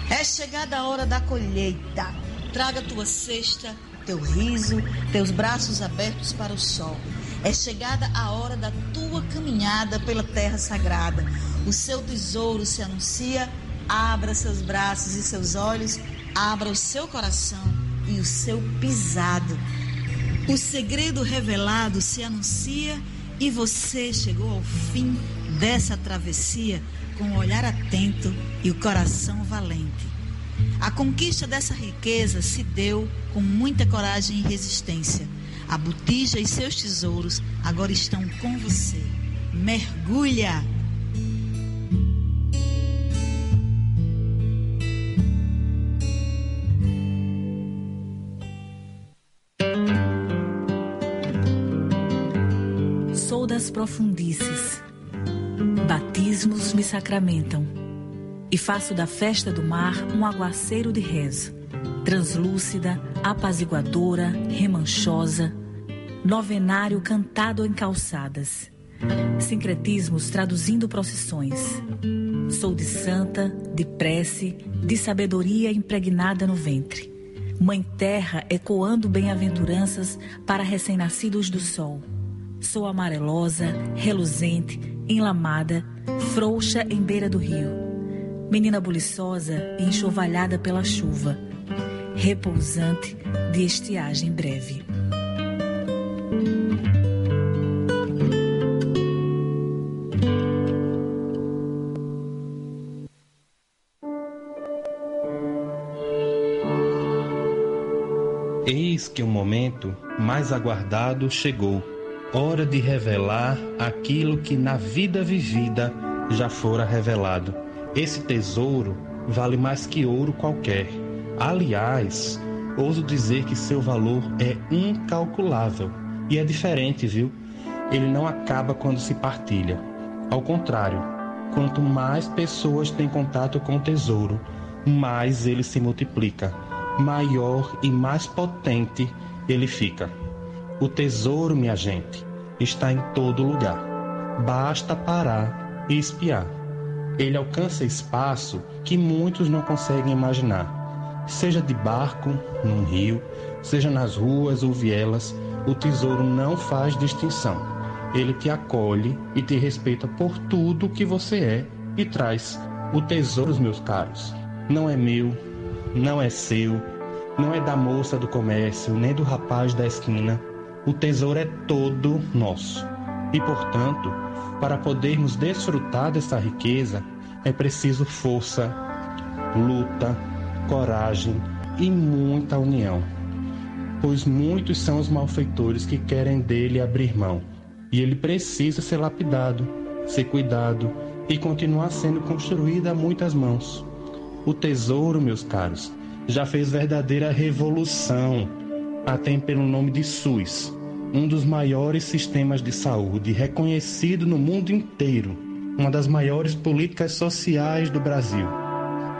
É chegada a hora da colheita. Traga tua cesta, teu riso, teus braços abertos para o sol. É chegada a hora da tua caminhada pela terra sagrada. O seu tesouro se anuncia. Abra seus braços e seus olhos, abra o seu coração e o seu pisado. O segredo revelado se anuncia e você chegou ao fim dessa travessia com o olhar atento e o coração valente. A conquista dessa riqueza se deu com muita coragem e resistência. A botija e seus tesouros agora estão com você. Mergulha! Das profundícies. Batismos me sacramentam. E faço da festa do mar um aguaceiro de rezo. Translúcida, apaziguadora, remanchosa. Novenário cantado em calçadas. Sincretismos traduzindo procissões. Sou de santa, de prece, de sabedoria impregnada no ventre. Mãe Terra ecoando bem-aventuranças para recém-nascidos do sol. Sou amarelosa, reluzente, enlamada, frouxa em beira do rio. Menina buliçosa e enxovalhada pela chuva. Repousante de estiagem breve. Eis que o momento mais aguardado chegou, hora de revelar aquilo que na vida vivida já fora revelado. Esse tesouro vale mais que ouro qualquer. Aliás, ouso dizer que seu valor é incalculável. E é diferente, viu? Ele não acaba quando se partilha. Ao contrário, quanto mais pessoas têm contato com o tesouro, mais ele se multiplica, maior e mais potente ele fica. O tesouro, minha gente, está em todo lugar. Basta parar e espiar. Ele alcança espaço que muitos não conseguem imaginar. Seja de barco, num rio, seja nas ruas ou vielas, o tesouro não faz distinção. Ele te acolhe e te respeita por tudo que você é e traz. O tesouro, meus caros, não é meu, não é seu, não é da moça do comércio, nem do rapaz da esquina. O tesouro é todo nosso. E, portanto, para podermos desfrutar dessa riqueza, é preciso força, luta, coragem e muita união. Pois muitos são os malfeitores que querem dele abrir mão, e ele precisa ser lapidado, ser cuidado e continuar sendo construído a muitas mãos. O tesouro, meus caros, já fez verdadeira revolução, até pelo nome de SUS, um dos maiores sistemas de saúde reconhecido no mundo inteiro, uma das maiores políticas sociais do Brasil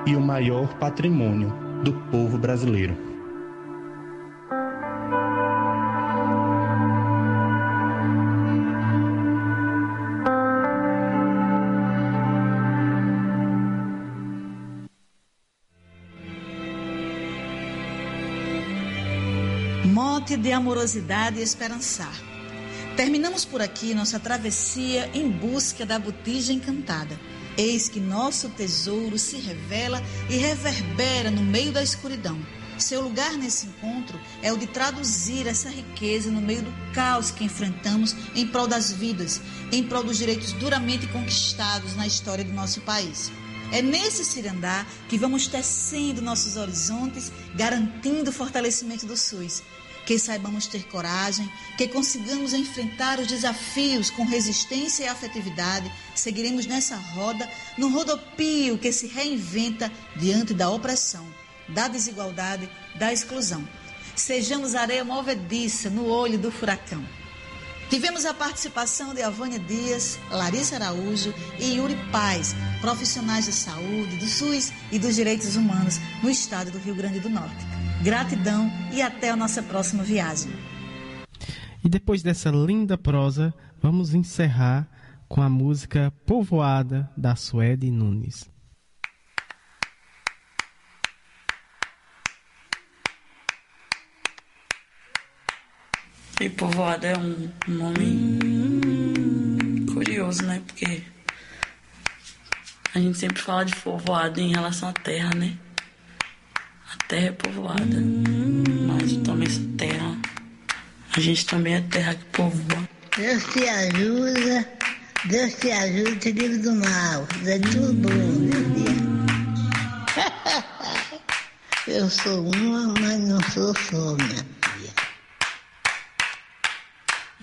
e o maior patrimônio do povo brasileiro. De amorosidade e esperançar. Terminamos por aqui nossa travessia em busca da botija encantada. Eis que nosso tesouro se revela e reverbera no meio da escuridão. Seu lugar nesse encontro é o de traduzir essa riqueza no meio do caos que enfrentamos em prol das vidas, em prol dos direitos duramente conquistados na história do nosso país. É nesse cirandar que vamos tecendo nossos horizontes, garantindo o fortalecimento do SUS. Que saibamos ter coragem, que consigamos enfrentar os desafios com resistência e afetividade, seguiremos nessa roda, no rodopio que se reinventa diante da opressão, da desigualdade, da exclusão. Sejamos areia movediça no olho do furacão. Tivemos a participação de Avânia Dias, Larissa Araújo e Yuri Paz, profissionais de saúde, do SUS e dos direitos humanos no estado do Rio Grande do Norte. Gratidão e até a nossa próxima viagem. E depois dessa linda prosa, vamos encerrar com a música Povoada da Suede Nunes. E povoada é um nome curioso, né? Porque a gente sempre fala de povoada em relação à terra, né? A terra é povoada, mas também essa terra, a gente também é terra que povoa. Deus te ajuda, Deus te ajuda, te livre do mal. É tudo bom, meu Deus. Eu sou uma, mas não sou só, minha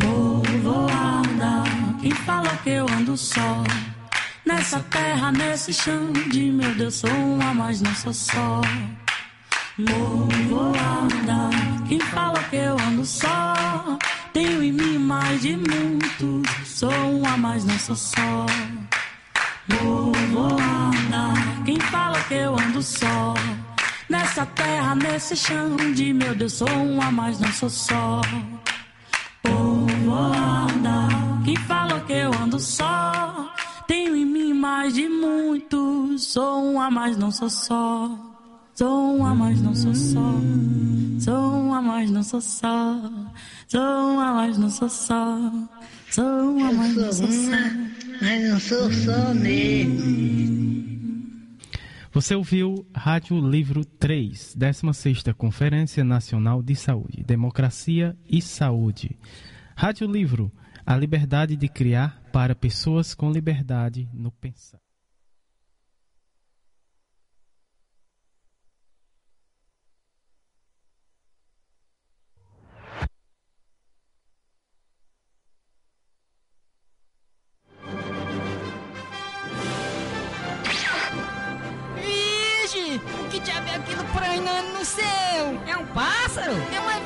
Povoada, quem fala que eu ando só? Nessa terra, nesse chão de meu Deus, sou uma, mas não sou só. Povoada, quem fala que eu ando só? Tenho em mim mais de muitos, sou uma, mas não sou só. Povoada, quem fala que eu ando só? Nessa terra, nesse chão de meu Deus, sou uma, mas não sou só. Povoada, quem fala que eu ando só? Tenho em mim mais de muitos, sou uma, mas não sou só. Sou uma, mas não sou só. Sou uma, mas não sou só. Sou uma, mas não sou só. Sou uma, mas não sou só. Mas não sou só mesmo. Você ouviu Rádio Livro 3, 16ª Conferência Nacional de Saúde, Democracia e Saúde. Rádio Livro, a liberdade de criar para pessoas com liberdade no pensar. Diabo é um pássaro? É uma